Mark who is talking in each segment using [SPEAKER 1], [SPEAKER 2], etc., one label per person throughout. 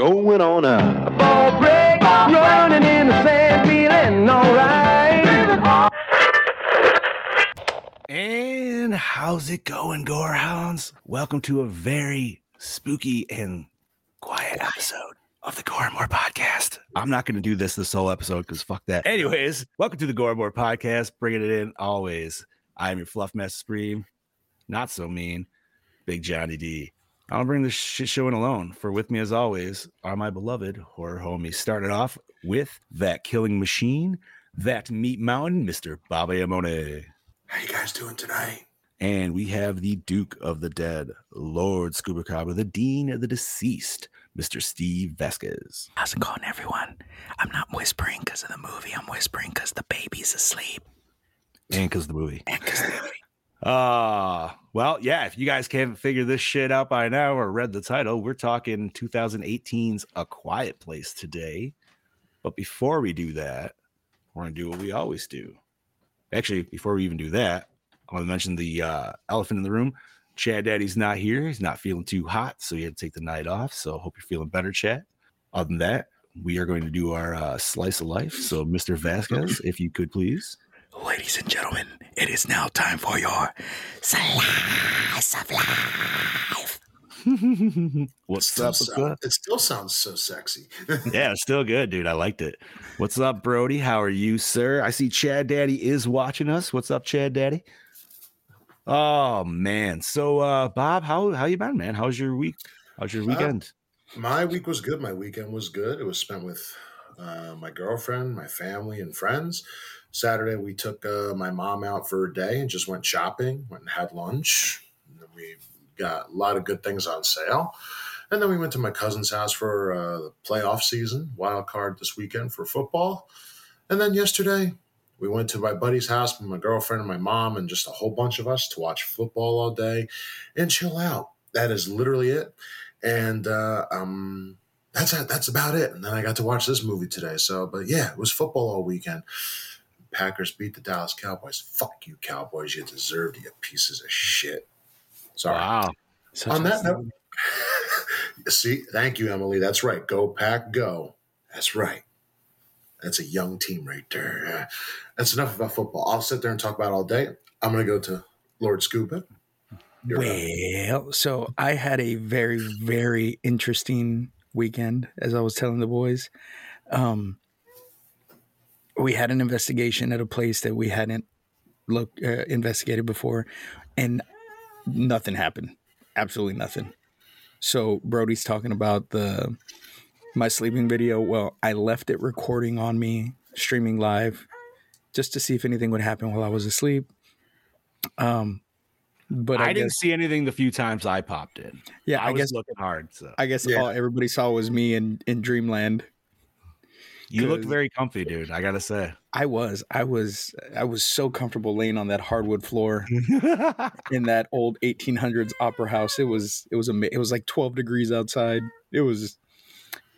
[SPEAKER 1] We're going on now.
[SPEAKER 2] A ball break, running in the sand, feeling alright.
[SPEAKER 3] And how's it going, Gorehounds? Welcome to a very spooky and quiet episode of the Gore and More podcast. I'm not going to do this this whole episode because fuck that. Anyways, welcome to the Gore and More podcast, bringing it in always. I'm your fluff mess scream, not so mean, Big Johnny D. I don't bring this shit show in alone. For with me, as always, are my beloved horror homies. Starting off with that killing machine, that meat mountain, Mr. Baba Yamone.
[SPEAKER 4] How you guys doing tonight?
[SPEAKER 3] And we have the Duke of the Dead, Lord Scuba Cabra, the Dean of the Deceased, Mr. Steve Vasquez.
[SPEAKER 5] How's it going, everyone? I'm not whispering because of the movie. I'm whispering because the baby's asleep.
[SPEAKER 3] And because the movie.
[SPEAKER 5] And because the movie.
[SPEAKER 3] Uh, well, yeah, if you guys can't figure this shit out by now or read the title, we're talking 2018's A Quiet Place today. But before we do that, we're to do what we always do. Actually, before we even do that, I want to mention the uh, elephant in the room. Chad Daddy's not here. He's not feeling too hot, so he had to take the night off. So hope you're feeling better, Chad. Other than that, we are going to do our uh, slice of life. So, Mr. Vasquez, if you could please.
[SPEAKER 5] Ladies and gentlemen, it is now time for your slice of life.
[SPEAKER 3] What's up? What's
[SPEAKER 4] sound- It still sounds so sexy.
[SPEAKER 3] Yeah, it's still good, dude. I liked it. What's up, Brody? How are you, sir? I see Chad Daddy is watching us. What's up, Chad Daddy? Oh man. So uh Bob, how how you been, man? How's your week? How's your
[SPEAKER 4] Uh,
[SPEAKER 3] weekend?
[SPEAKER 4] My week was good. My weekend was good. It was spent with uh, my girlfriend, my family, and friends. Saturday, we took uh, my mom out for a day and just went shopping, went and had lunch. And we got a lot of good things on sale. And then we went to my cousin's house for uh, the playoff season, wild card this weekend for football. And then yesterday, we went to my buddy's house with my girlfriend and my mom and just a whole bunch of us to watch football all day and chill out. That is literally it. And uh, um, that's that's about it. And then I got to watch this movie today. So, but yeah, it was football all weekend. Packers beat the Dallas Cowboys. Fuck you, Cowboys. You deserved it, you pieces of shit. Sorry.
[SPEAKER 3] Wow.
[SPEAKER 5] Such
[SPEAKER 4] On that note, see, thank you, Emily. That's right. Go pack, go. That's right. That's a young team right there. That's enough about football. I'll sit there and talk about it all day. I'm going to go to Lord Scuba. You're up.
[SPEAKER 5] Well, so I had a very, very interesting weekend, as I was telling the boys. Um, we had an investigation at a place that we hadn't look uh, investigated before, and nothing happened. Absolutely nothing. So Brody's talking about the my sleeping video. Well, I left it recording on me, streaming live, just to see if anything would happen while I was asleep. Um, but
[SPEAKER 3] I,
[SPEAKER 5] I,
[SPEAKER 3] didn't
[SPEAKER 5] guess
[SPEAKER 3] see anything the few times I popped in.
[SPEAKER 5] yeah,
[SPEAKER 3] I,
[SPEAKER 5] I,
[SPEAKER 3] was
[SPEAKER 5] guess
[SPEAKER 3] looking hard. So
[SPEAKER 5] I guess
[SPEAKER 4] Yeah.
[SPEAKER 5] all everybody saw was me in in Dreamland.
[SPEAKER 3] You look
[SPEAKER 5] 'cause-
[SPEAKER 3] very comfy, dude. I gotta say.
[SPEAKER 5] I was, I was, I was so comfortable laying on that hardwood floor in that old 1800s opera house. It was, it was a, it was like 12 degrees outside. It was,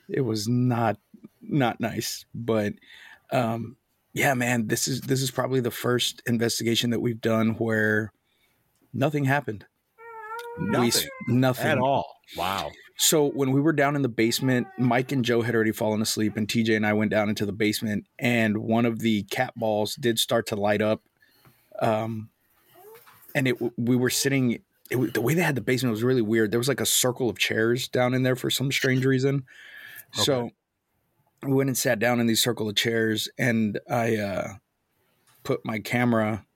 [SPEAKER 5] it was not, not nice. But, um, yeah, man, this is this is probably the first investigation that we've done where nothing happened. We
[SPEAKER 3] Nothing
[SPEAKER 5] nothing
[SPEAKER 3] at all. Wow.
[SPEAKER 5] So when we were down in the basement, Mike and Joe had already fallen asleep, and TJ and I went down into the basement, and one of the cat balls did start to light up. Um, and it we were sitting. It, the way they had the basement was really weird. There was like a circle of chairs down in there for some strange reason. So we went and sat down in these circle of chairs, and I uh, put my camera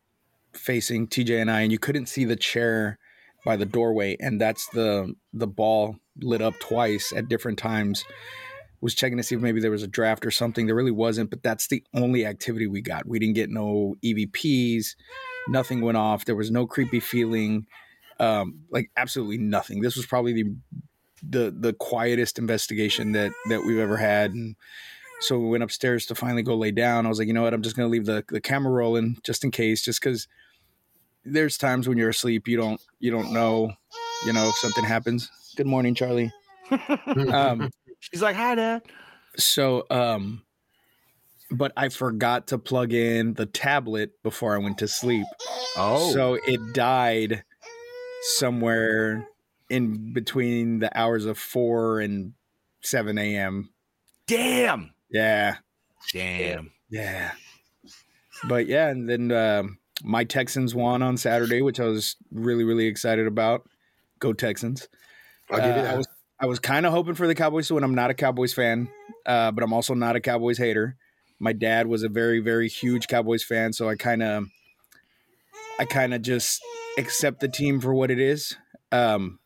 [SPEAKER 5] facing TJ and I, and you couldn't see the chair by the doorway, and that's the the ball lit up twice at different times. Was checking to see if maybe there was a draft or something. There really wasn't, but that's the only activity we got. We didn't get no EVPs. Nothing went off. There was no creepy feeling. Um, like absolutely nothing. This was probably the the the quietest investigation that that we've ever had. And so we went upstairs to finally go lay down. I was like, you know what? I'm just gonna leave the the camera rolling just in case, just because there's times when you're asleep you don't you don't know you know if something happens. Good morning, Charlie. Um,
[SPEAKER 3] She's like, "Hi, Dad."
[SPEAKER 5] so um, but I forgot to plug in the tablet before I went to sleep.
[SPEAKER 3] Oh,
[SPEAKER 5] So it died somewhere in between the hours of four and seven a.m.
[SPEAKER 3] damn,
[SPEAKER 5] Yeah,
[SPEAKER 3] damn.
[SPEAKER 5] yeah. But yeah, and then um, my Texans won on Saturday, which I was really really excited about. Go Texans!
[SPEAKER 4] I'll give you
[SPEAKER 5] Uh,
[SPEAKER 4] that.
[SPEAKER 5] I was I was kind of hoping for the Cowboys to win. I'm not a Cowboys fan, uh, but I'm also not a Cowboys hater. My dad was a very very huge Cowboys fan, so I kind of I kind of just accept the team for what it is. Um,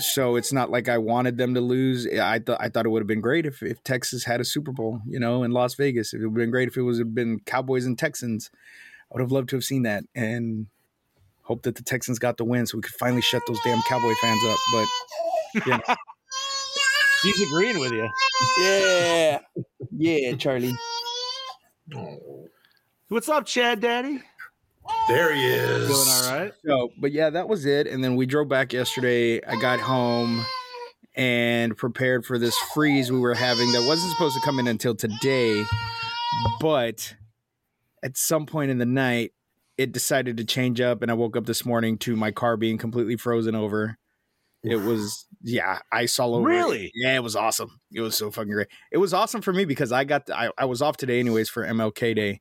[SPEAKER 5] so it's not like I wanted them to lose. I thought I thought it would have been great if, if Texas had a Super Bowl, you know, in Las Vegas. It would have been great if it was been Cowboys and Texans. I would have loved to have seen that and hope that the Texans got the win so we could finally shut those damn Cowboy fans up. But
[SPEAKER 3] He's agreeing with you.
[SPEAKER 5] yeah, yeah, Charlie.
[SPEAKER 4] Oh,
[SPEAKER 3] What's up, Chad Daddy?
[SPEAKER 4] there he is.
[SPEAKER 3] Doing all right?
[SPEAKER 5] So, but yeah, that was it. And then we drove back yesterday. I got home and prepared for this freeze we were having that wasn't supposed to come in until today. But at some point in the night, it decided to change up. And I woke up this morning to my car being completely frozen over. It was, yeah, ice all over. it.
[SPEAKER 3] Really?
[SPEAKER 5] Yeah, it was awesome. It was so fucking great. It was awesome for me because I got, I, I was off today anyways for MLK Day.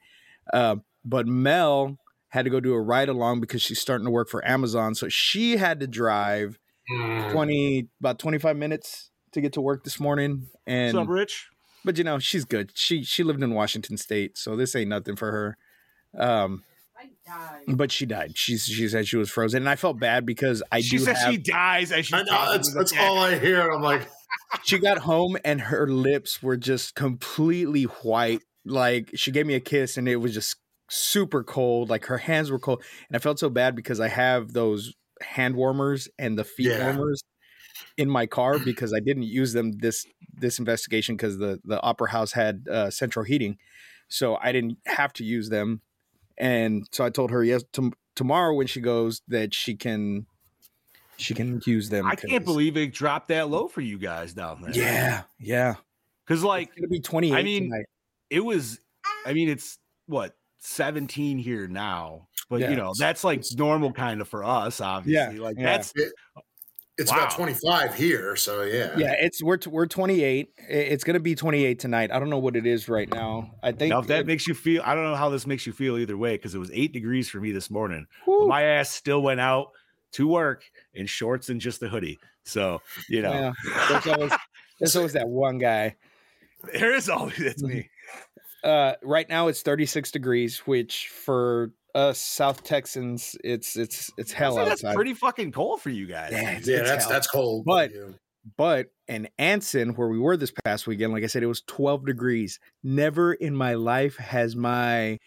[SPEAKER 5] Uh, but Mel had to go do a ride along because she's starting to work for Amazon. So she had to drive
[SPEAKER 4] Mm.
[SPEAKER 5] 20, about 25 minutes to get to work this morning. And,
[SPEAKER 3] What's up, Rich?
[SPEAKER 5] but you know, she's good. She, she lived in Washington state. So this ain't nothing for her. Um, but she died. She's, she said she was frozen. And I felt bad because I
[SPEAKER 3] she
[SPEAKER 5] do
[SPEAKER 3] said
[SPEAKER 5] have,
[SPEAKER 3] she dies as she's
[SPEAKER 4] I know that's, that's all I hear. I'm like,
[SPEAKER 5] she got home and her lips were just completely white. Like she gave me a kiss and it was just super cold. Like her hands were cold. And I felt so bad because I have those hand warmers and the feet
[SPEAKER 4] Yeah.
[SPEAKER 5] warmers in my car because I didn't use them this this investigation because the the opera house had uh, central heating, so I didn't have to use them. And so I told her yes tom tomorrow when she goes that she can she can use them.
[SPEAKER 3] I can't believe it dropped that low for you guys down there.
[SPEAKER 5] Yeah, yeah.
[SPEAKER 3] because like
[SPEAKER 5] It's gonna be twenty.
[SPEAKER 3] I mean,
[SPEAKER 5] tonight.
[SPEAKER 3] it was. I mean, it's what 17 here now, but
[SPEAKER 5] Yeah.
[SPEAKER 3] you know that's like normal kind of for us. Obviously, like
[SPEAKER 5] yeah.
[SPEAKER 3] that's
[SPEAKER 4] it's
[SPEAKER 3] Wow.
[SPEAKER 4] about 25 here. So yeah.
[SPEAKER 5] Yeah, it's we're t- we're 28. It's gonna be 28 tonight. I don't know what it is right now. I think
[SPEAKER 3] now if that
[SPEAKER 5] it-
[SPEAKER 3] makes you feel. I don't know how this makes you feel either way because it was eight degrees for me this morning. My ass still went out to work in shorts and just a hoodie. So you know,
[SPEAKER 5] yeah, there's always there's always that one guy.
[SPEAKER 3] there is always that's me.
[SPEAKER 5] Uh, right now it's 36 degrees, which for us South Texans, it's it's it's hell
[SPEAKER 3] So that's
[SPEAKER 5] outside.
[SPEAKER 3] pretty fucking cold for you guys.
[SPEAKER 5] Yeah, it's-
[SPEAKER 4] Yeah,
[SPEAKER 5] it's
[SPEAKER 4] that's
[SPEAKER 5] hell.
[SPEAKER 4] that's cold.
[SPEAKER 5] But-
[SPEAKER 4] yeah.
[SPEAKER 5] But in Anson, where we were this past weekend, like I said, it was 12 degrees. Never in my life has my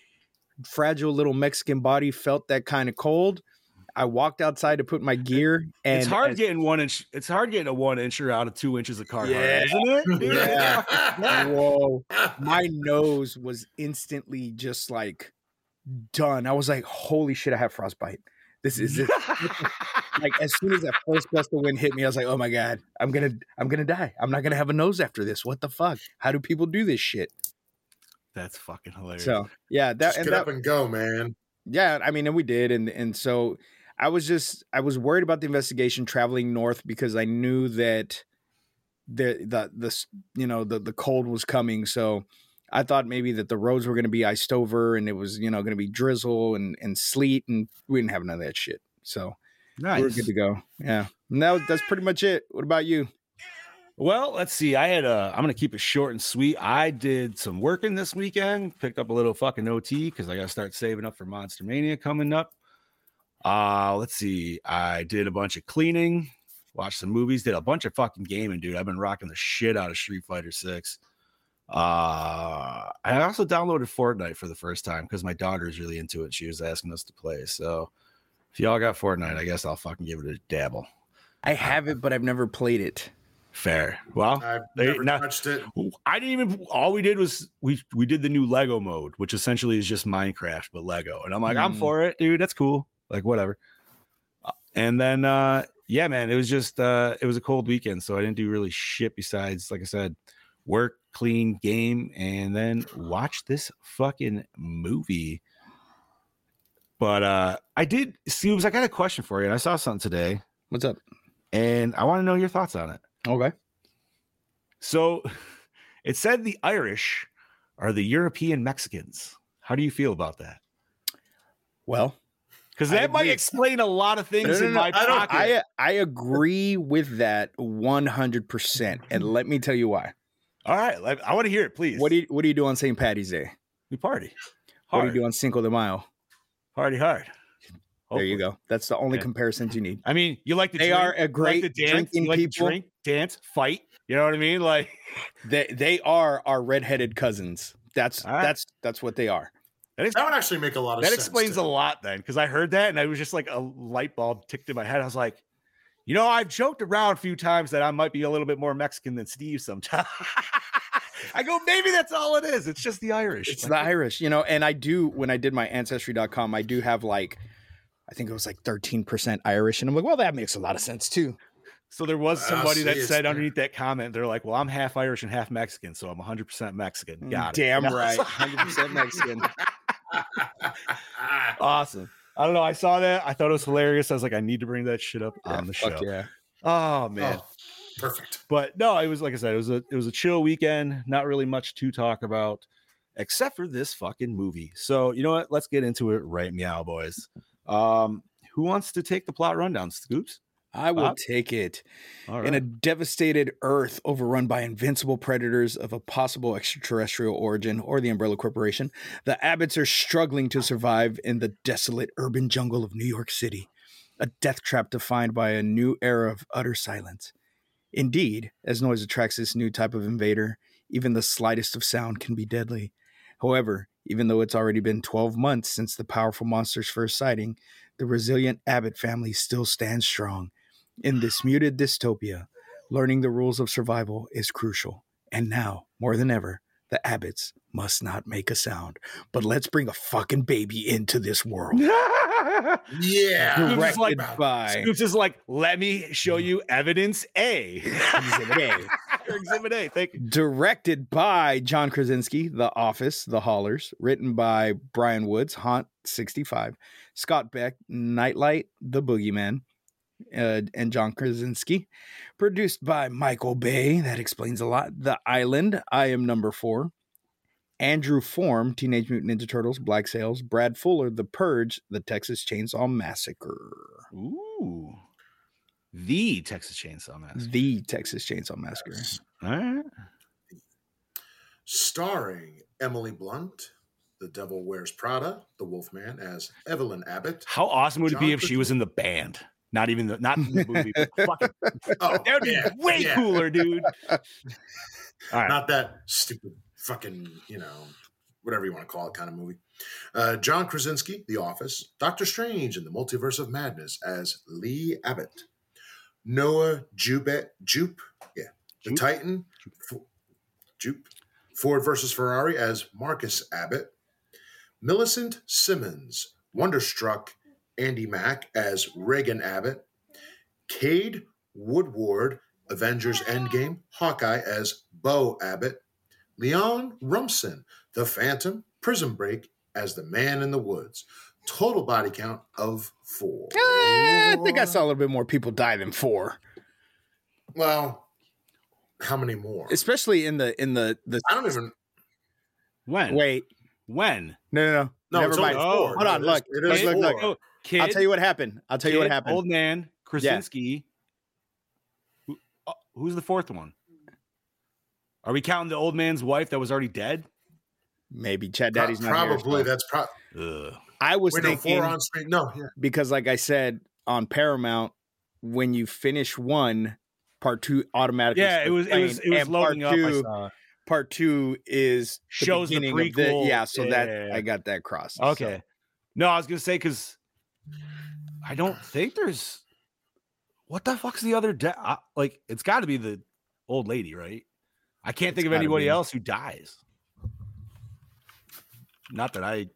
[SPEAKER 5] fragile little Mexican body felt that kind of cold. I walked outside to put my gear, and
[SPEAKER 3] it's hard
[SPEAKER 5] as-
[SPEAKER 3] getting one inch. It's hard getting a one incher out of two inches of car,
[SPEAKER 5] Yeah.
[SPEAKER 3] isn't it? dude?
[SPEAKER 5] Yeah. Whoa. my nose was instantly just like done. I was like, holy shit, I have frostbite. This is it. like as soon as that first gust of wind hit me, I was like, oh my God, I'm gonna I'm gonna die. I'm not gonna have a nose after this. What the fuck? How do people do this shit?
[SPEAKER 3] That's fucking hilarious.
[SPEAKER 5] So yeah, that
[SPEAKER 4] Just
[SPEAKER 5] and
[SPEAKER 4] get
[SPEAKER 5] that,
[SPEAKER 4] up and go, man.
[SPEAKER 5] yeah, I mean, and we did, and and so I was just I was worried about the investigation traveling north because I knew that the the the you know the the cold was coming, so I thought maybe that the roads were going to be iced over and it was you know going to be drizzle and and sleet, and we didn't have none of that shit. So
[SPEAKER 3] nice.
[SPEAKER 5] we are good to go. Yeah, and that that's pretty much it. What about you?
[SPEAKER 3] Well, let's see. I had a. I'm gonna keep it short and sweet. I did some working this weekend. Picked up a little fucking OT because I gotta start saving up for Monster Mania coming up. Uh, let's see. I did a bunch of cleaning, watched some movies, did a bunch of fucking gaming, dude. I've been rocking the shit out of Street Fighter Six. Uh, I also downloaded Fortnite for the first time because my daughter is really into it. She was asking us to play. So if y'all got Fortnite, I guess I'll fucking give it a dabble.
[SPEAKER 5] I have it, but I've never played it.
[SPEAKER 3] Fair. Well,
[SPEAKER 4] I've
[SPEAKER 3] They-
[SPEAKER 4] never
[SPEAKER 3] now-
[SPEAKER 4] touched it.
[SPEAKER 3] I didn't even. All we did was we we did the new Lego mode, which essentially is just Minecraft but Lego, and I'm like, I'm
[SPEAKER 5] Mm.
[SPEAKER 3] for it, dude. That's cool. Like whatever. Uh, And then uh yeah, man, it was just uh it was a cold weekend, so I didn't do really shit besides, like I said, work, clean, game, and then watch this fucking movie. But uh I did see I got a question for you, and I saw something today,
[SPEAKER 5] What's up?
[SPEAKER 3] and I want to know your thoughts on it.
[SPEAKER 5] Okay.
[SPEAKER 3] So it said the Irish are the European Mexicans. How do you feel about that?
[SPEAKER 5] Well,
[SPEAKER 3] Because that might explain a lot of things
[SPEAKER 5] No, no,
[SPEAKER 3] in my
[SPEAKER 4] I
[SPEAKER 3] pocket.
[SPEAKER 5] I I agree with that 100%. And let me tell you why.
[SPEAKER 3] All right, like, I want to hear it, please.
[SPEAKER 5] What do you what do you do on St. Patty's Day?
[SPEAKER 3] we party?
[SPEAKER 5] What do you do on Cinco de Mayo?
[SPEAKER 3] Party hard.
[SPEAKER 5] There you go. That's the only
[SPEAKER 3] Yeah.
[SPEAKER 5] comparisons you need.
[SPEAKER 3] I mean, you like to
[SPEAKER 5] They
[SPEAKER 3] drink,
[SPEAKER 5] are a
[SPEAKER 3] you like
[SPEAKER 5] great
[SPEAKER 3] dance,
[SPEAKER 5] drinking
[SPEAKER 3] you like
[SPEAKER 5] people.
[SPEAKER 3] drink, dance, fight. You know what I mean? Like
[SPEAKER 5] They they are our redheaded cousins. That's
[SPEAKER 3] All right.
[SPEAKER 5] that's that's what they are.
[SPEAKER 3] that,
[SPEAKER 4] That would actually make a lot of
[SPEAKER 3] that
[SPEAKER 4] sense.
[SPEAKER 3] explains
[SPEAKER 4] to
[SPEAKER 3] a lot then, because I heard that and I was just like a light bulb ticked in my head. I was like, you know, I've joked around a few times that I might be a little bit more Mexican than Steve sometimes. I go, maybe that's all it is. It's just the Irish.
[SPEAKER 5] It's
[SPEAKER 3] Like,
[SPEAKER 5] the Irish, you know, and I do when I did my ancestry.com, I do have like I think it was like 13% Irish. And I'm like, well, that makes a lot of sense too.
[SPEAKER 3] So there was somebody that said
[SPEAKER 4] there.
[SPEAKER 3] underneath that comment, they're like, "Well, I'm half Irish and half Mexican, so I'm 100 percent Mexican." Got it.
[SPEAKER 5] Mm, Damn
[SPEAKER 3] You know?
[SPEAKER 5] right. 100% Mexican.
[SPEAKER 3] awesome. I don't know. I saw that. I thought it was hilarious. I was like, I need to bring that shit up on the show.
[SPEAKER 5] Yeah.
[SPEAKER 3] Oh man.
[SPEAKER 4] Oh, perfect.
[SPEAKER 3] But no, it was like I said, it was a it was a chill weekend. Not really much to talk about, except for this fucking movie. So you know what? Let's get into it right meow, boys. Um, who wants to take the plot rundown? Scoops.
[SPEAKER 5] I will
[SPEAKER 3] Bob?
[SPEAKER 5] take it.
[SPEAKER 3] All
[SPEAKER 5] In a devastated Earth overrun by invincible predators of a possible extraterrestrial origin or the Umbrella Corporation, the Abbotts are struggling to survive in the desolate urban jungle of New York City, a death trap defined by a new era of utter silence. Indeed, as noise attracts this new type of invader, even the slightest of sound can be deadly. However, even though it's already been 12 months since the powerful monster's first sighting, the resilient Abbott family still stands strong. In this muted dystopia, learning the rules of survival is crucial. And now, more than ever, the Abbotts must not make a sound. But let's bring a fucking baby into this world.
[SPEAKER 4] Yeah.
[SPEAKER 3] Scoops is
[SPEAKER 5] Directed
[SPEAKER 3] like-
[SPEAKER 5] by
[SPEAKER 3] Scoops is like, let me show you evidence A.
[SPEAKER 5] Exhibit A.
[SPEAKER 3] Exhibit A. Thank you.
[SPEAKER 5] Directed by John Krasinski, The Office, The Hollars. Written by Bryan Woods, Haunt 65. Scott Beck, Nightlight, The Boogeyman. Uh, and John Krasinski. Produced by Michael Bay. That explains a lot. The Island, I Am Number Four. Andrew Form, Teenage Mutant Ninja Turtles, Black Sails. Brad Fuller, The Purge, The Texas Chainsaw Massacre.
[SPEAKER 3] Ooh. The Texas Chainsaw Massacre.
[SPEAKER 5] The Texas Chainsaw Massacre.
[SPEAKER 3] All right.
[SPEAKER 4] Starring Emily Blunt, The Devil Wears Prada, The Wolfman as Evelyn Abbott.
[SPEAKER 3] How awesome would it be
[SPEAKER 4] John
[SPEAKER 3] if she was in the band? Not even the not in the movie, but fucking
[SPEAKER 4] Oh,
[SPEAKER 3] that would be
[SPEAKER 4] yeah,
[SPEAKER 3] way
[SPEAKER 4] yeah.
[SPEAKER 3] cooler, dude. Right.
[SPEAKER 4] Not that stupid fucking, you know, whatever you want to call it kind of movie. Uh, John Krasinski, The Office. Doctor Strange in the Multiverse of Madness as Lee Abbott. Noah Jupe, Jupe, yeah, the Titan. F- Jupe. Ford versus Ferrari as Marcus Abbott. Millicent Simmons, Wonderstruck, Andy Mack as Reagan Abbott. Cade Woodward, Avengers Endgame, Hawkeye as Bo Abbott. Leon Russom, The Phantom, Prison Break as the Man in the Woods. Total body count of four.
[SPEAKER 5] Eh, I think I saw a little bit more people die than four.
[SPEAKER 4] Well, how many more?
[SPEAKER 5] Especially in the in the the
[SPEAKER 4] I don't even.
[SPEAKER 3] when?
[SPEAKER 5] wait.
[SPEAKER 3] When?
[SPEAKER 5] No, no, no.
[SPEAKER 4] No,
[SPEAKER 5] Never
[SPEAKER 4] it's only
[SPEAKER 5] mind.
[SPEAKER 3] Oh,
[SPEAKER 4] four.
[SPEAKER 5] hold on,
[SPEAKER 4] It is-
[SPEAKER 5] look,
[SPEAKER 4] it
[SPEAKER 5] look,
[SPEAKER 4] is
[SPEAKER 5] look, look.
[SPEAKER 4] Four.
[SPEAKER 3] Kid,
[SPEAKER 5] I'll tell you what happened. I'll tell you what happened.
[SPEAKER 3] Old man, Krasinski. Who, uh, who's the fourth one? Are we counting the old man's wife that was already dead?
[SPEAKER 5] Maybe Chad
[SPEAKER 4] Pro-
[SPEAKER 5] Daddy's not here.
[SPEAKER 4] probably
[SPEAKER 5] so-
[SPEAKER 4] that's probably.
[SPEAKER 3] Ugh.
[SPEAKER 5] I was
[SPEAKER 4] wait, no,
[SPEAKER 5] thinking
[SPEAKER 4] four on screen. No, yeah.
[SPEAKER 5] because, like I said on Paramount, when you finish one, part two automatically.
[SPEAKER 3] Yeah, it
[SPEAKER 5] starts
[SPEAKER 3] was it was
[SPEAKER 5] playing,
[SPEAKER 3] it was
[SPEAKER 5] and part
[SPEAKER 3] loading up. I
[SPEAKER 5] two-
[SPEAKER 3] saw.
[SPEAKER 5] Part two is the
[SPEAKER 3] Shows the
[SPEAKER 5] beginning of the-
[SPEAKER 3] prequel.
[SPEAKER 5] yeah, so
[SPEAKER 3] Yeah,
[SPEAKER 5] that
[SPEAKER 3] yeah, yeah.
[SPEAKER 5] I got that crossed. so.
[SPEAKER 3] Okay. No, I was gonna say because I don't think there's What the fuck's the other death? Like, it's got to be the old lady, right? I can't
[SPEAKER 5] It's
[SPEAKER 3] think of anybody
[SPEAKER 5] be.
[SPEAKER 3] else who dies. Not that I.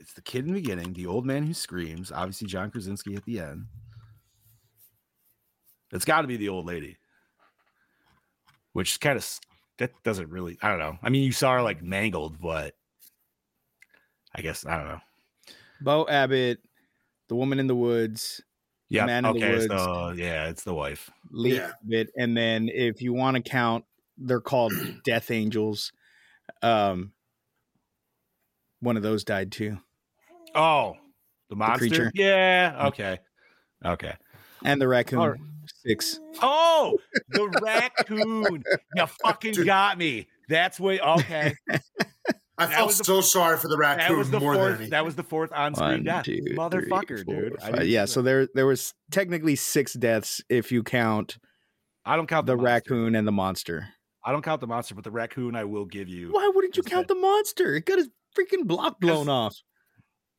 [SPEAKER 3] It's the kid in the beginning, the old man who screams. Obviously, John Krasinski at the end. It's got to be the old lady, which kind of that doesn't really. I don't know. I mean, you saw her like mangled, but I guess I don't know.
[SPEAKER 5] Bo Abbott, the woman in the woods,
[SPEAKER 3] Yeah.
[SPEAKER 5] Man in the
[SPEAKER 3] okay.
[SPEAKER 5] Woods.
[SPEAKER 3] So yeah, it's the wife.
[SPEAKER 5] Lee
[SPEAKER 4] Yeah.
[SPEAKER 5] Abbott, and then if you want to count, they're called Death Angels. Um, one of those died too,
[SPEAKER 3] Oh, the monster.
[SPEAKER 5] creature.
[SPEAKER 3] Yeah. Okay. Okay.
[SPEAKER 5] and the raccoon
[SPEAKER 3] All right.
[SPEAKER 5] six.
[SPEAKER 3] Oh, the raccoon. You fucking
[SPEAKER 4] Dude.
[SPEAKER 3] got me. That's what. Okay.
[SPEAKER 4] I
[SPEAKER 3] That
[SPEAKER 4] felt
[SPEAKER 3] was the-
[SPEAKER 4] so sorry for the raccoon
[SPEAKER 3] That
[SPEAKER 4] raccoon
[SPEAKER 3] was the
[SPEAKER 4] more than
[SPEAKER 3] fourth.
[SPEAKER 4] anything.
[SPEAKER 3] That was the fourth on-screen
[SPEAKER 5] One,
[SPEAKER 3] death.
[SPEAKER 5] two, three,
[SPEAKER 3] Motherfucker,
[SPEAKER 5] four,
[SPEAKER 3] dude. I
[SPEAKER 5] five. Yeah, so there there was technically six deaths if you count
[SPEAKER 3] I don't count the,
[SPEAKER 5] the raccoon and the monster.
[SPEAKER 3] I don't count the monster, but the raccoon I will give you
[SPEAKER 5] Why wouldn't you
[SPEAKER 3] What's
[SPEAKER 5] count the monster? It got his freaking block blown off.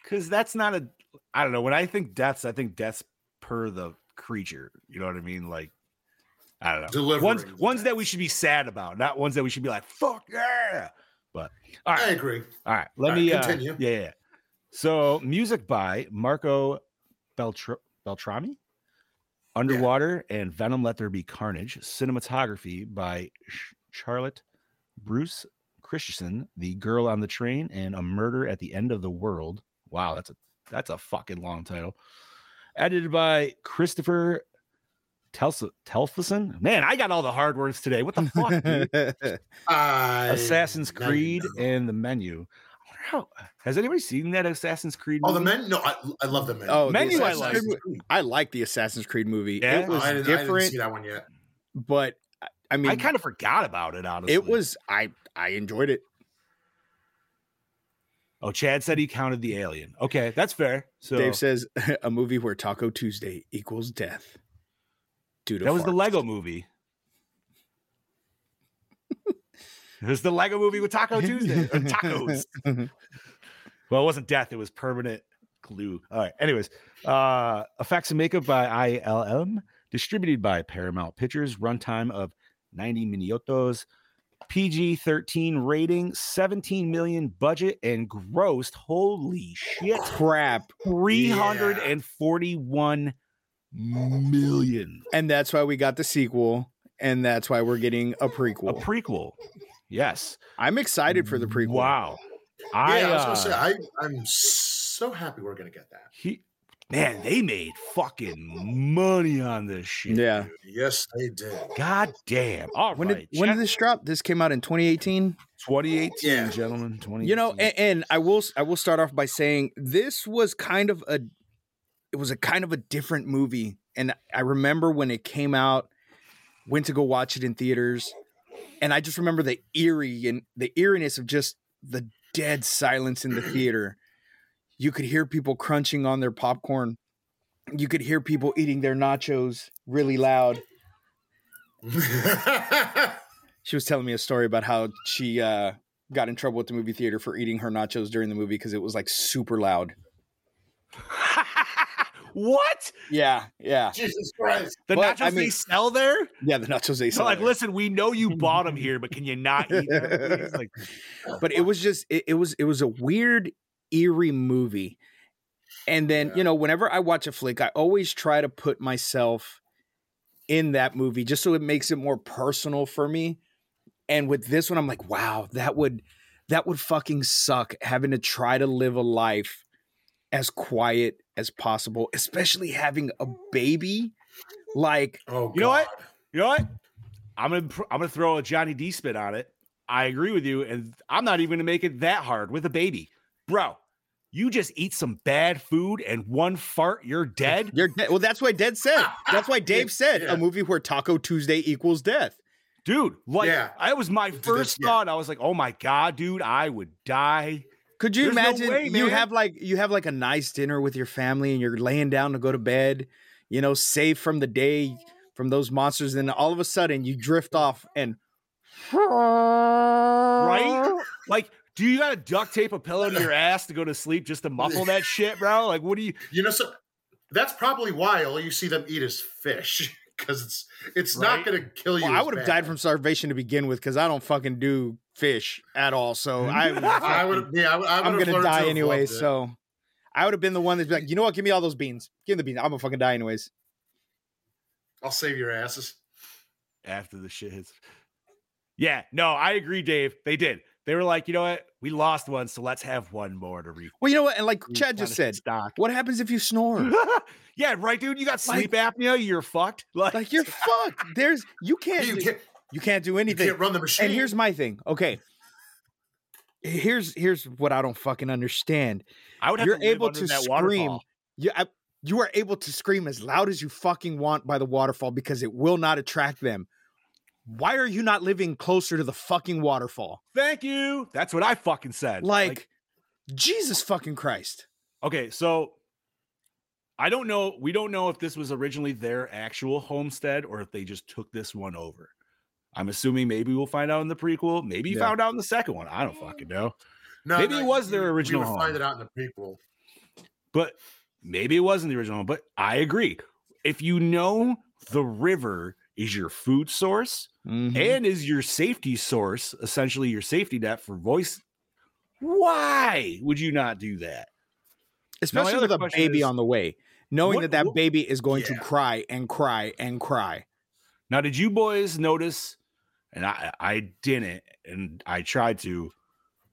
[SPEAKER 3] because that's not a. I don't know. When I think deaths, I think deaths per the creature. You know what I mean? Like, I don't know.
[SPEAKER 4] Delivering
[SPEAKER 3] ones ones that we should be sad about, not ones that we should be like, "Fuck yeah!" But all
[SPEAKER 4] I agree.
[SPEAKER 3] all right. Let
[SPEAKER 4] All right,
[SPEAKER 3] me uh,
[SPEAKER 4] continue.
[SPEAKER 3] yeah, yeah. So music by Marco Beltr- Beltrami, Underwater and Venom. Let there be carnage. Cinematography by Sh- Charlotte Bruus Christensen, The Girl on the Train, and A Murder at the End of the World. Wow, that's a that's a fucking long title. Edited by Christopher Telsa- Telfison. Man, I got all the hard words today. What the fuck? dude? Assassin's
[SPEAKER 4] now you
[SPEAKER 3] Creed
[SPEAKER 4] know.
[SPEAKER 3] and the menu. I wonder how has anybody seen that Assassin's Creed?
[SPEAKER 4] Oh, the
[SPEAKER 3] movie?
[SPEAKER 4] menu. No, I, I love the menu.
[SPEAKER 5] Oh, the
[SPEAKER 3] Menu I like.
[SPEAKER 5] I like the Assassin's Creed movie.
[SPEAKER 3] Yeah?
[SPEAKER 5] It was
[SPEAKER 4] I, didn't, I didn't see that one yet.
[SPEAKER 5] but I- I mean,
[SPEAKER 3] I kind of forgot about it. Honestly,
[SPEAKER 5] it was I I enjoyed it.
[SPEAKER 3] Oh, Chad said he counted the alien. Okay, that's fair. So
[SPEAKER 5] Dave says a movie where Taco Tuesday equals death. Due to
[SPEAKER 3] that was the. Lego movie. it was the Lego movie with Taco Tuesday or tacos. Well, it wasn't death; it was permanent glue. All right. Anyways, uh, effects and makeup by ILM, distributed by Paramount Pictures. Runtime of 90 minutos. PG 13 rating, 17 million budget, and grossed. Holy shit!
[SPEAKER 5] Crap.
[SPEAKER 3] 341 million.
[SPEAKER 5] And that's why we got the sequel, and that's why we're getting a prequel.
[SPEAKER 3] A prequel. Yes.
[SPEAKER 5] I'm excited for the prequel.
[SPEAKER 3] Wow.
[SPEAKER 4] Yeah,
[SPEAKER 3] I,
[SPEAKER 4] I, was
[SPEAKER 3] uh,
[SPEAKER 4] gonna say I, I'm so happy we're gonna get that.
[SPEAKER 3] he, man, they made fucking money on this shit.
[SPEAKER 5] Yeah.
[SPEAKER 3] dude.
[SPEAKER 4] Yes, they did.
[SPEAKER 3] God damn. All
[SPEAKER 5] When
[SPEAKER 3] right.
[SPEAKER 5] did when did this drop? This came out in 2018.
[SPEAKER 3] 2018,
[SPEAKER 4] Yeah.
[SPEAKER 3] gentlemen. 2018.
[SPEAKER 5] You know, and, and I will I will start off by saying this was kind of a it was a kind of a different movie, and I remember when it came out, went to go watch it in theaters, and I just remember the eerie and the eeriness of just the dead silence in the theater. You could hear people crunching on their popcorn. You could hear people eating their nachos really loud. She was telling me a story about how she uh, got in trouble with the movie theater for eating her nachos during the movie because it was like super loud.
[SPEAKER 3] what?
[SPEAKER 5] Yeah, yeah,
[SPEAKER 4] Jesus Christ.
[SPEAKER 3] The
[SPEAKER 5] But,
[SPEAKER 3] nachos
[SPEAKER 5] I
[SPEAKER 3] they sell there?
[SPEAKER 5] yeah. The nachos they
[SPEAKER 3] So
[SPEAKER 5] sell.
[SPEAKER 3] like,
[SPEAKER 5] there.
[SPEAKER 3] listen, we know you bought them here, but can you not eat them? Like,
[SPEAKER 5] but it was just it, it was it was a weird, eerie movie. And then
[SPEAKER 4] Yeah.
[SPEAKER 5] you know, whenever I watch a flick, I always try to put myself in that movie just so it makes it more personal for me. And with this one, I'm like, wow, that would that would fucking suck having to try to live a life as quiet as possible, especially having a baby. Like,
[SPEAKER 4] Oh,
[SPEAKER 3] You know what?
[SPEAKER 4] God.
[SPEAKER 3] you know what? I'm gonna I'm gonna throw a Johnny D spin on it. I agree with you, and I'm not even gonna make it that hard with a baby, bro. You just eat some bad food and one fart, you're dead.
[SPEAKER 5] you're dead. Well, that's why Dead said. That's why Dave said
[SPEAKER 4] Yeah.
[SPEAKER 5] a movie where Taco Tuesday equals death.
[SPEAKER 3] Dude, like
[SPEAKER 4] Yeah.
[SPEAKER 3] that was my first
[SPEAKER 4] yeah.
[SPEAKER 3] thought. I was like, oh my god, dude, I would die.
[SPEAKER 5] Could you
[SPEAKER 3] There's no
[SPEAKER 5] imagine
[SPEAKER 3] way,
[SPEAKER 5] you have like you have like a nice dinner with your family and you're laying down to go to bed, you know, safe from the day from those monsters, and all of a sudden you drift off and
[SPEAKER 3] Right? Like, do you gotta duct tape a pillow to your ass to go to sleep just to muffle that shit, bro? Like, what do you
[SPEAKER 4] You know, so That's probably why all you see them eat is fish because it's it's
[SPEAKER 3] Right.
[SPEAKER 4] not going to kill you.
[SPEAKER 5] Well, I would have died from starvation to begin with because I don't fucking do fish at all. So I,
[SPEAKER 4] I would. Yeah, I, would- I
[SPEAKER 5] I'm
[SPEAKER 4] would've
[SPEAKER 5] gonna
[SPEAKER 4] learned to
[SPEAKER 5] die
[SPEAKER 4] have
[SPEAKER 5] anyway. So I would have been the one that's like, you know what? Give me all those beans. Give me the beans. I'm gonna fucking die anyways.
[SPEAKER 4] I'll save your asses.
[SPEAKER 3] after the shit hits. Yeah, no, I agree, Dave. They did. They were like, you know what? We lost one, so let's have one more to re.
[SPEAKER 5] Well, you know what? And like Chad just said,
[SPEAKER 3] stock.
[SPEAKER 5] what happens if you snore?
[SPEAKER 3] yeah, right, dude. You got
[SPEAKER 5] Like-
[SPEAKER 3] sleep apnea. You're fucked. Like,
[SPEAKER 5] like you're fucked. There's you can't
[SPEAKER 4] You
[SPEAKER 5] do-
[SPEAKER 4] can't,
[SPEAKER 5] you can't do
[SPEAKER 4] you
[SPEAKER 5] anything.
[SPEAKER 4] can't run the machine.
[SPEAKER 5] And here's my thing. Okay. Here's here's what I don't fucking understand.
[SPEAKER 3] I would have
[SPEAKER 5] You're
[SPEAKER 3] to
[SPEAKER 5] able to
[SPEAKER 3] that
[SPEAKER 5] scream. You I, you are able to scream as loud as you fucking want by the waterfall because it will not attract them. Why are you not living closer to the fucking waterfall?
[SPEAKER 3] Thank you. That's what I fucking said.
[SPEAKER 5] Like, Jesus fucking Christ.
[SPEAKER 3] okay, so I don't know. We don't know if this was originally their actual homestead or if they just took this one over. I'm assuming maybe we'll find out in the prequel. Maybe you
[SPEAKER 5] Yeah.
[SPEAKER 3] found out in the second one. I don't fucking know.
[SPEAKER 4] no,
[SPEAKER 3] maybe it was their
[SPEAKER 4] you-
[SPEAKER 3] original
[SPEAKER 4] You would find it out in the prequel.
[SPEAKER 3] but maybe it wasn't the original. But I agree. If you know the river is your food source
[SPEAKER 5] Mhm.
[SPEAKER 3] and is your safety source, essentially your safety net for voice, why would you not do that?
[SPEAKER 5] Especially with a baby
[SPEAKER 3] is,
[SPEAKER 5] on the way, knowing
[SPEAKER 3] what-
[SPEAKER 5] that that
[SPEAKER 3] what-
[SPEAKER 5] baby is going to cry and cry and cry.
[SPEAKER 3] Now, did you boys notice? And I, I didn't, and I tried to,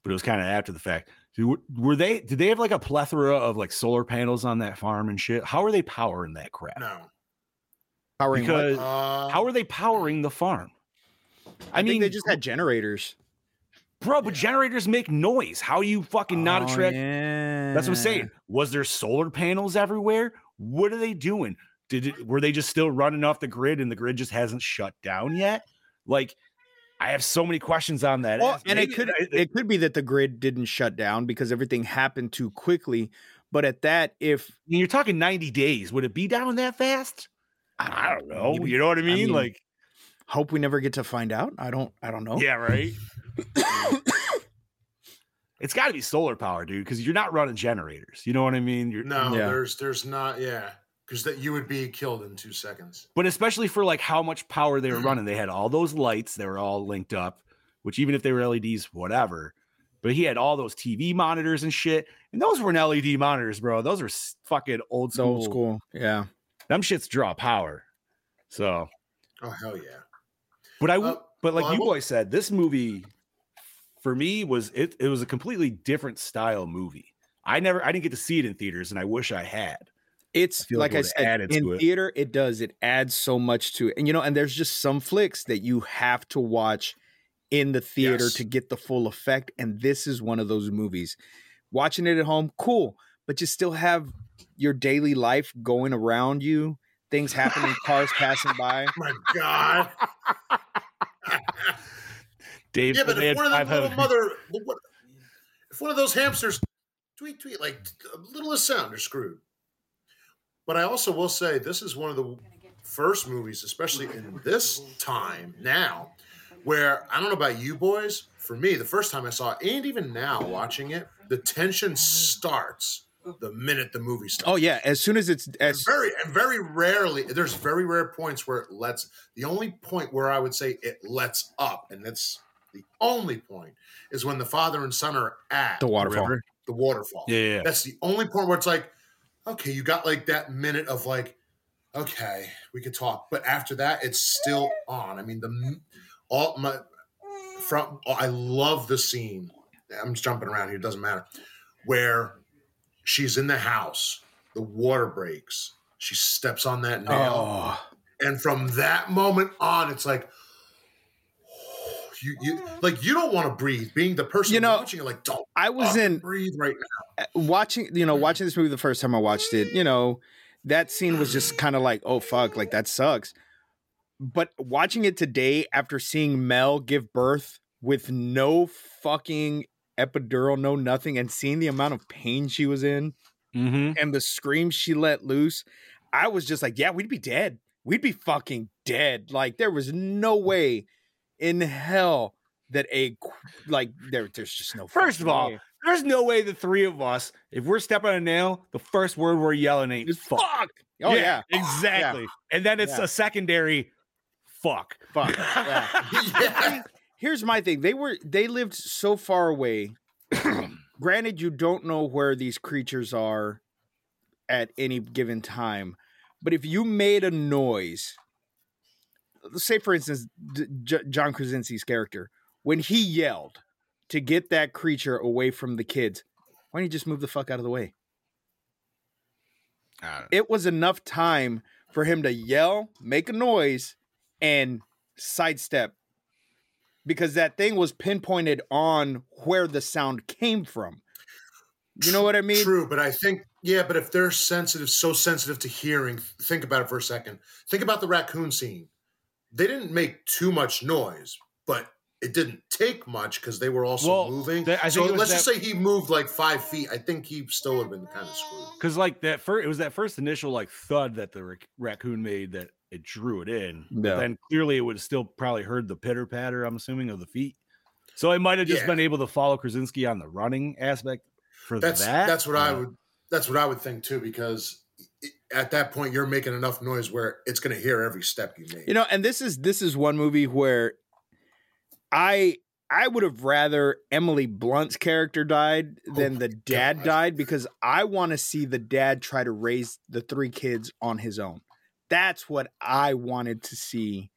[SPEAKER 3] but it was kind of after the fact. Were were they? Did they have like a plethora of like solar panels on that farm and shit? How are they powering that crap?
[SPEAKER 4] No.
[SPEAKER 5] Powering?
[SPEAKER 3] Because
[SPEAKER 4] Uh,
[SPEAKER 3] how are they powering the farm? I,
[SPEAKER 5] I
[SPEAKER 3] mean,
[SPEAKER 5] mean, they just had generators.
[SPEAKER 3] bro, but generators make noise. How you fucking not
[SPEAKER 5] Oh,
[SPEAKER 3] attract?
[SPEAKER 5] yeah.
[SPEAKER 3] That's what I'm saying. Was there solar panels everywhere? What are they doing? Did it, were they just still running off the grid and the grid just hasn't shut down yet? Like, I have so many questions on that.
[SPEAKER 5] Well, and it could it could be that the grid didn't shut down because everything happened too quickly. But at that, if
[SPEAKER 3] you're talking 90 days, would it be down that fast? I don't know.
[SPEAKER 5] maybe-
[SPEAKER 3] You know what I mean?
[SPEAKER 5] mean,
[SPEAKER 3] like,
[SPEAKER 5] hope we never get to find out. I don't. I don't know.
[SPEAKER 3] yeah, right. it's got to be solar power, dude, because you're not running generators. You know what I mean? You're,
[SPEAKER 4] no,
[SPEAKER 5] Yeah.
[SPEAKER 4] there's there's not. Yeah, because that you would be killed in two seconds.
[SPEAKER 3] but especially for like how much power they were running, they had all those lights. They were all linked up, which even if they were LEDs, whatever. But he had all those TV monitors and shit, and those weren't LED monitors, bro. Those were fucking old school.
[SPEAKER 5] old school. Yeah.
[SPEAKER 3] Them shits draw power. So,
[SPEAKER 4] Oh hell yeah!
[SPEAKER 3] but I
[SPEAKER 4] Uh,
[SPEAKER 3] but like
[SPEAKER 4] well,
[SPEAKER 3] you
[SPEAKER 4] will-
[SPEAKER 3] boys said, this movie for me was it. It was a completely different style movie. I never, I didn't get to see it in theaters, and I wish I had.
[SPEAKER 5] It's
[SPEAKER 3] I
[SPEAKER 5] like
[SPEAKER 3] like it
[SPEAKER 5] I said in
[SPEAKER 3] to it.
[SPEAKER 5] theater. It does. It adds so much to it, and you know, and there's just some flicks that you have to watch in the theater
[SPEAKER 4] Yes.
[SPEAKER 5] to get the full effect. And this is one of those movies. Watching it at home, cool, but you still have your daily life going around you. Things happening, cars passing by.
[SPEAKER 4] Oh my god!
[SPEAKER 3] Dave,
[SPEAKER 4] yeah, but if one of them little mother, if one of those hamsters tweet tweet like a littlest sound, you're screwed. But I also will say this is one of the first movies, especially in this time now, where I don't know about you boys. For me, the first time I saw it, and even now watching it, the tension starts the minute the movie starts.
[SPEAKER 5] Oh yeah, as soon as it's
[SPEAKER 4] And
[SPEAKER 5] as
[SPEAKER 4] very and very rarely there's very rare points where it lets the only point where I would say it lets up, and that's the only point, is when the father and son are at
[SPEAKER 5] the waterfall.
[SPEAKER 3] river.
[SPEAKER 4] the waterfall.
[SPEAKER 3] Yeah, yeah, yeah.
[SPEAKER 4] That's the only point where it's like, okay, you got like that minute of like, okay, we could talk, but after that, it's still on. I mean, the all my from I love the scene. I'm just jumping around here; it doesn't matter. Where she's in the house, the water breaks, she steps on that nail,
[SPEAKER 5] Oh,
[SPEAKER 4] and from that moment on, it's like. You, you like you don't want to breathe. Being the person
[SPEAKER 5] You know,
[SPEAKER 4] watching it, like don't
[SPEAKER 5] I was in
[SPEAKER 4] breathe right now.
[SPEAKER 5] Uh, watching you know watching this movie the first time i watched it you know that scene was just kind of like oh fuck like that sucks but watching it today after seeing mel give birth with no fucking epidural no nothing and seeing the amount of pain she was in
[SPEAKER 3] Mm-hmm.
[SPEAKER 5] and the screams she let loose i was just like yeah we'd be dead we'd be fucking dead like there was no way in hell that a like there there's just no
[SPEAKER 3] First of all,
[SPEAKER 5] way.
[SPEAKER 3] there's no way the three of us, if we're stepping on a nail, the first word we're yelling ain't fuck.
[SPEAKER 5] fuck. Oh yeah.
[SPEAKER 3] exactly. And then it's
[SPEAKER 5] Yeah.
[SPEAKER 3] a secondary fuck.
[SPEAKER 5] Fuck. Yeah. Here's my thing. They were they lived so far away. Granted, you don't know where these creatures are at any given time, but if you made a noise, say for instance, D- J- John Krasinski's character, when he yelled to get that creature away from the kids, why don't you just move the fuck out of the way? it was enough time for him to yell, make a noise, and sidestep because that thing was pinpointed on where the sound came from. You know what I mean?
[SPEAKER 4] True, but I think yeah, but if they're sensitive, so sensitive to hearing, think about it for a second. Think about the raccoon scene. They didn't make too much noise, but it didn't take much because they were also
[SPEAKER 3] Well,
[SPEAKER 4] moving.
[SPEAKER 3] that- I
[SPEAKER 4] so let's just say he moved like five feet. I think he still would have been kind of screwed.
[SPEAKER 3] Because like that first, it was that first initial like thud that the rac- raccoon made that it drew it in. But then clearly it would have still probably heard the pitter patter. I'm assuming of the feet. So it might have just
[SPEAKER 4] Yeah.
[SPEAKER 3] been able to follow Krasinski on the running aspect for
[SPEAKER 4] That's
[SPEAKER 3] that.
[SPEAKER 4] that's what I
[SPEAKER 3] Uh,
[SPEAKER 4] would that's what I would think too because at that point you're making enough noise where it's going to hear every step you make.
[SPEAKER 5] You know, and this is this is one movie where I I would have rather Emily Blunt's character died than
[SPEAKER 4] Oh
[SPEAKER 5] the dad
[SPEAKER 4] God.
[SPEAKER 5] died because I want to see the dad try to raise the three kids on his own. That's what I wanted to see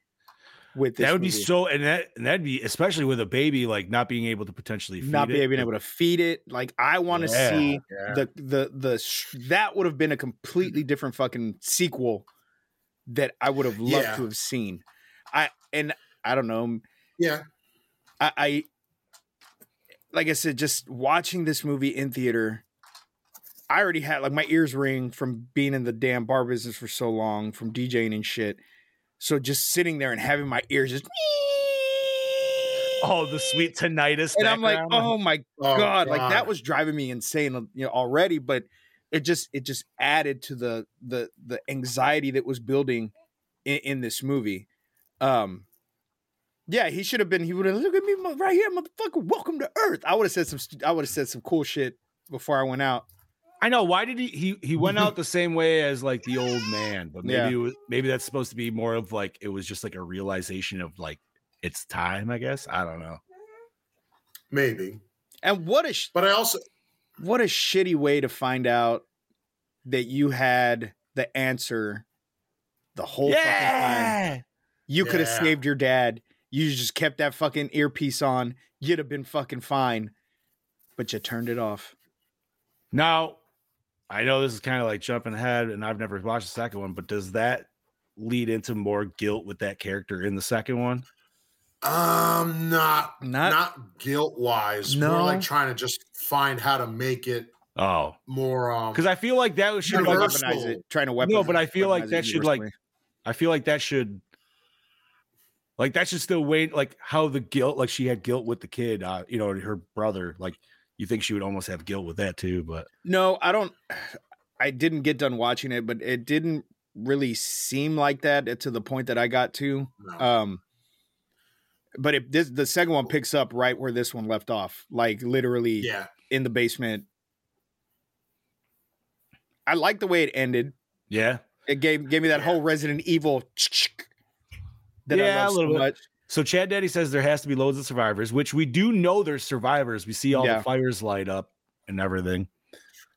[SPEAKER 5] with this
[SPEAKER 3] That would be so, and that and that'd be especially with a baby like not being able to potentially feed
[SPEAKER 5] not
[SPEAKER 3] it.
[SPEAKER 5] being able to feed it. Like I want to
[SPEAKER 3] Yeah.
[SPEAKER 5] see
[SPEAKER 4] Yeah.
[SPEAKER 5] the the the that would have been a completely different fucking sequel that I would have loved
[SPEAKER 4] Yeah.
[SPEAKER 5] to have seen. I and I don't know.
[SPEAKER 4] yeah,
[SPEAKER 5] I, I like I said, just watching this movie in theater. I already had like my ears ring from being in the damn bar business for so long, from DJing and shit. So just sitting there and having my ears just
[SPEAKER 3] Oh, the sweet tinnitus.
[SPEAKER 5] and I'm like, oh my
[SPEAKER 4] Oh,
[SPEAKER 5] god, like that was driving me insane, you know, already. But it just it just added to the the the anxiety that was building in, in this movie. Um, yeah, he should have been. He would have look at me right here, motherfucker. Welcome to Earth. I would have said some. I would have said some cool shit before I went out.
[SPEAKER 3] I know. Why did he? He he went out the same way as like the old man, but maybe
[SPEAKER 5] Yeah.
[SPEAKER 3] it was, maybe that's supposed to be more of like it was just like a realization of like it's time. I guess I don't know.
[SPEAKER 4] maybe.
[SPEAKER 5] And what a sh-
[SPEAKER 4] But I also
[SPEAKER 5] what a shitty way to find out that you had the answer the whole fucking time. You could have
[SPEAKER 4] Yeah.
[SPEAKER 5] saved your dad. You just kept that fucking earpiece on. You'd have been fucking fine. But you turned it off.
[SPEAKER 3] Now, I know this is kind of like jumping ahead, and I've never watched the second one, but does that lead into more guilt with that character in the second one?
[SPEAKER 4] um not
[SPEAKER 5] Not-
[SPEAKER 4] not, guilt wise.
[SPEAKER 5] No.
[SPEAKER 4] More like trying to just find how to make it
[SPEAKER 3] Oh,
[SPEAKER 4] more um
[SPEAKER 3] because I feel like that should
[SPEAKER 5] Trying to
[SPEAKER 3] like,
[SPEAKER 5] weaponize it. Trying to weaponize
[SPEAKER 3] No, but I feel like that should, like,
[SPEAKER 5] universally.
[SPEAKER 3] I feel like that should like that should still wait like how the guilt like she had guilt with the kid uh you know her brother like you think she would almost have guilt with that too but
[SPEAKER 5] No, I don't. I didn't get done watching it, but it didn't really seem like that to the point that I got to.
[SPEAKER 4] no.
[SPEAKER 5] Um, but if this the second one picks up right where this one left off, like literally
[SPEAKER 4] yeah.
[SPEAKER 5] in the basement. I like the way it ended.
[SPEAKER 3] yeah
[SPEAKER 5] It gave gave me that
[SPEAKER 4] Yeah.
[SPEAKER 5] whole Resident Evil that
[SPEAKER 3] Yeah,
[SPEAKER 5] I
[SPEAKER 3] a
[SPEAKER 5] love so
[SPEAKER 3] little bit.
[SPEAKER 5] much.
[SPEAKER 3] So chad daddy says there has to be loads of survivors which we do know there's survivors we see all
[SPEAKER 5] Yeah.
[SPEAKER 3] the fires light up and everything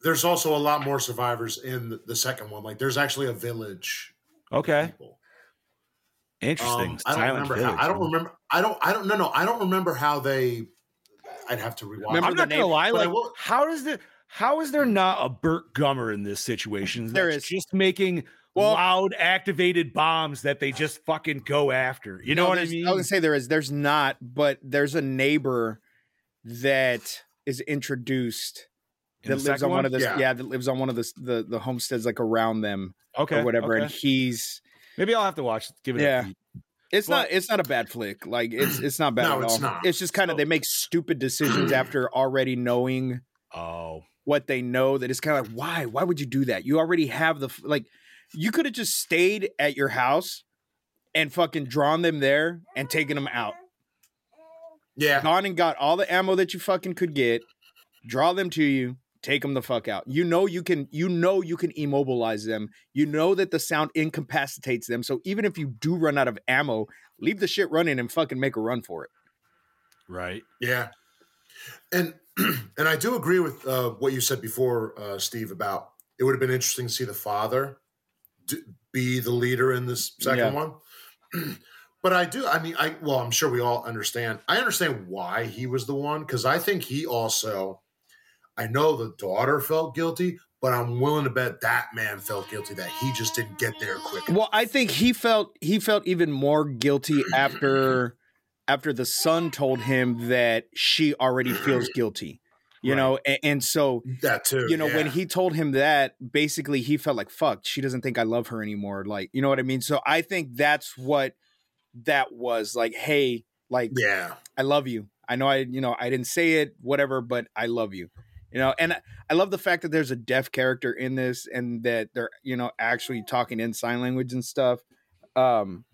[SPEAKER 4] There's also a lot more survivors in the, the second one. Like there's actually a village.
[SPEAKER 3] okay interesting
[SPEAKER 4] Um, I don't
[SPEAKER 3] Silent
[SPEAKER 4] remember.
[SPEAKER 3] Village,
[SPEAKER 4] How, I don't
[SPEAKER 3] huh?
[SPEAKER 4] remember. I don't. I don't. No, no. I don't remember how they. I'd have to rewatch.
[SPEAKER 5] Remember
[SPEAKER 3] i'm
[SPEAKER 5] the
[SPEAKER 3] not gonna lie like
[SPEAKER 4] will-
[SPEAKER 3] how does the how is there not a Burt Gummer in this situation?
[SPEAKER 5] There is
[SPEAKER 3] just making
[SPEAKER 5] Well-
[SPEAKER 3] loud activated bombs that they just fucking go after. You know what I
[SPEAKER 5] there's-
[SPEAKER 3] mean?
[SPEAKER 5] I was gonna say there is. There's not, but there's a neighbor that is introduced
[SPEAKER 3] In
[SPEAKER 5] that lives on one of the
[SPEAKER 4] Yeah.
[SPEAKER 5] yeah. that lives on one of the the, the homesteads like around them
[SPEAKER 3] okay,
[SPEAKER 5] or whatever,
[SPEAKER 3] okay.
[SPEAKER 5] and he's
[SPEAKER 3] Maybe I'll have to watch. Give it.
[SPEAKER 5] Yeah.
[SPEAKER 3] A
[SPEAKER 5] it's
[SPEAKER 3] Well-
[SPEAKER 5] not it's not a bad flick. Like it's it's not bad
[SPEAKER 4] No,
[SPEAKER 5] at
[SPEAKER 4] it's
[SPEAKER 5] all.
[SPEAKER 4] not.
[SPEAKER 5] It's just kind of
[SPEAKER 4] So-
[SPEAKER 5] they make stupid decisions after already knowing
[SPEAKER 3] Oh,
[SPEAKER 5] what they know that it's kind of like why why would you do that you already have the like you could have just stayed at your house and fucking drawn them there and taken them out
[SPEAKER 4] Yeah.
[SPEAKER 5] gone and got all the ammo that you fucking could get draw them to you, take them the fuck out. You know you can you know you can immobilize them. You know that the sound incapacitates them. So even if you do run out of ammo, leave the shit running and fucking make a run for it.
[SPEAKER 3] Right.
[SPEAKER 4] Yeah, and and I do agree with uh, what you said before, uh, Steve. About it would have been interesting to see the father d- be the leader in this second
[SPEAKER 5] Yeah.
[SPEAKER 4] one. but I do. I mean, I well, I'm sure we all understand. I understand why he was the one because I think he also. I know the daughter felt guilty, but I'm willing to bet that man felt guilty that he just didn't get there quick.
[SPEAKER 5] Well, I think he felt he felt even more guilty after after the son told him that she already feels guilty. You
[SPEAKER 3] Right.
[SPEAKER 5] know, and, and so
[SPEAKER 4] that too.
[SPEAKER 5] you know when he told him that basically he felt like fuck she doesn't think i love her anymore like you know what i mean so i think that's what that was like hey like
[SPEAKER 4] yeah,
[SPEAKER 5] i love you i know i you know i didn't say it whatever but i love you you know and I- i love the fact that there's a deaf character in this and that they're you know actually talking in sign language and stuff um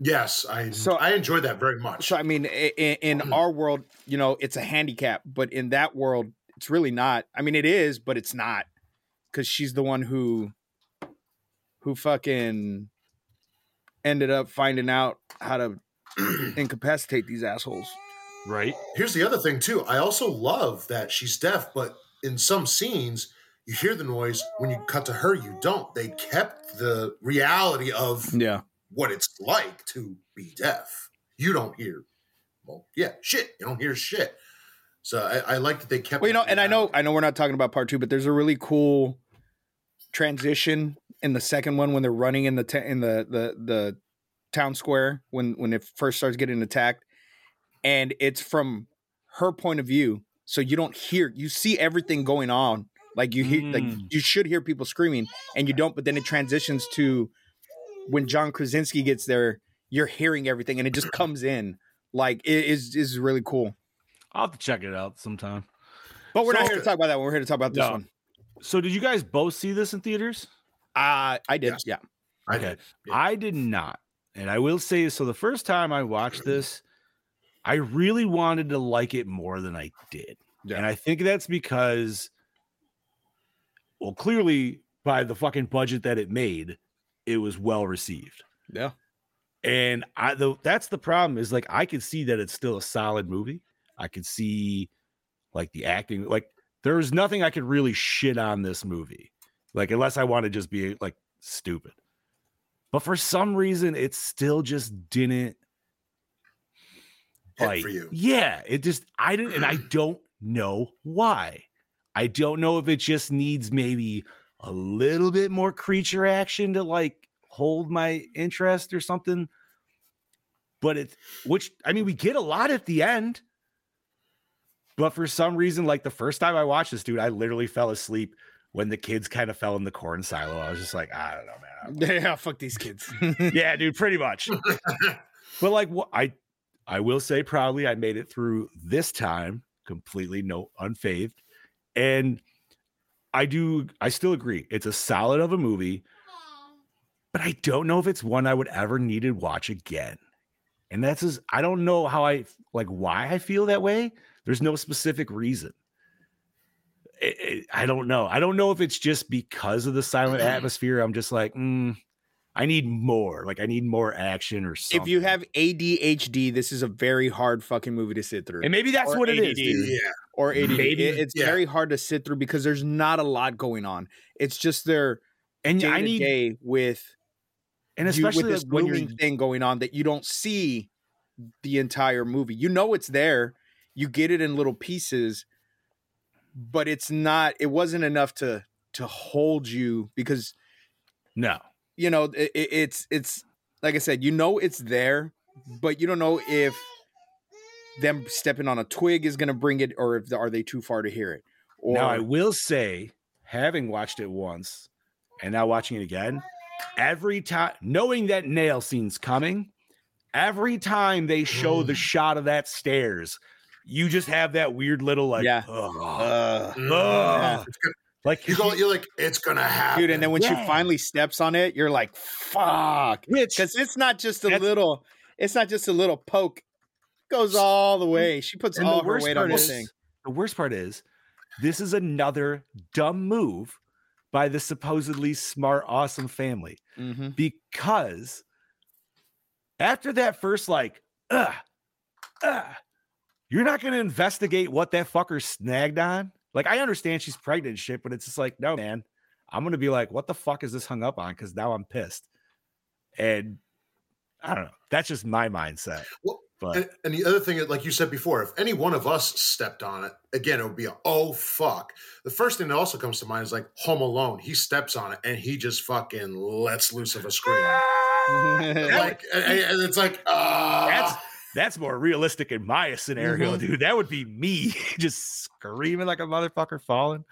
[SPEAKER 4] yes, I
[SPEAKER 5] So-
[SPEAKER 4] I enjoyed that very much.
[SPEAKER 5] so i mean i- i- in mm. our world you know it's a handicap but in that world it's really not i mean it is but it's not because she's the one who who fucking ended up finding out how to incapacitate these assholes
[SPEAKER 3] Right.
[SPEAKER 4] Here's the other thing too. I also love that she's deaf, but in some scenes you hear the noise. When you cut to her, you don't. They kept the reality of
[SPEAKER 5] yeah
[SPEAKER 4] what it's like to be deaf. You don't hear. Well, yeah, shit. You don't hear shit. So I, I like that they kept.
[SPEAKER 5] well you know
[SPEAKER 4] that
[SPEAKER 5] and i know i know we're not talking about part two but there's a really cool transition in the second one when they're running in the ta- in the the the town square when when it first starts getting attacked and it's from her point of view so you don't hear you see everything going on like you hear like
[SPEAKER 3] Mm.
[SPEAKER 5] you should hear people screaming and you don't but then it transitions to when John Krasinski gets there you're hearing everything and it just comes in like it is is really cool
[SPEAKER 3] I'll have to check it out sometime.
[SPEAKER 5] but we're not here to talk about that one we're here to talk about this
[SPEAKER 3] No.
[SPEAKER 5] one
[SPEAKER 3] So did you guys both see this in theaters?
[SPEAKER 5] uh I did
[SPEAKER 4] Yes.
[SPEAKER 5] yeah
[SPEAKER 4] I
[SPEAKER 3] Okay.
[SPEAKER 4] did. Yeah.
[SPEAKER 3] I did not. And I will say so the first time I watched this, I really wanted to like it more than I did.
[SPEAKER 5] Yeah.
[SPEAKER 3] And I think that's because well, clearly by the fucking budget that it made, it was well received.
[SPEAKER 5] yeah
[SPEAKER 3] And I though that's the problem is like I could see that it's still a solid movie. I could see like the acting, like there's nothing I could really shit on this movie. Like unless I want to just be like stupid. But for some reason it still just didn't
[SPEAKER 4] Hit
[SPEAKER 3] like
[SPEAKER 4] for you.
[SPEAKER 3] yeah, it just I didn't and I don't know why. I don't know if it just needs maybe a little bit more creature action to like hold my interest or something. But it's which I mean, we get a lot at the end. But for some reason, like the first time I watched this, dude, I literally fell asleep when the kids kind of fell in the corn silo. I was just like, I don't know, man.
[SPEAKER 5] yeah fuck these kids
[SPEAKER 3] yeah, dude, pretty much. but like, what I I will say proudly, I made it through this time completely no unfaved, and I do. I still agree. It's a solid of a movie, but I don't know if it's one I would ever need to watch again. And that's just, I don't know how I like why I feel that way. There's no specific reason. It- it- I don't know. I don't know if it's just because of the silent atmosphere. I'm just like, mm, I need more. Like I need more action or something.
[SPEAKER 5] if you have ADHD this is a very hard fucking movie to sit through
[SPEAKER 3] and maybe that's
[SPEAKER 5] Or
[SPEAKER 3] what it is. Dude.
[SPEAKER 4] yeah.
[SPEAKER 5] or ADD
[SPEAKER 3] Maybe,
[SPEAKER 5] It- it's
[SPEAKER 4] yeah.
[SPEAKER 5] very hard to sit through because there's not a lot going on it's just their
[SPEAKER 3] And
[SPEAKER 5] day
[SPEAKER 3] I
[SPEAKER 5] to
[SPEAKER 3] need,
[SPEAKER 5] day with
[SPEAKER 3] and
[SPEAKER 5] you-
[SPEAKER 3] especially
[SPEAKER 5] with this
[SPEAKER 3] like when
[SPEAKER 5] thing going on that you don't see the entire movie. You know it's there. You get it in little pieces, but it's not. It wasn't enough to to hold you because
[SPEAKER 3] no.
[SPEAKER 5] You know it, it- it's it's like I said. You know it's there, but you don't know if them stepping on a twig is going to bring it, or if are they too far to hear it. Or
[SPEAKER 3] now I will say, having watched it once and now watching it again, every time knowing that nail scene's coming, every time they show the shot of that stairs, you just have that weird little like,
[SPEAKER 5] Yeah.
[SPEAKER 3] "Ugh,
[SPEAKER 5] uh,
[SPEAKER 4] Mm.
[SPEAKER 3] ugh."
[SPEAKER 4] It's gonna-
[SPEAKER 3] like
[SPEAKER 4] You go, you're like, it's gonna happen,
[SPEAKER 5] dude, and then when
[SPEAKER 3] Yeah.
[SPEAKER 5] she finally steps on it, you're like, "Fuck!" because it's not just a little it's not just a little poke It goes all the way she puts all her weight on
[SPEAKER 3] part
[SPEAKER 5] this thing
[SPEAKER 3] the worst part is this is another dumb move by the supposedly smart, awesome family
[SPEAKER 5] Mhm.
[SPEAKER 3] because after that first like uh, uh, you're not going to investigate what that fucker snagged on like i understand she's pregnant and shit but it's just like no man i'm going to be like what the fuck is this hung up on because now i'm pissed and i don't know that's just my mindset
[SPEAKER 4] Well,
[SPEAKER 3] but
[SPEAKER 4] And, and the other thing, like you said before, if any one of us stepped on it, again, it would be a oh fuck. The first thing that also comes to mind is like Home Alone. He steps on it and he just fucking lets loose of a scream. like, and, and it's like, ah,
[SPEAKER 3] that's that's more realistic in my scenario,
[SPEAKER 4] Mhm.
[SPEAKER 3] dude. That would be me just screaming like a motherfucker falling.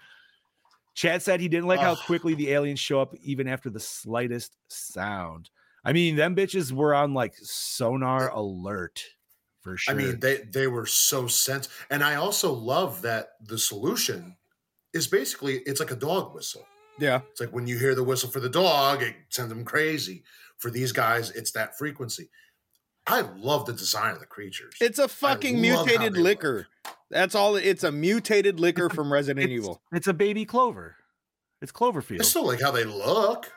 [SPEAKER 3] Chad said he didn't like how quickly the aliens show up, even after the slightest sound. I mean, them bitches were on like sonar alert for sure.
[SPEAKER 4] I mean, they they were so sense, and I also love that the solution is basically it's like a dog whistle.
[SPEAKER 5] yeah.
[SPEAKER 4] It's like when you hear the whistle for the dog, it sends them crazy. For these guys, it's that frequency. I love the design of the creatures.
[SPEAKER 5] It's a fucking mutated
[SPEAKER 4] they look.
[SPEAKER 5] Licker. That's all. It's a mutated Licker from Resident
[SPEAKER 3] it's,
[SPEAKER 5] Evil.
[SPEAKER 3] it's a baby clover. It's Cloverfield.
[SPEAKER 4] I still like how they look.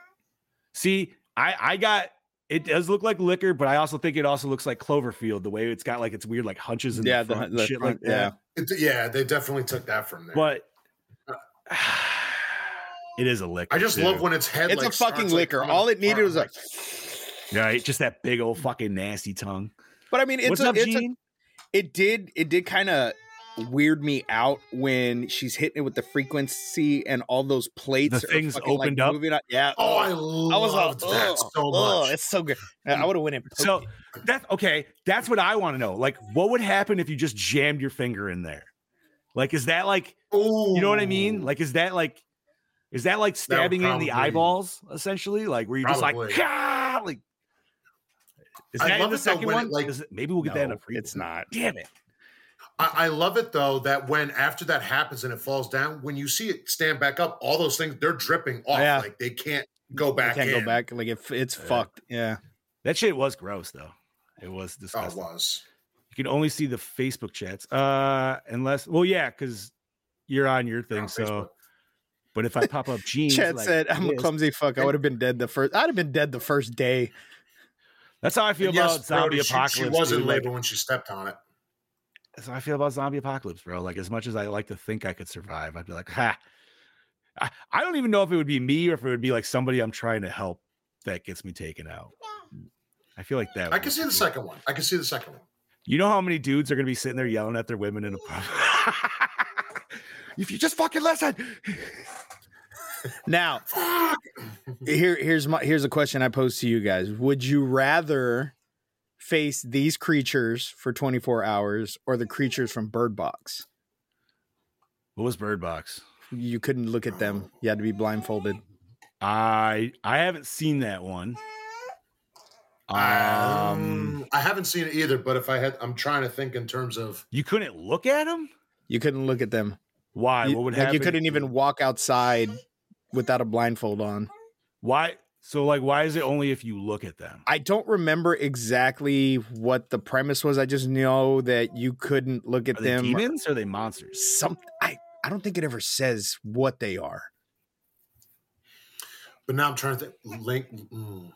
[SPEAKER 3] See, I I got it does look like Licker, but I also think it also looks like Cloverfield the way it's got like its weird like hunches in
[SPEAKER 5] Yeah,
[SPEAKER 3] the
[SPEAKER 5] the-
[SPEAKER 3] front and
[SPEAKER 5] the
[SPEAKER 3] shit
[SPEAKER 5] front,
[SPEAKER 3] like that.
[SPEAKER 4] It- yeah, they definitely took that from there.
[SPEAKER 3] But uh, it is a Licker.
[SPEAKER 4] I just
[SPEAKER 3] too.
[SPEAKER 4] love when its head.
[SPEAKER 5] It's
[SPEAKER 4] like,
[SPEAKER 5] a fucking
[SPEAKER 4] starts, like,
[SPEAKER 5] Licker.
[SPEAKER 4] coming
[SPEAKER 5] All it needed
[SPEAKER 4] apart,
[SPEAKER 5] was like.
[SPEAKER 3] Right, just that big old fucking nasty tongue.
[SPEAKER 5] But I mean, it's
[SPEAKER 3] What's
[SPEAKER 5] a,
[SPEAKER 3] up,
[SPEAKER 5] it's a,
[SPEAKER 3] Gene?
[SPEAKER 5] it did it did kind of weird me out when she's hitting it with the frequency and all those plates
[SPEAKER 3] The things
[SPEAKER 5] fucking, like,
[SPEAKER 3] opened up?
[SPEAKER 5] moving out. Yeah.
[SPEAKER 4] Oh, I
[SPEAKER 5] I was
[SPEAKER 4] loved
[SPEAKER 5] like,
[SPEAKER 4] that
[SPEAKER 5] "Ugh,
[SPEAKER 4] so
[SPEAKER 5] ugh,
[SPEAKER 4] much.
[SPEAKER 5] it's so good. I would have went in.
[SPEAKER 3] So that's okay. That's what I want to know. Like, what would happen if you just jammed your finger in there? Like, is that like
[SPEAKER 4] Ooh.
[SPEAKER 3] you know what I mean? Like, is that like is that like stabbing it in the eyeballs essentially? Like, where you're just like,
[SPEAKER 4] Probably.
[SPEAKER 3] "Gah!" like. Is
[SPEAKER 4] I
[SPEAKER 3] that in
[SPEAKER 4] love
[SPEAKER 3] the
[SPEAKER 4] it, though,
[SPEAKER 3] second
[SPEAKER 4] when it,
[SPEAKER 3] one?
[SPEAKER 4] like-
[SPEAKER 3] Is it- maybe we'll get that in a
[SPEAKER 5] No,
[SPEAKER 3] prequel.
[SPEAKER 5] it's not.
[SPEAKER 3] Damn it!
[SPEAKER 4] I, I love it though that when after that happens and it falls down, when you see it stand back up, all those things they're dripping off.
[SPEAKER 5] Yeah.
[SPEAKER 4] Like they can't go
[SPEAKER 5] I
[SPEAKER 4] back.
[SPEAKER 5] can't
[SPEAKER 4] in.
[SPEAKER 5] go back. Like if it's
[SPEAKER 3] Yeah.
[SPEAKER 5] fucked. Yeah.
[SPEAKER 3] That shit was gross though. It was
[SPEAKER 4] Oh, it
[SPEAKER 3] disgusting.
[SPEAKER 4] was.
[SPEAKER 3] You can only see the Facebook chats. Uh unless well, yeah, because you're on your thing.
[SPEAKER 4] on
[SPEAKER 3] so
[SPEAKER 4] Facebook.
[SPEAKER 3] but if I pop up jeans,
[SPEAKER 5] Chad
[SPEAKER 3] like
[SPEAKER 5] said, "I'm a clumsy fuck. I would have been dead the first. I'd have been dead the first day."
[SPEAKER 3] That's how I feel
[SPEAKER 4] And
[SPEAKER 3] about
[SPEAKER 4] yes,
[SPEAKER 3] zombie
[SPEAKER 4] Brody,
[SPEAKER 3] apocalypse.
[SPEAKER 4] She, was in
[SPEAKER 3] dude. Like,
[SPEAKER 4] labor when she stepped on it.
[SPEAKER 3] that's how I feel about zombie apocalypse, bro. Like as much as I like to think I could survive, I'd be like, ha. I, I don't even know if it would be me or if it would be like somebody I'm trying to help that gets me taken out. I feel like that.
[SPEAKER 4] I can see the second one. I can see the second one.
[SPEAKER 3] You know how many dudes are gonna be sitting there yelling at their women in a pub? if you just fucking listen.
[SPEAKER 5] Now, here here's my here's a question I pose to you guys. Would you rather face these creatures for 24 hours or the creatures from Bird Box?
[SPEAKER 3] What was Bird Box?
[SPEAKER 5] You couldn't look at them. You had to be blindfolded.
[SPEAKER 3] I I haven't seen that one. Um,
[SPEAKER 4] Um, I haven't seen it either, but if I had, I'm trying to think in terms of.
[SPEAKER 3] you couldn't look at them.
[SPEAKER 5] You couldn't look at them.
[SPEAKER 3] Why?
[SPEAKER 5] You,
[SPEAKER 3] what would
[SPEAKER 5] like,
[SPEAKER 3] happen?
[SPEAKER 5] you couldn't even walk outside without a blindfold on.
[SPEAKER 3] Why? So like, why is it only if you look at them?
[SPEAKER 5] I don't remember exactly what the premise was. I just know that you couldn't look at
[SPEAKER 3] Are they
[SPEAKER 5] them.
[SPEAKER 3] demons or are they monsters?
[SPEAKER 5] Some I I don't think it ever says what they are.
[SPEAKER 4] But now I'm trying to think. Link. mm.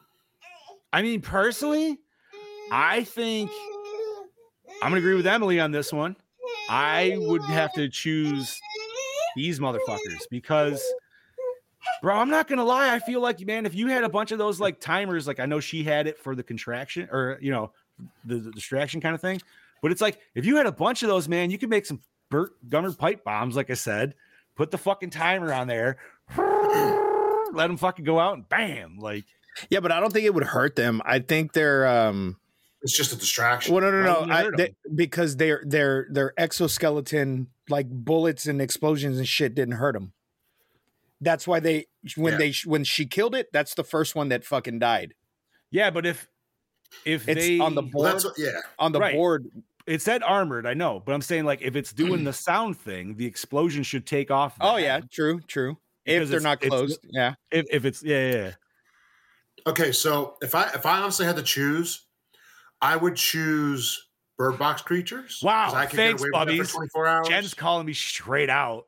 [SPEAKER 3] I mean, personally, I think I'm gonna agree with Emily on this one. I would have to choose these motherfuckers because, bro, I'm not gonna lie. I feel like, man, if you had a bunch of those like timers, like I know she had it for the contraction or you know, the, the distraction kind of thing, but it's like if you had a bunch of those, man, you could make some Burt Gummer pipe bombs, like I said. Put the fucking timer on there, let them fucking go out, and bam, like.
[SPEAKER 5] Yeah, but I don't think it would hurt them. I think they're um
[SPEAKER 4] It's just a distraction.
[SPEAKER 5] well no no
[SPEAKER 3] Why
[SPEAKER 5] no
[SPEAKER 3] wouldn't it
[SPEAKER 5] I,
[SPEAKER 3] hurt
[SPEAKER 5] they,
[SPEAKER 3] 'em?
[SPEAKER 5] because their their their exoskeleton like bullets and explosions and shit didn't hurt them. That's why they when
[SPEAKER 4] Yeah.
[SPEAKER 5] they when she killed it, that's the first one that fucking died.
[SPEAKER 3] Yeah, but if if
[SPEAKER 5] It's
[SPEAKER 3] they
[SPEAKER 5] on the
[SPEAKER 4] Well,
[SPEAKER 5] board
[SPEAKER 4] that's yeah.
[SPEAKER 5] on the
[SPEAKER 3] Right.
[SPEAKER 5] board.
[SPEAKER 3] it said armored, I know, but I'm saying like if it's doing the sound thing, the explosion should take off.
[SPEAKER 5] Oh yeah, true, true. If they're not closed, yeah.
[SPEAKER 3] If, if it's yeah, yeah, yeah.
[SPEAKER 4] Okay, so if I if I honestly had to choose, I would choose bird box creatures.
[SPEAKER 3] Wow,
[SPEAKER 4] I could
[SPEAKER 3] thanks,
[SPEAKER 4] get away with that
[SPEAKER 3] Bubbies.
[SPEAKER 4] 24 hours.
[SPEAKER 3] Jen's calling me straight out.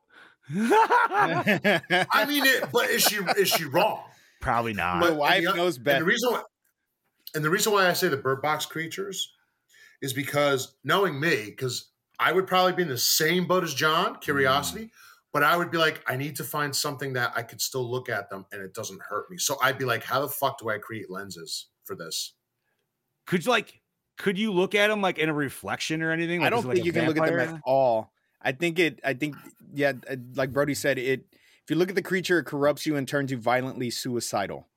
[SPEAKER 4] I mean, it, but is she is she wrong?
[SPEAKER 3] Probably not.
[SPEAKER 5] My wife
[SPEAKER 4] the-
[SPEAKER 5] knows
[SPEAKER 4] And the reason why, and the reason why I say the bird box creatures is because knowing me, because I would probably be in the same boat as John, mm. curiosity, but I would be like, I need to find something that I could still look at them and it doesn't hurt me. So I'd be like, how the fuck do I create lenses for this?
[SPEAKER 3] Could you like? Could you look at them like in a reflection or anything?
[SPEAKER 5] I don't
[SPEAKER 3] is it like
[SPEAKER 5] think you can look at them at all. I think it. I think yeah, uh, like Brody said, it. If you look at the creature, it corrupts you and turns you violently suicidal.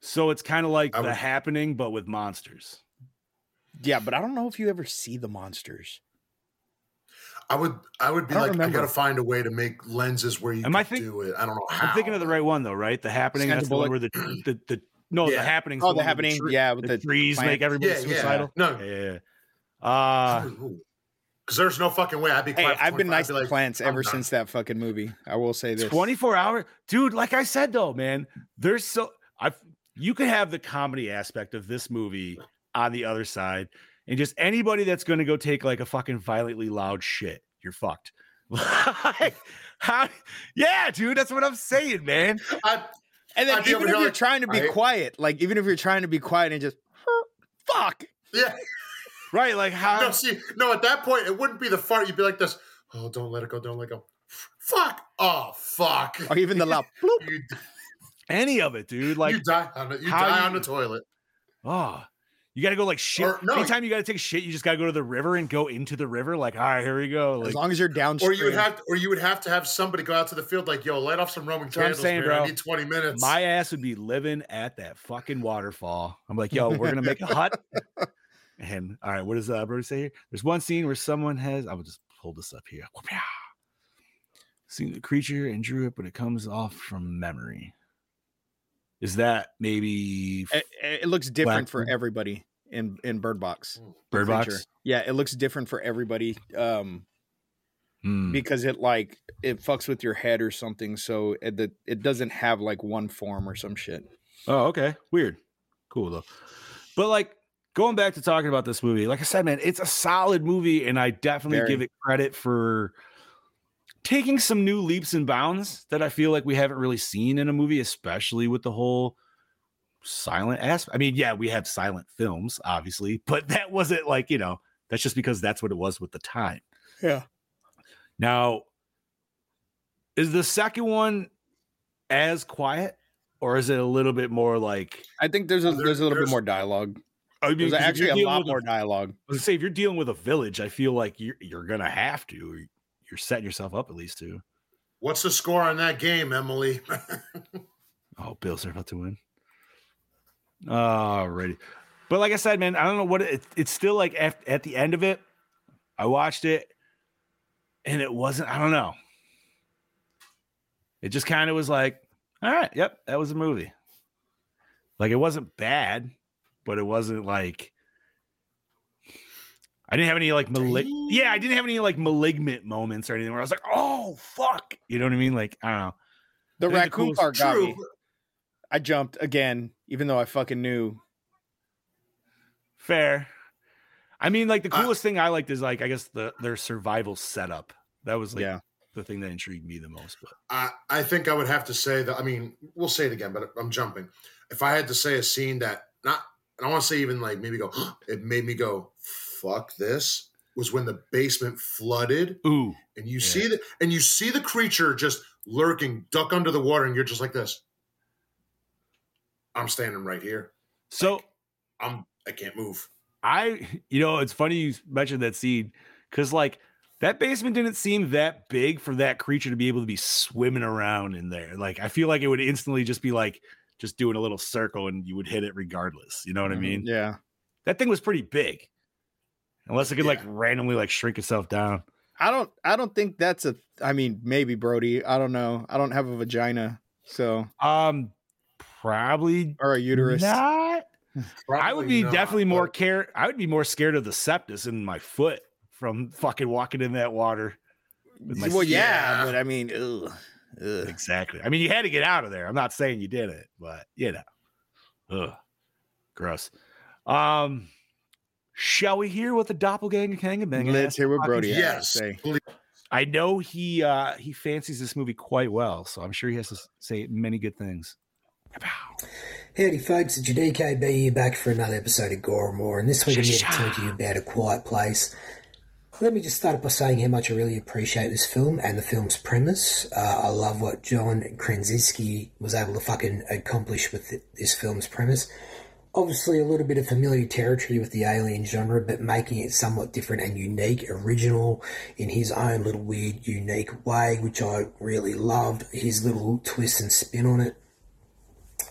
[SPEAKER 3] So it's kind of like
[SPEAKER 4] I
[SPEAKER 3] the
[SPEAKER 4] would-
[SPEAKER 3] happening, but with monsters.
[SPEAKER 5] Yeah, but I don't know if you ever see the monsters.
[SPEAKER 4] I would I would be
[SPEAKER 5] I
[SPEAKER 4] like,
[SPEAKER 5] remember.
[SPEAKER 4] I gotta find a way to make lenses where you
[SPEAKER 3] Am
[SPEAKER 4] can
[SPEAKER 3] I think-
[SPEAKER 4] do it. I don't know how.
[SPEAKER 3] I'm thinking of the right one though, right? The happening. That's the one where the the, the no,
[SPEAKER 4] Yeah.
[SPEAKER 3] the happening.
[SPEAKER 5] Oh, the happening, yeah, with
[SPEAKER 3] the,
[SPEAKER 5] the,
[SPEAKER 3] trees
[SPEAKER 5] plant.
[SPEAKER 3] make everybody
[SPEAKER 4] Yeah, yeah.
[SPEAKER 3] suicidal.
[SPEAKER 4] No.
[SPEAKER 3] yeah, yeah, yeah. Uh,
[SPEAKER 4] because there's no fucking way I'd be.
[SPEAKER 5] Hey,
[SPEAKER 4] quiet
[SPEAKER 5] I've been nice
[SPEAKER 4] I'd
[SPEAKER 5] to
[SPEAKER 4] be like,
[SPEAKER 5] plants ever
[SPEAKER 4] done.
[SPEAKER 5] since that fucking movie. I will say this.
[SPEAKER 3] 24 hour dude like i said though man there's so i you could have the comedy aspect of this movie on the other side and just anybody that's going to go take like a fucking violently loud shit you're fucked like how yeah dude that's what i'm saying man
[SPEAKER 4] I,
[SPEAKER 5] And then
[SPEAKER 4] I'd
[SPEAKER 5] even if you're
[SPEAKER 4] like,
[SPEAKER 5] trying to be
[SPEAKER 4] "Alright."
[SPEAKER 5] quiet, like even if you're trying to be quiet and just fuck.
[SPEAKER 4] yeah.
[SPEAKER 3] Right like how
[SPEAKER 4] No, see, no, at that point, it wouldn't be the fart. You'd be like this. Oh, don't let it go. Don't let it go. Fuck. Oh, fuck.
[SPEAKER 5] Or even the loud bloop.
[SPEAKER 4] You,
[SPEAKER 3] any of it dude like
[SPEAKER 4] you die on the, you die
[SPEAKER 3] you-
[SPEAKER 4] on the toilet.
[SPEAKER 3] oh you gotta go like shit
[SPEAKER 4] Or- no.
[SPEAKER 3] anytime you gotta take shit you just gotta go to the river and go into the river like all right here we go like
[SPEAKER 5] As long as you're downstream,
[SPEAKER 4] Or
[SPEAKER 5] downstream.
[SPEAKER 4] you would have, or you would have to have somebody go out to the field, like, "Yo, light off some Roman
[SPEAKER 3] That's I'm
[SPEAKER 4] candles,
[SPEAKER 3] saying,
[SPEAKER 4] man.
[SPEAKER 3] bro.
[SPEAKER 4] I need twenty minutes."
[SPEAKER 3] My ass would be living at that fucking waterfall. I'm like, yo, we're gonna make a hut. And all right, what does uh, Brody say here? There's one scene where someone has. I will just pull this up here. Seen the creature and drew it, but it comes off from memory. Is that maybe
[SPEAKER 5] it, it looks different for everybody in in Bird Box. the
[SPEAKER 3] Bird
[SPEAKER 5] creature.
[SPEAKER 3] Box?
[SPEAKER 5] Yeah, it looks different for everybody. Um,
[SPEAKER 3] Hmm.
[SPEAKER 5] because it like it fucks with your head or something. So it the, it doesn't have like one form or some shit.
[SPEAKER 3] Oh, okay. Weird. Cool though. But like going back to talking about this movie, like I said, man, it's a solid movie, and I definitely
[SPEAKER 5] Very.
[SPEAKER 3] give it credit for taking some new leaps and bounds that I feel like we haven't really seen in a movie, especially with the whole silent aspect. I mean, yeah, we have silent films, obviously, but that wasn't like, you know, that's just because that's what it was with the time.
[SPEAKER 5] Yeah.
[SPEAKER 3] Now, is the second one as quiet, or is it a little bit more like
[SPEAKER 5] I think there's a there's a little bit more dialogue.
[SPEAKER 3] I mean,
[SPEAKER 5] There's
[SPEAKER 3] 'cause if
[SPEAKER 5] actually
[SPEAKER 3] you're
[SPEAKER 5] a lot
[SPEAKER 3] with
[SPEAKER 5] more dialogue.
[SPEAKER 3] I was say if you're dealing with a village, I feel like you're you're gonna have to. or You're setting yourself up at least to.
[SPEAKER 4] What's the score on that game, Emily?
[SPEAKER 3] Oh, Bills are about to win. Alrighty, but like I said, man, I don't know what it, it's still like. At, at the end of it, I watched it, and it wasn't. I don't know. It just kind of was like, all right, yep, that was a movie. Like it wasn't bad, but it wasn't like. I didn't have any like malig- yeah, I didn't have any like malignant moments or anything where I was like, oh fuck, you know what I mean? Like I don't know.
[SPEAKER 5] The
[SPEAKER 3] I the
[SPEAKER 5] raccoon
[SPEAKER 3] coolest-
[SPEAKER 5] part got
[SPEAKER 4] True.
[SPEAKER 5] me. I jumped again, even though I fucking knew.
[SPEAKER 3] Fair. I mean, like the
[SPEAKER 4] I-
[SPEAKER 3] coolest thing I liked is like I guess the their survival setup. That was like
[SPEAKER 5] yeah.
[SPEAKER 3] the thing that intrigued me the most. But
[SPEAKER 4] I, I think I would have to say that. I mean, we'll say it again, but I'm jumping. If I had to say a scene that not, and I want to say even like maybe go, it made me go, fuck this, was when the basement flooded
[SPEAKER 3] ooh,
[SPEAKER 4] and you
[SPEAKER 3] Yeah.
[SPEAKER 4] see the and you see the creature just lurking, duck under the water, and you're just like this. I'm standing right here.
[SPEAKER 3] so
[SPEAKER 4] I'm I can't move.
[SPEAKER 3] I, you know, it's funny you mentioned that scene because like that basement didn't seem that big for that creature to be able to be swimming around in there. Like I feel like it would instantly just be like just doing a little circle and you would hit it regardless. You know what I mean?
[SPEAKER 5] Yeah.
[SPEAKER 3] That thing was pretty big. Unless it could like randomly like shrink itself down.
[SPEAKER 5] I don't I don't think that's a I mean, maybe Brody. I don't know. I don't have a vagina, so
[SPEAKER 3] Um probably
[SPEAKER 5] or a uterus.
[SPEAKER 3] not. I would be
[SPEAKER 4] not,
[SPEAKER 3] definitely more
[SPEAKER 4] but
[SPEAKER 3] care. I would be more scared of the septus in my foot from fucking walking in that water.
[SPEAKER 5] well, yeah,
[SPEAKER 4] Yeah.
[SPEAKER 5] but I mean, ugh, ugh.
[SPEAKER 3] Exactly. I mean, you had to get out of there. I'm not saying you did it, but you know, ugh, gross. Um, shall we hear what the doppelganger kangabanger?
[SPEAKER 5] let's hear what Brody has to say.
[SPEAKER 4] please.
[SPEAKER 3] I know he uh he fancies this movie quite well, so I'm sure he has to say many good things. Kapow.
[SPEAKER 6] Howdy, folks. It's your DKB here back for another episode of Gore and More, and this week I'm here to talk to you about A Quiet Place. Let me just start by saying how much I really appreciate this film and the film's premise. Uh, I love what John Krasinski was able to fucking accomplish with th- this film's premise. Obviously, a little bit of familiar territory with the alien genre, but making it somewhat different and unique, original in his own little weird, unique way, which I really loved. His little twist and spin on it.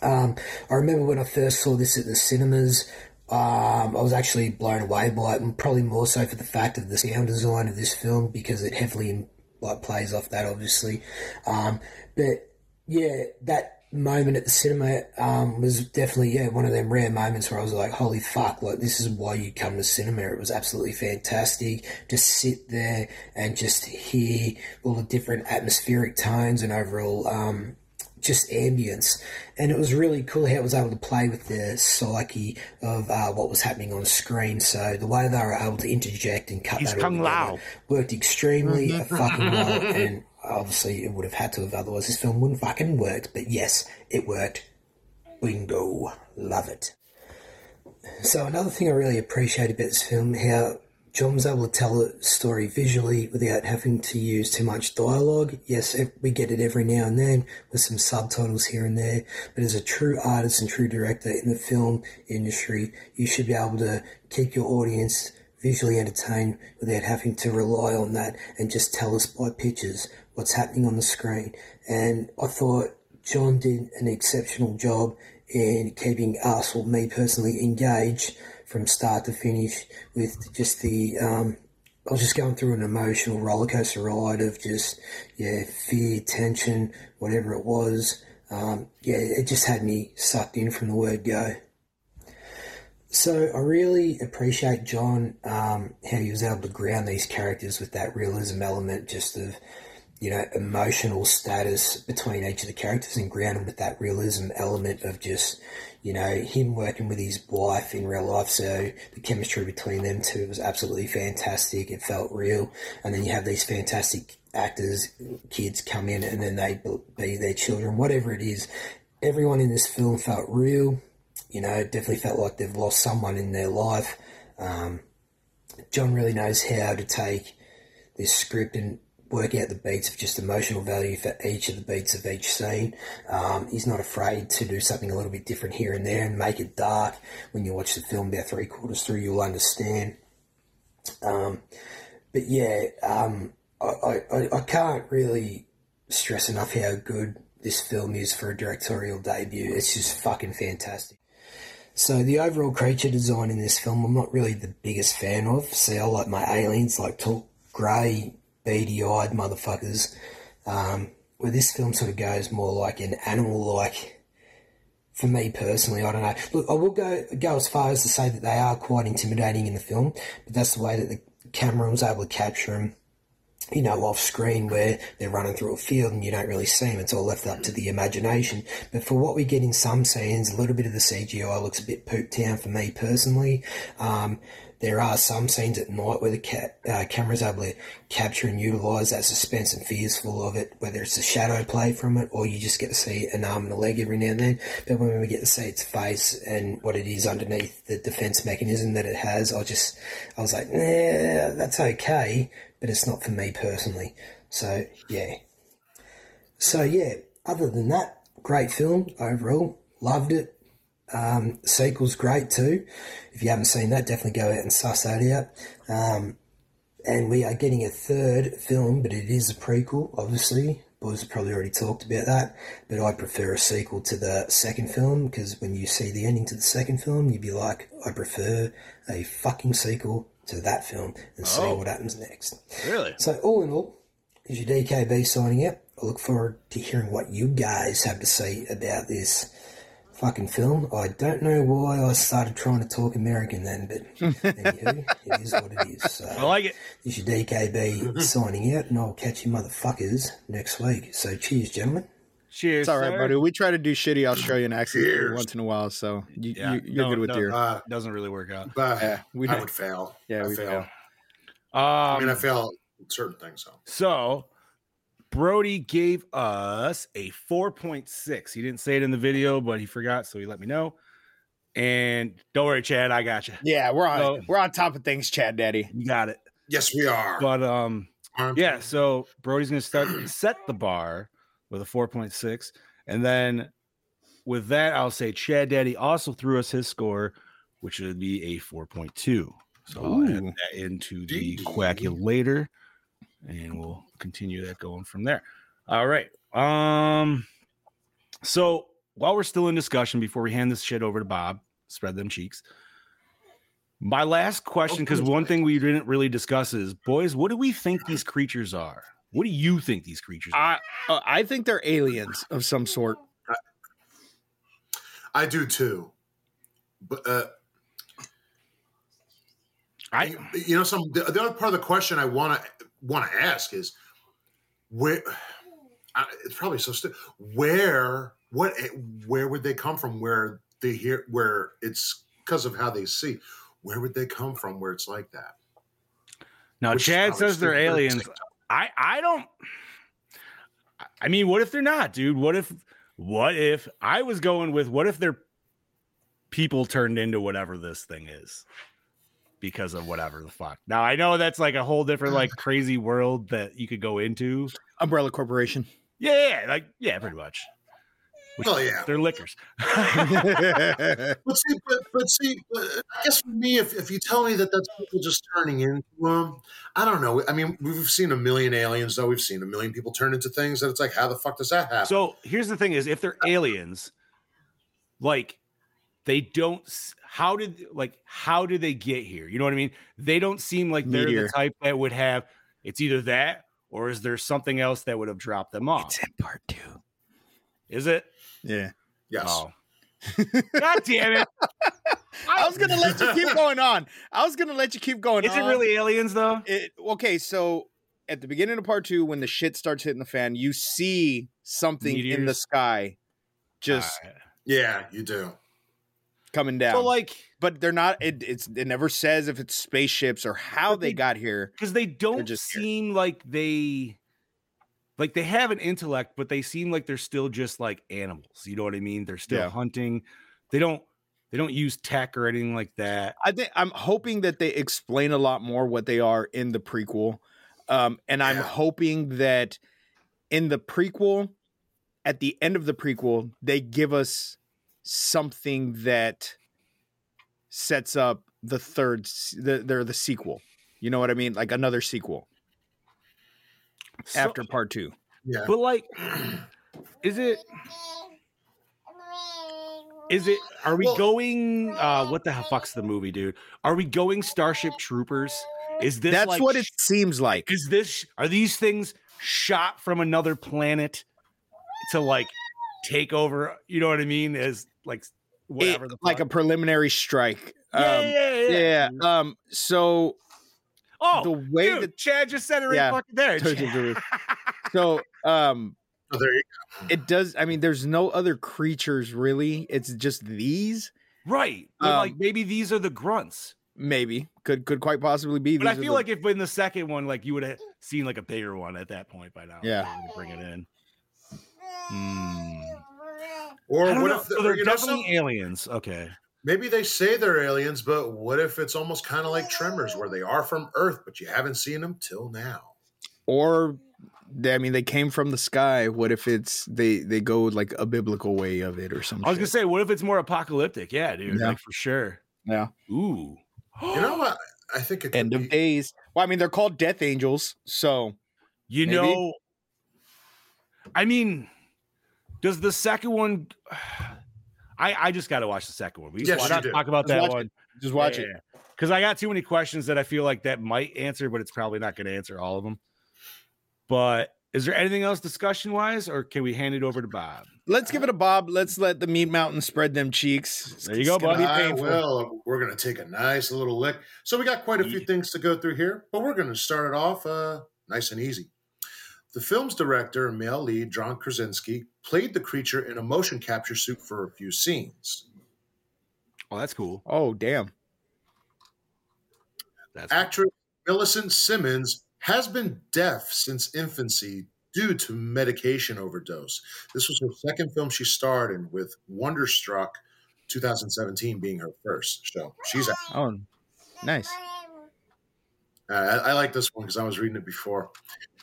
[SPEAKER 6] Um, I remember when I first saw this at the cinemas, um, I was actually blown away by it, and probably more so for the fact of the sound design of this film because it heavily like plays off that, obviously. Um, but yeah, that moment at the cinema um, was definitely yeah one of them rare moments where I was like, holy fuck, like this is why you come to cinema. It was absolutely fantastic. Just sit there and just hear all the different atmospheric tones and overall. Um, just ambience. And it was really cool how it was able to play with the psyche of uh, what was happening on screen. So the way they were able to interject and cut
[SPEAKER 3] He's
[SPEAKER 6] that
[SPEAKER 3] Kung Lao.
[SPEAKER 6] worked extremely fucking well. And obviously it would have had to have, otherwise this film wouldn't fucking worked. But yes, it worked. Bingo. Love it. So another thing I really appreciate about this film, how John was able to tell a story visually without having to use too much dialogue. Yes, we get it every now and then with some subtitles here and there, but as a true artist and true director in the film industry, you should be able to keep your audience visually entertained without having to rely on that and just tell us by pictures what's happening on the screen. And I thought John did an exceptional job in keeping us, or me personally, engaged from start to finish with just the. Um, I was just going through an emotional rollercoaster ride of just, yeah, fear, tension, whatever it was. Um, yeah, it just had me sucked in from the word go. So I really appreciate John um, how he was able to ground these characters with that realism element, just of you know emotional status between each of the characters, and ground them with that realism element of just you know him working with his wife in real life. So the chemistry between them two was absolutely fantastic. It felt real, and then you have these fantastic actors, kids come in, and then they be their children, whatever it is. Everyone in this film felt real you know, it definitely felt like they've lost someone in their life. Um, John really knows how to take this script and work out the beats of just emotional value for each of the beats of each scene. Um, he's not afraid to do something a little bit different here and there and make it dark. When you watch the film about three quarters through, you'll understand. Um, but yeah, um, I, I, I can't really stress enough how good this film is for a directorial debut. It's just fucking fantastic. So the overall creature design in this film, I'm not really the biggest fan of. See, I like my aliens, like tall, grey, beady-eyed motherfuckers. Um, where this film sort of goes more like an animal-like. For me personally, I don't know. Look, I will go go as far as to say that they are quite intimidating in the film, but that's the way that the camera was able to capture them you know, off screen where they're running through a field and you don't really see them. It's all left up to the imagination. But for what we get in some scenes, a little bit of the CGI looks a bit pooped down for me personally. Um, there are some scenes at night where the ca- uh, camera's able to capture and utilise that suspense and fears full of it, whether it's a shadow play from it or you just get to see an arm and a leg every now and then. But when we get to see its face and what it is underneath the defence mechanism that it has, I just, I was like, nah, that's okay, but it's not for me personally. So, yeah. So, yeah, other than that, great film overall. Loved it. Um, sequel's great too. If you haven't seen that, definitely go out and suss that out. Um, and we are getting a third film, but it is a prequel, obviously. Boys have probably already talked about that, but I prefer a sequel to the second film because when you see the ending to the second film, you'd be like, I prefer a fucking sequel to that film and see
[SPEAKER 3] Oh.
[SPEAKER 6] what happens next.
[SPEAKER 3] Really?
[SPEAKER 6] So, all in all, is your DKB signing out. I look forward to hearing what you guys have to say about this fucking film. I don't know why I started trying to talk American then, but anywho, it is what it is. So,
[SPEAKER 3] I like it.
[SPEAKER 6] this is your DKB signing out, and I'll catch you motherfuckers next week. So, cheers, gentlemen.
[SPEAKER 3] Cheers.
[SPEAKER 5] It's all right,
[SPEAKER 3] sir.
[SPEAKER 5] buddy. We try to do shitty Australian accents every once in a while, so you,
[SPEAKER 3] Yeah,
[SPEAKER 5] you, you're
[SPEAKER 3] no,
[SPEAKER 5] good with
[SPEAKER 3] no.
[SPEAKER 5] your.
[SPEAKER 4] Uh,
[SPEAKER 3] Doesn't really work out.
[SPEAKER 4] but
[SPEAKER 5] Yeah, we
[SPEAKER 4] I
[SPEAKER 5] don't-
[SPEAKER 4] would fail.
[SPEAKER 5] Yeah,
[SPEAKER 4] I
[SPEAKER 5] we
[SPEAKER 4] fail.
[SPEAKER 5] fail.
[SPEAKER 3] Um,
[SPEAKER 4] I mean, I fail certain things. So
[SPEAKER 3] So Brody gave us a 4.6. He didn't say it in the video, but he forgot, so he let me know. And don't worry, Chad, I got you.
[SPEAKER 5] Yeah, we're on
[SPEAKER 3] So-
[SPEAKER 5] we're on top of things, Chad Daddy.
[SPEAKER 3] You got it.
[SPEAKER 4] yes, we are.
[SPEAKER 3] But um,
[SPEAKER 4] Aren't
[SPEAKER 3] yeah.
[SPEAKER 4] we?
[SPEAKER 3] So Brody's gonna start set the bar with a 4.6, and then with that, I'll say Chad Daddy also threw us his score, which would be a 4.2. So I'll add that into the
[SPEAKER 4] Dee-dee.
[SPEAKER 3] quackulator, and we'll continue that going from there. All right. Um. So while we're still in discussion, before we hand this shit over to Bob, spread them cheeks. My last question, because one thing we didn't really discuss is, boys, what do we think these creatures are? What do you think these creatures are?
[SPEAKER 5] I uh, I think they're aliens of some sort.
[SPEAKER 4] I do too. But uh,
[SPEAKER 3] I
[SPEAKER 4] you know, some the, the other part of the question I want to want to ask is where. I, it's probably so stupid. Where what eh, where would they come from? Where they hear where it's because of how they see. Where would they come from? Where it's like that?
[SPEAKER 3] now
[SPEAKER 4] Which
[SPEAKER 3] Chad says they're
[SPEAKER 4] stupid, but at the
[SPEAKER 3] aliens. I I don't. I mean, what if they're not, dude? What if what if I was going with what if they're people turned into whatever this thing is because of whatever the fuck. Now I know that's like a whole different like crazy world that you could go into.
[SPEAKER 5] Umbrella Corporation.
[SPEAKER 3] Yeah, yeah, like yeah, pretty much. Which-
[SPEAKER 4] Well, yeah.
[SPEAKER 3] they're Lickers.
[SPEAKER 4] But see, but, but see, but uh, I guess for me, if, if you tell me that that's people just turning into them, I don't know. I mean, we've seen a million aliens, though. We've seen a million people turn into things that it's like, how the fuck does that happen?
[SPEAKER 3] So here's the thing: is if they're uh, aliens, like they don't. How did like how did they get here? You know what I mean? They don't seem like they're
[SPEAKER 5] Meteor.
[SPEAKER 3] the type that would have. It's either that or is there something else that would have dropped them off?
[SPEAKER 5] It's in part two.
[SPEAKER 3] Is it?
[SPEAKER 5] Yeah.
[SPEAKER 4] yes.
[SPEAKER 3] Oh, god damn it!
[SPEAKER 5] I was gonna let you keep going on. I was gonna let you keep going
[SPEAKER 3] Is it really aliens though?
[SPEAKER 5] It, okay, so at the beginning of part two, when the shit starts hitting the fan, you see something in the sky just
[SPEAKER 3] Alright.
[SPEAKER 4] Yeah, you do.
[SPEAKER 5] Coming down.
[SPEAKER 3] So like,
[SPEAKER 5] but they're not. It, it's it never says if it's spaceships or how they
[SPEAKER 3] they-
[SPEAKER 5] got here.
[SPEAKER 3] because they don't
[SPEAKER 5] just here.
[SPEAKER 3] seem like they like they have an intellect but they seem like they're still just like animals you know what i mean they're still
[SPEAKER 5] Yeah.
[SPEAKER 3] hunting they don't they don't use tech or anything like that
[SPEAKER 5] I think I'm hoping that they explain a lot more what they are in the prequel, um, and I'm
[SPEAKER 4] Yeah.
[SPEAKER 5] hoping that in the prequel, at the end of the prequel, they give us something that sets up the third, the they're the sequel. You know what I mean? Like another sequel
[SPEAKER 3] So-
[SPEAKER 5] after part two.
[SPEAKER 4] Yeah.
[SPEAKER 3] but like is it is it are we
[SPEAKER 4] Well-
[SPEAKER 3] going uh what the fuck's the movie dude are we going starship troopers is this
[SPEAKER 5] That's
[SPEAKER 3] like,
[SPEAKER 5] what it seems like.
[SPEAKER 3] is this are these things shot from another planet to like take over you know what i mean as like whatever
[SPEAKER 5] It-
[SPEAKER 3] the
[SPEAKER 5] like a preliminary strike.
[SPEAKER 3] yeah,
[SPEAKER 5] Um,
[SPEAKER 3] yeah, yeah,
[SPEAKER 5] yeah. Um. So
[SPEAKER 3] oh
[SPEAKER 5] the way
[SPEAKER 3] dude,
[SPEAKER 5] that
[SPEAKER 3] chad just said it right
[SPEAKER 5] Yeah.
[SPEAKER 3] fucking there
[SPEAKER 5] Told you
[SPEAKER 3] Chad.
[SPEAKER 5] to do so um
[SPEAKER 4] Oh, there you go.
[SPEAKER 5] it does i mean there's no other creatures really it's just these
[SPEAKER 3] right
[SPEAKER 5] Um,
[SPEAKER 3] like maybe these are the grunts
[SPEAKER 5] maybe could could quite possibly be
[SPEAKER 3] but i
[SPEAKER 5] These are
[SPEAKER 3] feel
[SPEAKER 5] the-
[SPEAKER 3] like if in the second one like you would have seen like a bigger one at that point by now
[SPEAKER 5] Yeah.
[SPEAKER 3] if they were to bring it in Hmm.
[SPEAKER 4] Or what
[SPEAKER 3] know.
[SPEAKER 4] if
[SPEAKER 3] So they're
[SPEAKER 4] you know,
[SPEAKER 3] definitely aliens okay
[SPEAKER 4] maybe they say they're aliens, but what if it's almost kind of like Tremors, where they are from Earth, but you haven't seen them till now?
[SPEAKER 5] or they- i mean they came from the sky what if it's they they go like a biblical way of it or something
[SPEAKER 3] i was gonna say what if it's more apocalyptic yeah dude
[SPEAKER 5] Yeah.
[SPEAKER 3] like for sure
[SPEAKER 5] Yeah.
[SPEAKER 3] ooh
[SPEAKER 4] You know what? I think it could
[SPEAKER 5] end of
[SPEAKER 4] be-
[SPEAKER 5] days well i mean they're called death angels so
[SPEAKER 3] You
[SPEAKER 5] Maybe.
[SPEAKER 3] know, I mean, does the second one? I I just got to watch the second one. We
[SPEAKER 4] Yes,
[SPEAKER 3] why
[SPEAKER 4] you
[SPEAKER 3] not
[SPEAKER 4] do.
[SPEAKER 3] talk about
[SPEAKER 5] Just
[SPEAKER 3] that
[SPEAKER 5] watch
[SPEAKER 3] one.
[SPEAKER 5] just watch it
[SPEAKER 3] because I got too many questions that I feel like that might answer, but it's probably not going to answer all of them. But is there anything else discussion wise, or can we hand it over to Bob?
[SPEAKER 5] let's give it a bob let's let the meat mountain spread them cheeks
[SPEAKER 3] There you go,
[SPEAKER 5] It's gonna
[SPEAKER 3] buddy.
[SPEAKER 5] be
[SPEAKER 4] I will. We're going to take a nice little lick. So we got quite a few things to go through here, but we're going to start it off uh, nice and easy. The film's director and male lead, John Krasinski, played the creature in a motion capture suit for a few scenes.
[SPEAKER 3] Oh, that's cool.
[SPEAKER 5] oh damn
[SPEAKER 3] That's cool.
[SPEAKER 4] Actress Millicent Simmonds has been deaf since infancy due to medication overdose. This was her second film she starred in, with Wonderstruck 2017 being her first. So she's.
[SPEAKER 5] Oh, nice.
[SPEAKER 4] Uh, I, I like this one because I was reading it before.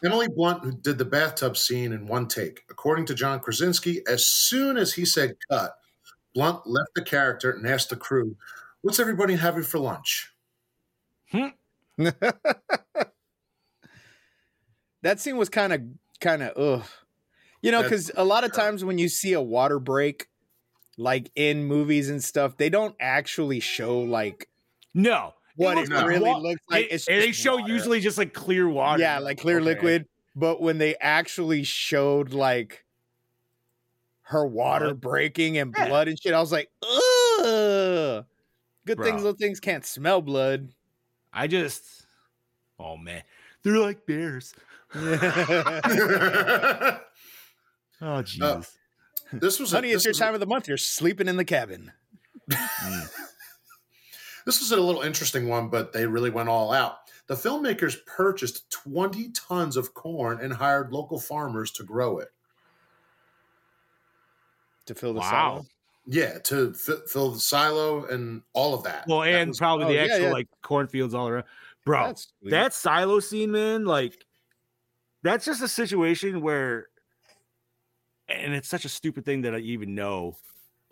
[SPEAKER 4] Emily Blunt, who did the bathtub scene in one take. According to John Krasinski, as soon as he said cut, Blunt left the character and asked the crew, What's everybody having for lunch?
[SPEAKER 5] that scene was kind of kind of ugh. You know, because a lot of times when you see a water break, like in movies and stuff, they don't actually show like
[SPEAKER 3] No.
[SPEAKER 5] What
[SPEAKER 3] looks
[SPEAKER 5] it
[SPEAKER 4] like
[SPEAKER 5] really
[SPEAKER 3] wa-
[SPEAKER 5] looks like.
[SPEAKER 3] They, they show
[SPEAKER 5] water.
[SPEAKER 3] usually just like clear water.
[SPEAKER 5] yeah, like clear
[SPEAKER 3] Okay.
[SPEAKER 5] liquid. But when they actually showed like her water
[SPEAKER 3] Blood?
[SPEAKER 5] breaking and
[SPEAKER 3] Yeah.
[SPEAKER 5] blood and shit, I was like, ugh. Good
[SPEAKER 3] Bro.
[SPEAKER 5] things, little things can't smell blood.
[SPEAKER 3] I just, oh man, they're like bears. Oh uh, jeez.
[SPEAKER 4] this was a,
[SPEAKER 5] Honey, it's
[SPEAKER 4] this
[SPEAKER 5] your
[SPEAKER 4] was a-
[SPEAKER 5] time of the month. You're sleeping in the cabin. Mm.
[SPEAKER 4] This was a little interesting one, but they really went all out. The filmmakers purchased 20 tons of corn and hired local farmers to grow it.
[SPEAKER 5] To fill the
[SPEAKER 3] wow.
[SPEAKER 5] silo.
[SPEAKER 4] Yeah, to fi- fill the silo and all of that.
[SPEAKER 3] Well,
[SPEAKER 4] That
[SPEAKER 3] and
[SPEAKER 4] was-
[SPEAKER 3] probably
[SPEAKER 5] oh,
[SPEAKER 3] the actual
[SPEAKER 5] yeah.
[SPEAKER 3] like cornfields all around. Bro,
[SPEAKER 5] That's
[SPEAKER 3] that silo scene, man, like that's just a situation where and it's such a stupid thing that I even know,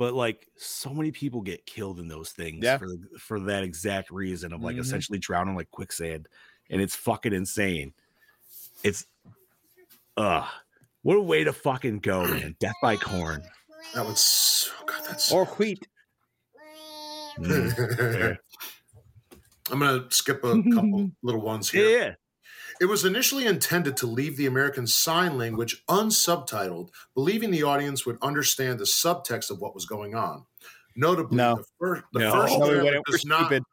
[SPEAKER 3] but like so many people get killed in those things
[SPEAKER 5] Yeah.
[SPEAKER 3] for for that exact reason of like
[SPEAKER 5] Mhm.
[SPEAKER 3] essentially drowning like quicksand. And it's fucking insane. It's uh what a way to fucking go, man. Death by corn.
[SPEAKER 4] that was oh god, that's
[SPEAKER 5] or wheat.
[SPEAKER 3] Mm,
[SPEAKER 4] I'm gonna skip a couple little ones here.
[SPEAKER 3] yeah.
[SPEAKER 4] It was initially intended to leave the American Sign Language unsubtitled, believing the audience would understand the subtext of what was going on. Notably,
[SPEAKER 5] No.
[SPEAKER 4] the, fir- the
[SPEAKER 3] No.
[SPEAKER 4] first
[SPEAKER 5] No, we
[SPEAKER 4] trailer does not.
[SPEAKER 5] stupid.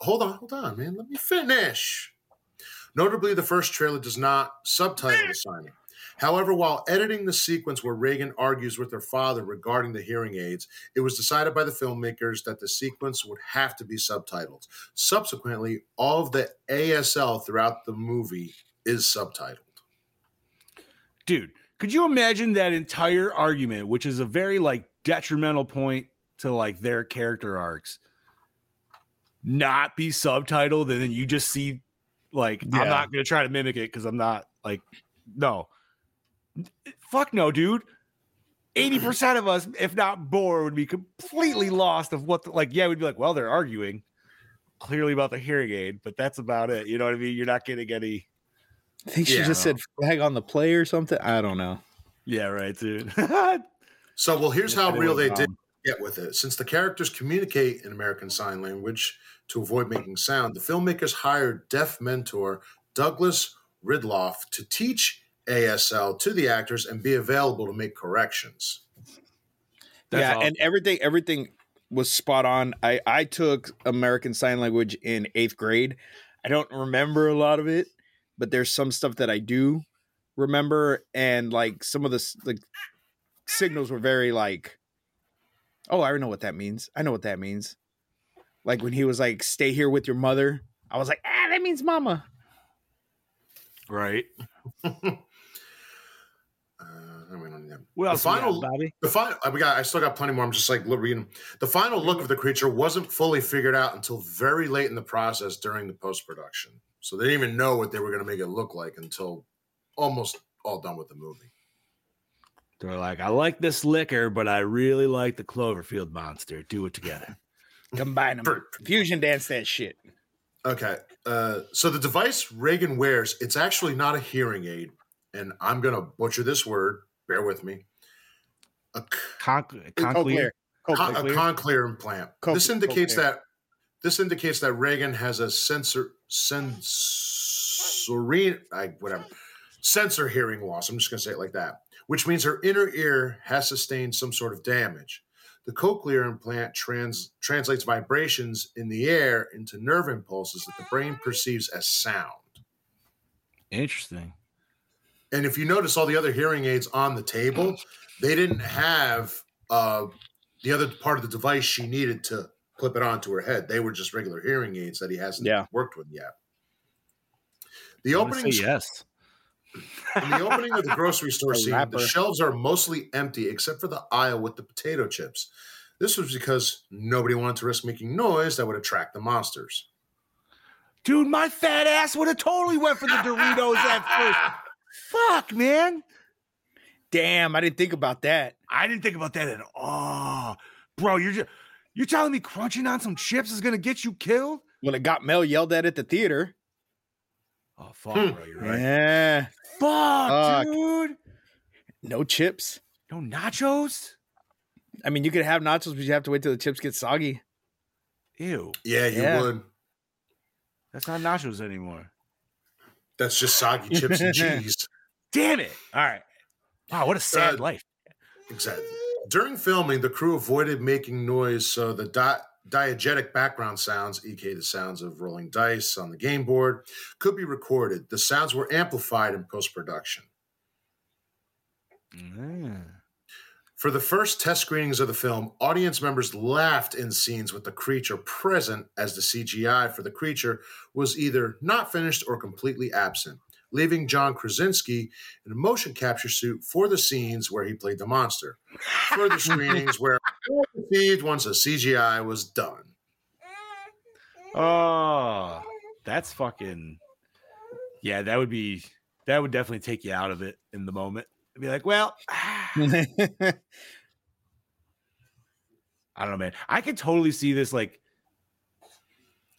[SPEAKER 4] Hold on, hold on, man. Let me finish. Notably, the first trailer does not subtitle the signing. However, while editing the sequence where Regan argues with her father regarding the hearing aids, it was decided by the filmmakers that the sequence would have to be subtitled. Subsequently, all of the ASL throughout the movie is subtitled.
[SPEAKER 3] dude could you imagine that entire argument which is a very like detrimental point to like their character arcs not be subtitled and then you just see like
[SPEAKER 5] Yeah.
[SPEAKER 3] i'm not gonna try to mimic it because i'm not like no fuck no dude 80% of us if not more would be completely lost of what the, like yeah we'd be like well they're arguing clearly about the hearing aid but that's about it you know what i mean you're not getting any
[SPEAKER 5] I think she
[SPEAKER 4] Yeah.
[SPEAKER 5] just said flag on the play or something. I don't know.
[SPEAKER 3] yeah right dude
[SPEAKER 4] So, well, here's how real they did get with it. Since the characters communicate in American Sign Language to avoid making sound, the filmmakers hired deaf mentor Douglas Ridloff to teach ASL to the actors and be available to make corrections.
[SPEAKER 3] That's
[SPEAKER 5] yeah,
[SPEAKER 3] awesome.
[SPEAKER 5] and everything everything was spot on. I I took American Sign Language in eighth grade. I don't remember a lot of it, but there's some stuff that I do remember, and like some of the like signals were very like, oh, I know what that means. I know what that means. Like when he was like, "Stay here with your mother," I was like, "Ah, that means mama."
[SPEAKER 3] right
[SPEAKER 4] we don't need that.
[SPEAKER 3] what
[SPEAKER 4] The
[SPEAKER 3] else we got,
[SPEAKER 4] final-
[SPEAKER 3] bobby
[SPEAKER 4] The final, we got. I still got plenty more. I'm just like reading. The final look of the creature wasn't fully figured out until very late in the process during the post production. So they didn't even know what they were going to make it look like until almost all done with the movie.
[SPEAKER 3] They're like, I like this Licker, but I really like the Cloverfield monster. Do it together.
[SPEAKER 5] Combine them,
[SPEAKER 4] For-
[SPEAKER 5] fusion dance that shit.
[SPEAKER 4] Okay. Uh, so the device Regan wears, it's actually not a hearing aid. And I'm going to butcher this word. Bear with me. A, c-
[SPEAKER 3] Con-
[SPEAKER 5] Cochlear.
[SPEAKER 3] Conclear.
[SPEAKER 4] a
[SPEAKER 5] Cochlear.
[SPEAKER 4] cochlear implant.
[SPEAKER 5] Co-
[SPEAKER 4] this indicates
[SPEAKER 5] cochlear.
[SPEAKER 4] that this indicates that Regan has a sensor sensory I whatever sensor hearing loss. I'm just going to say it like that, which means her inner ear has sustained some sort of damage. The cochlear implant trans, translates vibrations in the air into nerve impulses that the brain perceives as sound.
[SPEAKER 3] Interesting.
[SPEAKER 4] And if you notice all the other hearing aids on the table, they didn't have uh, the other part of the device she needed to clip it onto her head. They were just regular hearing aids that he hasn't
[SPEAKER 5] Yeah.
[SPEAKER 4] worked with yet. The opening
[SPEAKER 3] yes.
[SPEAKER 4] In the opening of the grocery store scene,
[SPEAKER 5] rapper.
[SPEAKER 4] the shelves are mostly empty except for the aisle with the potato chips. This was because nobody wanted to risk making noise that would attract the monsters.
[SPEAKER 3] Dude, my fat ass would have totally went for the Doritos at first. Fuck, man.
[SPEAKER 5] Damn, I didn't think about that.
[SPEAKER 3] I didn't think about that at all. Bro, you're just you're telling me crunching on some chips is gonna get you killed?
[SPEAKER 5] Well, it got Mel yelled at at the theater.
[SPEAKER 3] Oh fuck,
[SPEAKER 4] Hmm.
[SPEAKER 3] bro, you're right.
[SPEAKER 5] Yeah,
[SPEAKER 3] Fuck,
[SPEAKER 5] Fuck.
[SPEAKER 3] dude.
[SPEAKER 5] no chips.
[SPEAKER 3] No nachos?
[SPEAKER 5] I mean, you could have nachos, but you have to wait till the chips get soggy.
[SPEAKER 3] Ew.
[SPEAKER 4] Yeah, you
[SPEAKER 5] Yeah.
[SPEAKER 4] would.
[SPEAKER 3] That's not nachos anymore.
[SPEAKER 4] That's just soggy chips and cheese.
[SPEAKER 3] Damn it. All right. Wow, what a sad
[SPEAKER 4] Uh,
[SPEAKER 3] life.
[SPEAKER 4] Exactly. During filming, the crew avoided making noise, so the di- diegetic background sounds, aka the sounds of rolling dice on the game board, could be recorded. The sounds were amplified in post production.
[SPEAKER 3] Mm.
[SPEAKER 4] For the first test screenings of the film, audience members laughed in scenes with the creature present, as the CGI for the creature was either not finished or completely absent, leaving John Krasinski in a motion capture suit for the scenes where he played the monster. Further screenings were received once the CGI was done.
[SPEAKER 3] Oh, that's fucking. Yeah, that would be. That would definitely take you out of it in the moment. Be like, well, I don't know, man. I could totally see this like,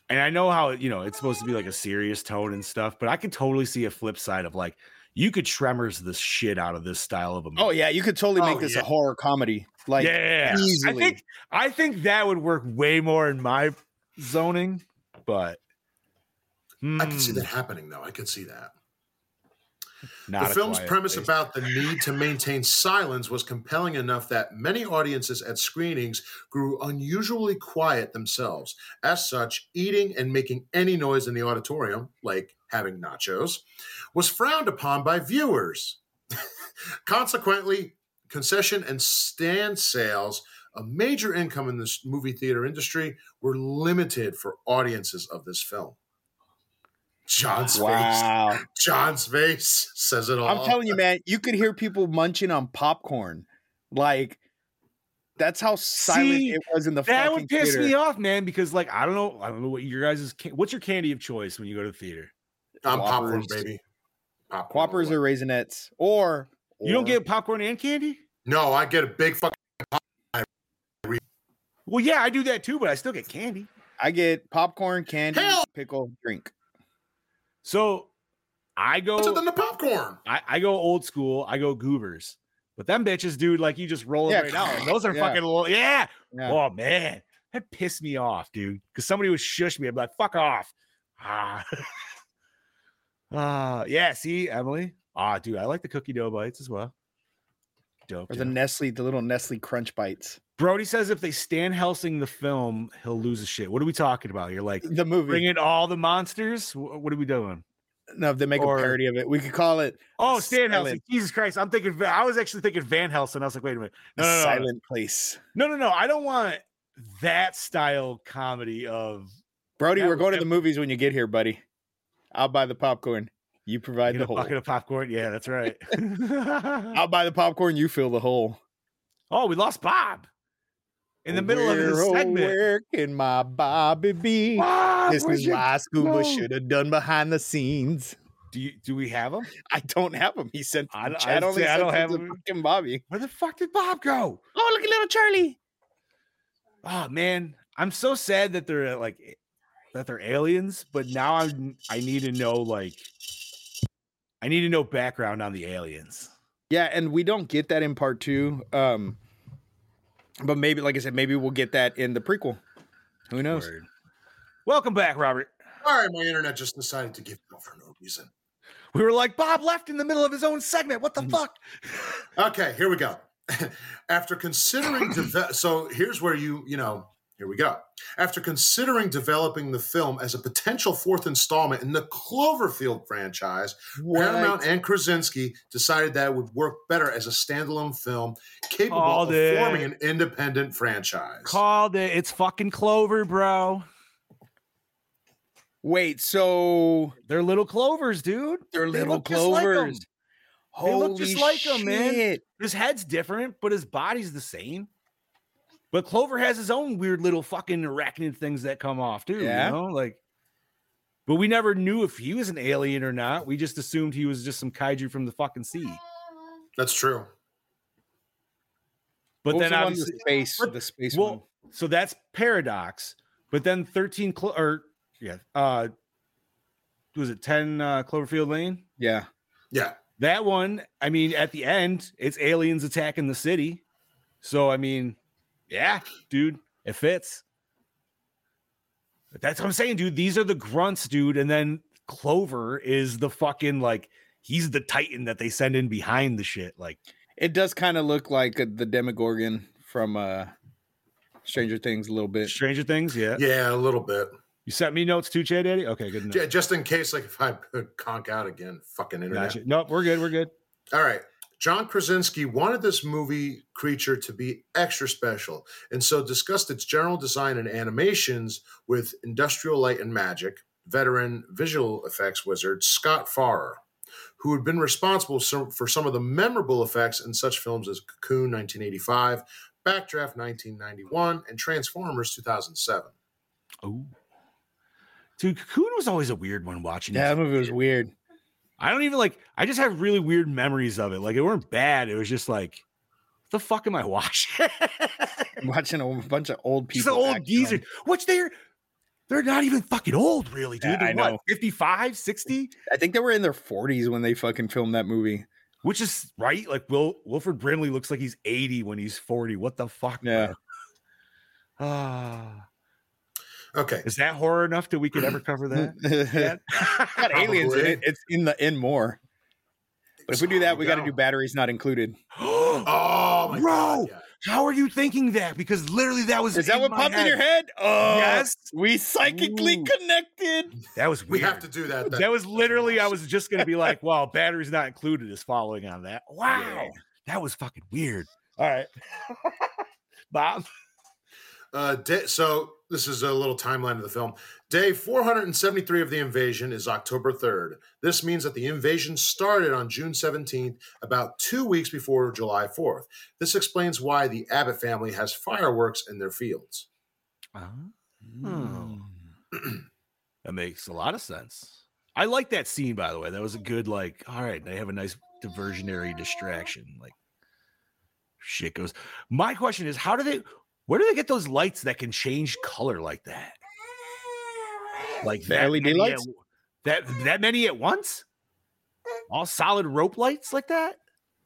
[SPEAKER 3] and I know how you know it's supposed to be like a serious tone and stuff, but I could totally see a flip side of like you could tremors the shit out of this style of a movie.
[SPEAKER 5] oh yeah, you could totally make
[SPEAKER 4] Oh,
[SPEAKER 5] this
[SPEAKER 4] yeah.
[SPEAKER 5] a horror comedy. Like
[SPEAKER 3] yeah, I
[SPEAKER 5] easily.
[SPEAKER 3] think I think that would work way more in my zoning, but
[SPEAKER 4] I could see
[SPEAKER 3] hmm,
[SPEAKER 4] that happening, though. I could see that.
[SPEAKER 3] Not
[SPEAKER 4] the film's premise
[SPEAKER 3] place.
[SPEAKER 4] about the need to maintain silence was compelling enough that many audiences at screenings grew unusually quiet themselves. As such, eating and making any noise in the auditorium, like having nachos, was frowned upon by viewers. Consequently, concession and stand sales, a major income in this movie theater industry, were limited for audiences of this film. John's face.
[SPEAKER 5] wow.
[SPEAKER 4] John's face says it all.
[SPEAKER 5] I'm telling you, man, you could hear people munching on popcorn. Like that's how silent
[SPEAKER 3] See,
[SPEAKER 5] it was in the
[SPEAKER 3] that
[SPEAKER 5] fucking
[SPEAKER 3] would piss
[SPEAKER 5] theater.
[SPEAKER 3] me off, man. Because like I don't know, I don't know what your guys' can- what's your candy of choice when you go to the theater.
[SPEAKER 4] I'm popcorn, baby. Popcorn.
[SPEAKER 5] Whoppers or raisinets, or,
[SPEAKER 3] You don't get popcorn and candy.
[SPEAKER 4] no. I get a big fucking.
[SPEAKER 3] Well, yeah, I do that too, but I still get candy.
[SPEAKER 5] I get popcorn, candy,
[SPEAKER 4] Hell!
[SPEAKER 5] pickle, drink.
[SPEAKER 3] So I
[SPEAKER 4] What's it
[SPEAKER 3] go,
[SPEAKER 4] than the popcorn?
[SPEAKER 3] I, I go old school. I go goobers. But them bitches, dude, like you just roll
[SPEAKER 5] Yeah.
[SPEAKER 3] right out. And those are
[SPEAKER 5] Yeah.
[SPEAKER 3] fucking little, yeah.
[SPEAKER 5] Yeah.
[SPEAKER 3] Oh man, that pissed me off, dude. Because somebody would shush me. I'd be like, "Fuck off." Ah, Ah, yeah. See, Emily. Ah, dude, I like the cookie dough bites as well. Dope.
[SPEAKER 5] or the
[SPEAKER 3] dope.
[SPEAKER 5] Nestle, the little Nestle Crunch bites.
[SPEAKER 3] Brody says if they Stan Helsing the film, he'll lose a shit. What are we talking about? You're like
[SPEAKER 5] The movie.
[SPEAKER 3] bring in all the monsters. What are we doing?
[SPEAKER 5] no, if they make
[SPEAKER 3] or-
[SPEAKER 5] a parody of it, we could call it
[SPEAKER 3] Oh, Stan
[SPEAKER 5] Silent.
[SPEAKER 3] Helsing. Jesus Christ. I'm thinking, I was actually thinking Van Helsing. I was like, wait a minute. No, no, no,
[SPEAKER 5] silent place.
[SPEAKER 3] No, no, no. I don't want that style comedy of
[SPEAKER 5] Brody, we're going to the movies when you get here, buddy. I'll buy the popcorn. You provide
[SPEAKER 3] get
[SPEAKER 5] the
[SPEAKER 3] a
[SPEAKER 5] hole.
[SPEAKER 3] bucket of popcorn. Yeah, that's right.
[SPEAKER 5] I'll buy the popcorn. You fill the hole.
[SPEAKER 3] oh, we lost Bob in the middle of
[SPEAKER 5] Where,
[SPEAKER 3] his
[SPEAKER 5] oh,
[SPEAKER 3] segment.
[SPEAKER 5] Where can my Bobby be?
[SPEAKER 3] Bob,
[SPEAKER 5] this is
[SPEAKER 3] you
[SPEAKER 5] why Scuba
[SPEAKER 3] go?
[SPEAKER 5] should have done behind the scenes.
[SPEAKER 3] Do you, do we have him?
[SPEAKER 5] I don't have him. He sent.
[SPEAKER 3] I don't-
[SPEAKER 5] Chad
[SPEAKER 3] I
[SPEAKER 5] only
[SPEAKER 3] say I don't have
[SPEAKER 5] to
[SPEAKER 3] him.
[SPEAKER 5] fucking Bobby.
[SPEAKER 3] Where the fuck did Bob go?
[SPEAKER 5] Oh, look at little Charlie.
[SPEAKER 3] Oh man, I'm so sad that they're uh, like that they're aliens, but now I'm I need to know like I need to know background on the aliens.
[SPEAKER 5] Yeah, and we don't get that in part two. Um, but maybe, like I said, maybe we'll get that in the prequel. Who knows?
[SPEAKER 3] Word. Welcome back, Robert.
[SPEAKER 4] All right, my internet just decided to give up for no reason.
[SPEAKER 3] We were like Bob left in the middle of his own segment. What the
[SPEAKER 5] Mm.
[SPEAKER 3] fuck?
[SPEAKER 4] Okay, here we go. After considering, deve- so here's where you, you know, here we go. After considering developing the film as a potential fourth installment in the Cloverfield franchise, Paramount and Krasinski decided that it would work better as a standalone film capable
[SPEAKER 3] Called
[SPEAKER 4] of
[SPEAKER 3] it.
[SPEAKER 4] forming an independent franchise.
[SPEAKER 3] Called it. It's fucking Clover, bro.
[SPEAKER 5] Wait, so
[SPEAKER 3] They're little clovers, dude.
[SPEAKER 5] they're little
[SPEAKER 3] look just like 'em.
[SPEAKER 5] clovers.
[SPEAKER 3] They look just
[SPEAKER 5] Holy
[SPEAKER 3] like 'em, man.
[SPEAKER 5] shit.
[SPEAKER 3] His head's different, but his body's the same. But Clover has his own weird little fucking arachnid things that come off too.
[SPEAKER 5] Yeah?
[SPEAKER 3] You know, like. But we never knew if he was an alien or not. We just assumed he was just some kaiju from the fucking sea.
[SPEAKER 4] That's true.
[SPEAKER 3] But
[SPEAKER 5] What
[SPEAKER 3] then obviously,
[SPEAKER 5] the space, the space
[SPEAKER 3] well,
[SPEAKER 5] one.
[SPEAKER 3] so that's paradox. But then thirteen Clo- or yeah, uh, was it ten uh, Cloverfield Lane?
[SPEAKER 5] Yeah.
[SPEAKER 4] Yeah.
[SPEAKER 3] That one, I mean, at the end, it's aliens attacking the city. So I mean, yeah, dude, it fits. But that's what I'm saying, dude. These are the grunts, dude, and then Clover is the fucking like he's the titan that they send in behind the shit. Like,
[SPEAKER 5] It does kind of look like uh, the Demogorgon from uh Stranger Things a little bit.
[SPEAKER 3] Stranger Things, yeah.
[SPEAKER 4] Yeah, a little bit.
[SPEAKER 3] You sent me notes too, Chad Daddy. Okay, good.
[SPEAKER 4] Yeah, just in case, like if I conk out again, fucking internet.
[SPEAKER 3] Gotcha. Nope, we're good. We're good.
[SPEAKER 4] All right. John Krasinski wanted this movie creature to be extra special, and so discussed its general design and animations with Industrial Light and Magic veteran visual effects wizard Scott Farrar, who had been responsible for some of the memorable effects in such films as Cocoon 1985, Backdraft 1991, and Transformers 2007.
[SPEAKER 3] Oh, dude, Cocoon was always a weird one watching.
[SPEAKER 5] Yeah,
[SPEAKER 3] it.
[SPEAKER 5] that movie was weird.
[SPEAKER 3] I don't even like. I just have really weird memories of it. Like it weren't bad. It was just like, what the fuck am I watching?
[SPEAKER 5] Watching a bunch of old
[SPEAKER 3] just
[SPEAKER 5] people.
[SPEAKER 3] an old
[SPEAKER 5] act
[SPEAKER 3] geezer.
[SPEAKER 5] drunk.
[SPEAKER 3] Which they're they're not even fucking old, really, dude.
[SPEAKER 5] Yeah,
[SPEAKER 3] They're
[SPEAKER 5] I
[SPEAKER 3] what,
[SPEAKER 5] know.
[SPEAKER 3] 55, 60?
[SPEAKER 5] I think they were in their 40s when they fucking filmed that movie.
[SPEAKER 3] Which is right. Like Will Wilford Brimley looks like he's 80 when he's 40. What the fuck?
[SPEAKER 5] Yeah.
[SPEAKER 3] Ah,
[SPEAKER 4] Okay.
[SPEAKER 3] is that horror enough that we could ever cover that?
[SPEAKER 5] It's got aliens in it. It's in the in more. But if we do that, we got to do batteries not included.
[SPEAKER 4] Oh my
[SPEAKER 3] Bro,
[SPEAKER 4] god! yeah.
[SPEAKER 3] how are you thinking that? Because literally that was
[SPEAKER 5] Is that what
[SPEAKER 3] my
[SPEAKER 5] popped in your
[SPEAKER 3] head.
[SPEAKER 5] head? Oh,
[SPEAKER 3] Yes.
[SPEAKER 5] We psychically
[SPEAKER 3] Ooh.
[SPEAKER 5] connected.
[SPEAKER 3] That was
[SPEAKER 4] We have to do that.
[SPEAKER 3] that was literally I was just gonna be like, well, batteries not included is following on that. Wow,
[SPEAKER 4] Yeah.
[SPEAKER 3] that was fucking weird. All right, Bob.
[SPEAKER 4] Uh, day, so this is a little timeline of the film. Day 473 of the invasion is October 3rd. This means that the invasion started on June 17th, about two weeks before July 4th. This explains why the Abbott family has fireworks in their fields.
[SPEAKER 3] Oh. that makes a lot of sense. I like that scene, by the way. That was a good, like, all right, they have a nice diversionary distraction. Like, shit goes. My question is, how do they, where do they get those lights that can change color like that? Like
[SPEAKER 5] The
[SPEAKER 3] that
[SPEAKER 5] LED
[SPEAKER 3] many
[SPEAKER 5] lights?
[SPEAKER 3] At, that that many at once? All solid rope lights like that?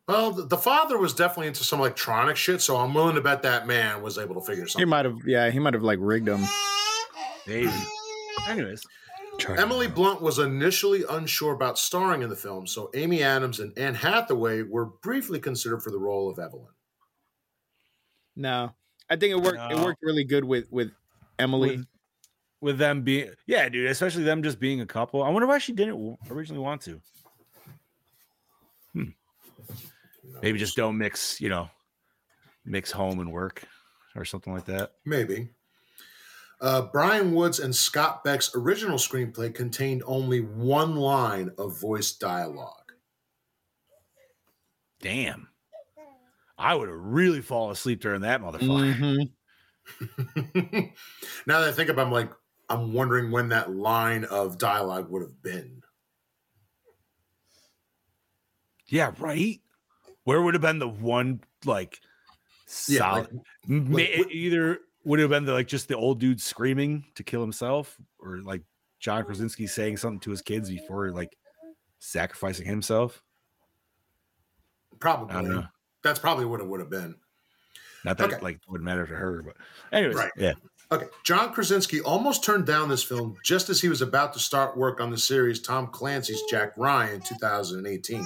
[SPEAKER 4] Well, the, the father was definitely into some electronic shit, so I'm willing to bet that man was able to figure something.
[SPEAKER 5] He might have, yeah, he might have like rigged them.
[SPEAKER 3] Maybe. Anyways,
[SPEAKER 4] Emily Blunt was initially unsure about starring in the film, so Amy Adams and Anne Hathaway were briefly considered for the role of Evelyn.
[SPEAKER 5] No, I think it worked. It worked really good with with Emily.
[SPEAKER 3] With- with them being, yeah, dude, especially them just being a couple. I wonder why she didn't originally want to. Hmm. Maybe just don't mix, you know, mix home and work or something like that.
[SPEAKER 4] Maybe. Uh, Bryan Woods and Scott Beck's original screenplay contained only one line of voice dialogue.
[SPEAKER 3] Damn. I would have really fallen asleep during that motherfucker.
[SPEAKER 5] Mhm.
[SPEAKER 4] now that I think about it, I'm like, I'm wondering when that line of dialogue would have been.
[SPEAKER 3] Yeah, right. Where would have been the one like
[SPEAKER 4] Yeah,
[SPEAKER 3] solid?
[SPEAKER 4] like-
[SPEAKER 3] Ma-
[SPEAKER 4] like, what-
[SPEAKER 3] either would have been the, like just the old dude screaming to kill himself, or like John Krasinski saying something to his kids before like sacrificing himself. I don't
[SPEAKER 4] Probably. That's probably what it would have been.
[SPEAKER 3] Not that
[SPEAKER 4] Okay.
[SPEAKER 3] it, like would matter to her, but anyways,
[SPEAKER 4] Right.
[SPEAKER 3] yeah.
[SPEAKER 4] Okay. John Krasinski almost turned down this film just as he was about to start work on the series Tom Clancy's Jack Ryan in 2018.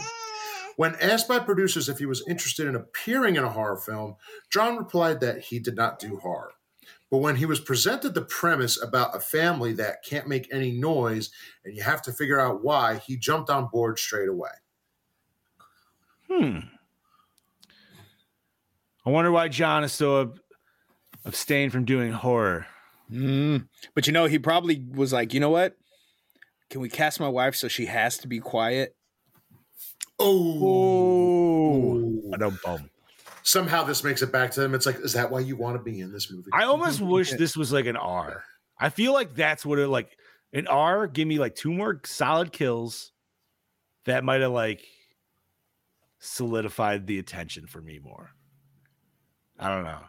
[SPEAKER 4] When asked by producers if he was interested in appearing in a horror film, John replied that he did not do horror. But when he was presented the premise about a family that can't make any noise and you have to figure out why, he jumped on board straight away.
[SPEAKER 3] Hmm. I wonder why John is so ab- abstained from doing horror.
[SPEAKER 5] Mm. But you know, he probably was like, you know what? can we cast my wife so she has to be quiet?
[SPEAKER 4] Oh,
[SPEAKER 3] I don't bum.
[SPEAKER 4] somehow this makes it back to them. It's like, is that why you want to be in this movie?
[SPEAKER 3] I almost wish this was like an R. I feel like that's what it like an R. Give me like two more solid kills. That might have like solidified the attention for me more. I don't know.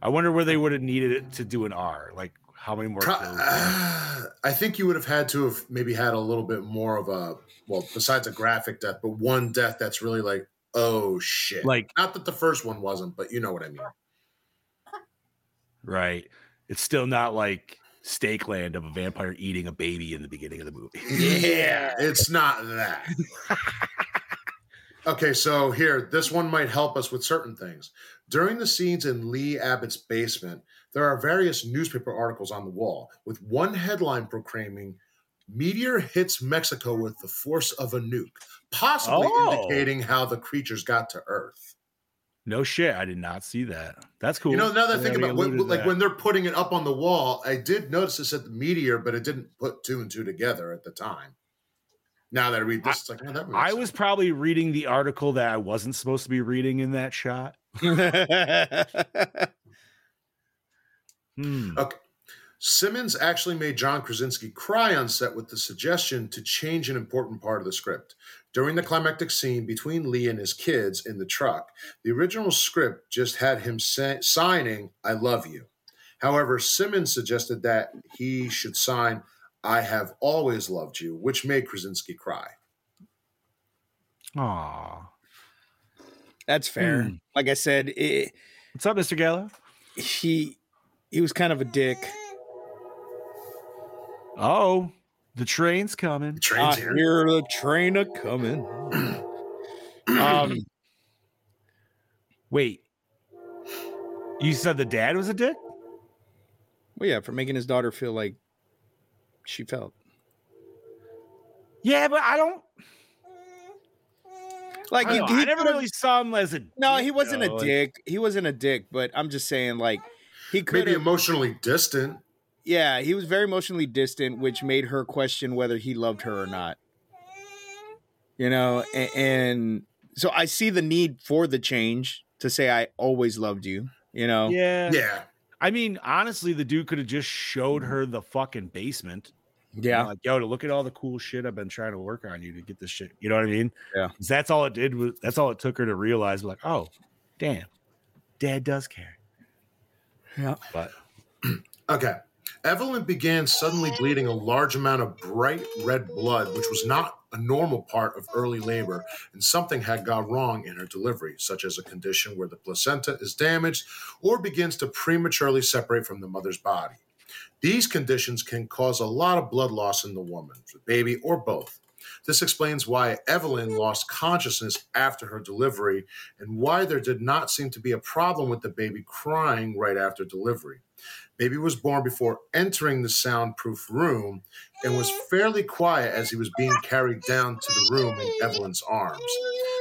[SPEAKER 3] I wonder where they would have needed it to do an R. Like how many more
[SPEAKER 4] Pro- uh, I think you would have had to have maybe had a little bit more of a well, besides a graphic death, but one death that's really like, oh shit.
[SPEAKER 3] Like-
[SPEAKER 4] not that the first one wasn't, but you know what I mean.
[SPEAKER 3] right. It's still not like Stake Land of a vampire eating a baby in the beginning of the movie.
[SPEAKER 4] Yeah, it's not that. okay, so here, this one might help us with certain things. During the scenes in Lee Abbott's basement, there are various newspaper articles on the wall, with one headline proclaiming Meteor hits Mexico with the force of a nuke, possibly
[SPEAKER 3] Oh.
[SPEAKER 4] indicating how the creatures got to Earth.
[SPEAKER 3] No shit, I did not see that. That's cool.
[SPEAKER 4] You know, now that I think about when, like
[SPEAKER 3] that.
[SPEAKER 4] when they're putting it up on the wall, I did notice it said the meteor, but it didn't put two and two together at the time. Now that I read this, it's like, oh, that
[SPEAKER 3] I
[SPEAKER 4] sense.
[SPEAKER 3] was probably reading the article that I wasn't supposed to be reading in that shot. Hmm.
[SPEAKER 4] Okay. Simmonds actually made John Krasinski cry on set with the suggestion to change an important part of the script. During the climactic scene between Lee and his kids in the truck, the original script just had him sa- signing, I love you. However, Simmonds suggested that he should sign, I have always loved you, which made Krasinski cry.
[SPEAKER 3] Aw.
[SPEAKER 5] That's fair.
[SPEAKER 3] Hmm.
[SPEAKER 5] Like I said, it,
[SPEAKER 3] What's up, Mr. Gallo?
[SPEAKER 5] he he was kind of a dick.
[SPEAKER 3] Oh, the train's coming.
[SPEAKER 4] The train's
[SPEAKER 5] I
[SPEAKER 4] here.
[SPEAKER 5] hear the train a coming. um,
[SPEAKER 3] Wait. You said the dad was a dick?
[SPEAKER 5] well, yeah, for making his daughter feel like she felt.
[SPEAKER 3] Yeah, but I don't.
[SPEAKER 5] Like
[SPEAKER 3] I,
[SPEAKER 5] he,
[SPEAKER 3] don't know,
[SPEAKER 5] he
[SPEAKER 3] I never really saw him as a.
[SPEAKER 5] No,
[SPEAKER 3] dick,
[SPEAKER 5] he wasn't
[SPEAKER 3] though.
[SPEAKER 5] a dick. He wasn't a dick, but I'm just saying, like, he could
[SPEAKER 4] Maybe
[SPEAKER 5] have.
[SPEAKER 4] emotionally distant.
[SPEAKER 5] yeah, he was very emotionally distant, which made her question whether he loved her or not. You know, and, and so I see the need for the change to say I always loved you. You know,
[SPEAKER 3] Yeah.
[SPEAKER 4] Yeah.
[SPEAKER 3] I mean, honestly, the dude could have just showed her the fucking basement. You know,
[SPEAKER 5] yeah,
[SPEAKER 3] Like, yo, to look at all the cool shit I've been trying to work on you to get this shit. You know what I mean?
[SPEAKER 5] Yeah.
[SPEAKER 3] That's all it did was that's all it took her to realize, like, oh, damn, dad does care.
[SPEAKER 5] Yeah.
[SPEAKER 3] But
[SPEAKER 4] Okay. Evelyn began suddenly bleeding a large amount of bright red blood, which was not a normal part of early labor, and something had gone wrong in her delivery, such as a condition where the placenta is damaged or begins to prematurely separate from the mother's body. These conditions can cause a lot of blood loss in the woman, the baby, or both. This explains why Evelyn lost consciousness after her delivery and why there did not seem to be a problem with the baby crying right after delivery. Baby was born before entering the soundproof room and was fairly quiet as he was being carried down to the room in Evelyn's arms.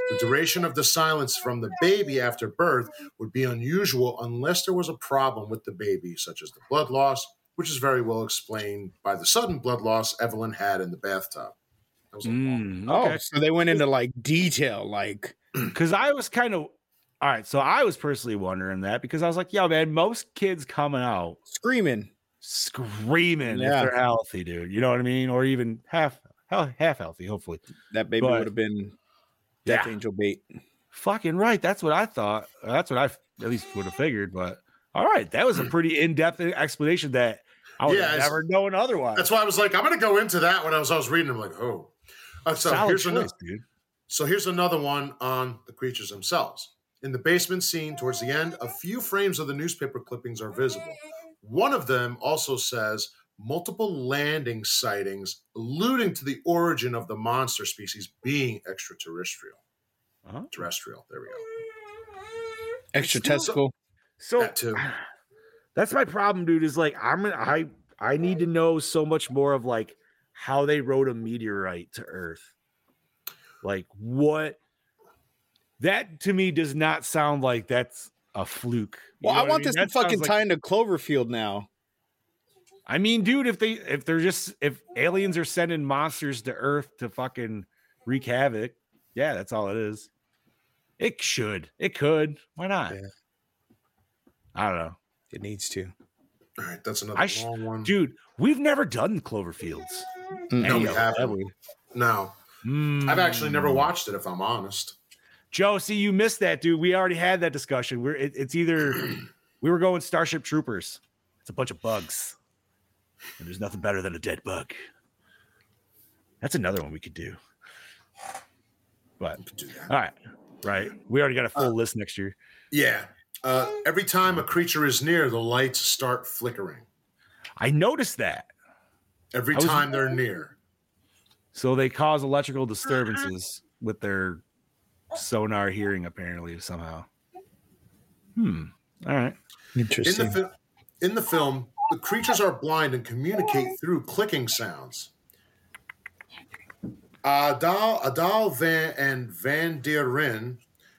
[SPEAKER 4] The duration of the silence from the baby after birth would be unusual unless there was a problem with the baby, such as the blood loss, which is very well explained by the sudden blood loss Evelyn had in the bathtub. That was a
[SPEAKER 3] mm,
[SPEAKER 5] Oh, so they went into like detail, like
[SPEAKER 3] because I was kind of all right. So I was personally wondering that because I was like, yo, man, most kids coming out
[SPEAKER 5] screaming.
[SPEAKER 3] screaming
[SPEAKER 5] Yeah.
[SPEAKER 3] if they're healthy, dude. You know what I mean? Or even half hell- half healthy, hopefully.
[SPEAKER 5] That baby would have been
[SPEAKER 3] Yeah.
[SPEAKER 5] Death Angel bait.
[SPEAKER 3] Fucking right. That's what I thought. That's what I at least would have figured. But all right, that was a pretty in-depth explanation that I would
[SPEAKER 4] Yeah,
[SPEAKER 3] have never known otherwise.
[SPEAKER 4] That's why I was like, I'm going to go into that when I was I was reading. I'm like, oh. Uh, so
[SPEAKER 3] Solid
[SPEAKER 4] here's
[SPEAKER 3] choice,
[SPEAKER 4] another.
[SPEAKER 3] dude.
[SPEAKER 4] So here's another one on the creatures themselves. In the basement scene towards the end, a few frames of the newspaper clippings are visible. One of them also says multiple landing sightings, alluding to the origin of the monster species being extraterrestrial.
[SPEAKER 3] Uh-huh.
[SPEAKER 4] Terrestrial. There we go.
[SPEAKER 5] Extra testicle.
[SPEAKER 3] So
[SPEAKER 4] That too.
[SPEAKER 3] that's my problem, dude. Is like I'm I I need to know so much more of like how they rode a meteorite to Earth. Like what that to me does not sound like that's a fluke. You
[SPEAKER 5] Well, I
[SPEAKER 3] what
[SPEAKER 5] want
[SPEAKER 3] mean?
[SPEAKER 5] this
[SPEAKER 3] That
[SPEAKER 5] to fucking
[SPEAKER 3] sounds
[SPEAKER 5] tie
[SPEAKER 3] like-
[SPEAKER 5] into Cloverfield now.
[SPEAKER 3] I mean, dude, if they if they're just if aliens are sending monsters to Earth to fucking wreak havoc, yeah, that's all it is. It should. It could. Why not?
[SPEAKER 5] Yeah.
[SPEAKER 3] I don't know.
[SPEAKER 5] It needs to.
[SPEAKER 4] All right, that's another
[SPEAKER 3] I sh-
[SPEAKER 4] long one.
[SPEAKER 3] Dude, we've never done Cloverfields.
[SPEAKER 4] No, we haven't.
[SPEAKER 5] Have we?
[SPEAKER 4] No, I've actually never watched it. If I'm honest.
[SPEAKER 3] Joe, see, you missed that, dude. We already had that discussion. We're it, it's either we were going Starship Troopers. It's a bunch of bugs, and there's nothing better than a dead bug. That's another one we could do. But
[SPEAKER 4] Could do
[SPEAKER 3] all right, right. We already got a full list next year.
[SPEAKER 4] Yeah. Uh, every time a creature is near, the lights start flickering.
[SPEAKER 3] I noticed that.
[SPEAKER 4] Every
[SPEAKER 3] was-
[SPEAKER 4] time they're near.
[SPEAKER 3] So they cause electrical disturbances with their sonar hearing, apparently somehow. Hmm. All right.
[SPEAKER 4] In
[SPEAKER 5] Interesting.
[SPEAKER 4] the, fi- in the film, the creatures are blind and communicate through clicking sounds. Aadahl, Aadahl Van and Van der Ryn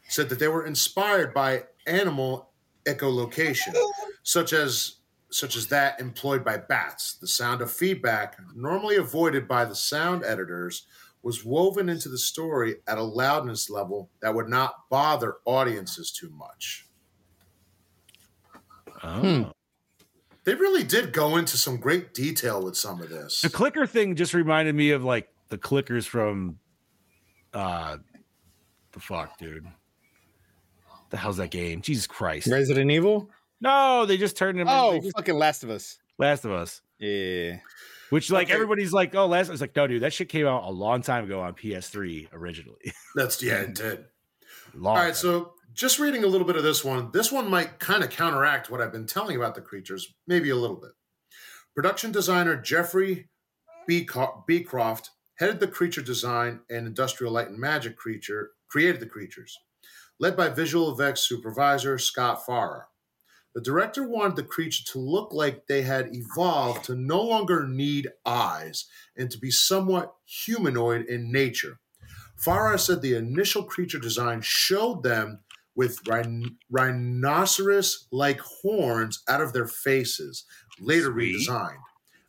[SPEAKER 4] said that they were inspired by animal echolocation, such as such as that employed by bats. The sound of feedback, normally avoided by the sound editors, was woven into the story at a loudness level that would not bother audiences too much.
[SPEAKER 3] Oh.
[SPEAKER 4] They really did go into some great detail with some of this.
[SPEAKER 3] The clicker thing just reminded me of like the clickers from uh the fuck, dude. The hell's that game? Jesus Christ.
[SPEAKER 5] Resident Evil?
[SPEAKER 3] No, they just turned him
[SPEAKER 5] Oh,
[SPEAKER 3] just-
[SPEAKER 5] fucking Last of Us.
[SPEAKER 3] Last of Us.
[SPEAKER 5] Yeah.
[SPEAKER 3] Which like
[SPEAKER 4] Okay.
[SPEAKER 3] everybody's like, oh, Last it's like, no, dude, that shit came out a long time ago on PS3 originally.
[SPEAKER 4] That's yeah, it did.
[SPEAKER 3] long
[SPEAKER 4] All right,
[SPEAKER 3] time.
[SPEAKER 4] so just reading a little bit of this one, this one might kind of counteract what I've been telling about the creatures, maybe a little bit. Production designer Jeffrey Beco- Beecroft headed the creature design and industrial light and magic creature created the creatures, led by visual effects supervisor Scott Farrar. The director wanted the creature to look like they had evolved to no longer need eyes and to be somewhat humanoid in nature. Farrar said the initial creature design showed them with rhin- rhinoceros like horns out of their faces, later
[SPEAKER 3] Sweet.
[SPEAKER 4] redesigned.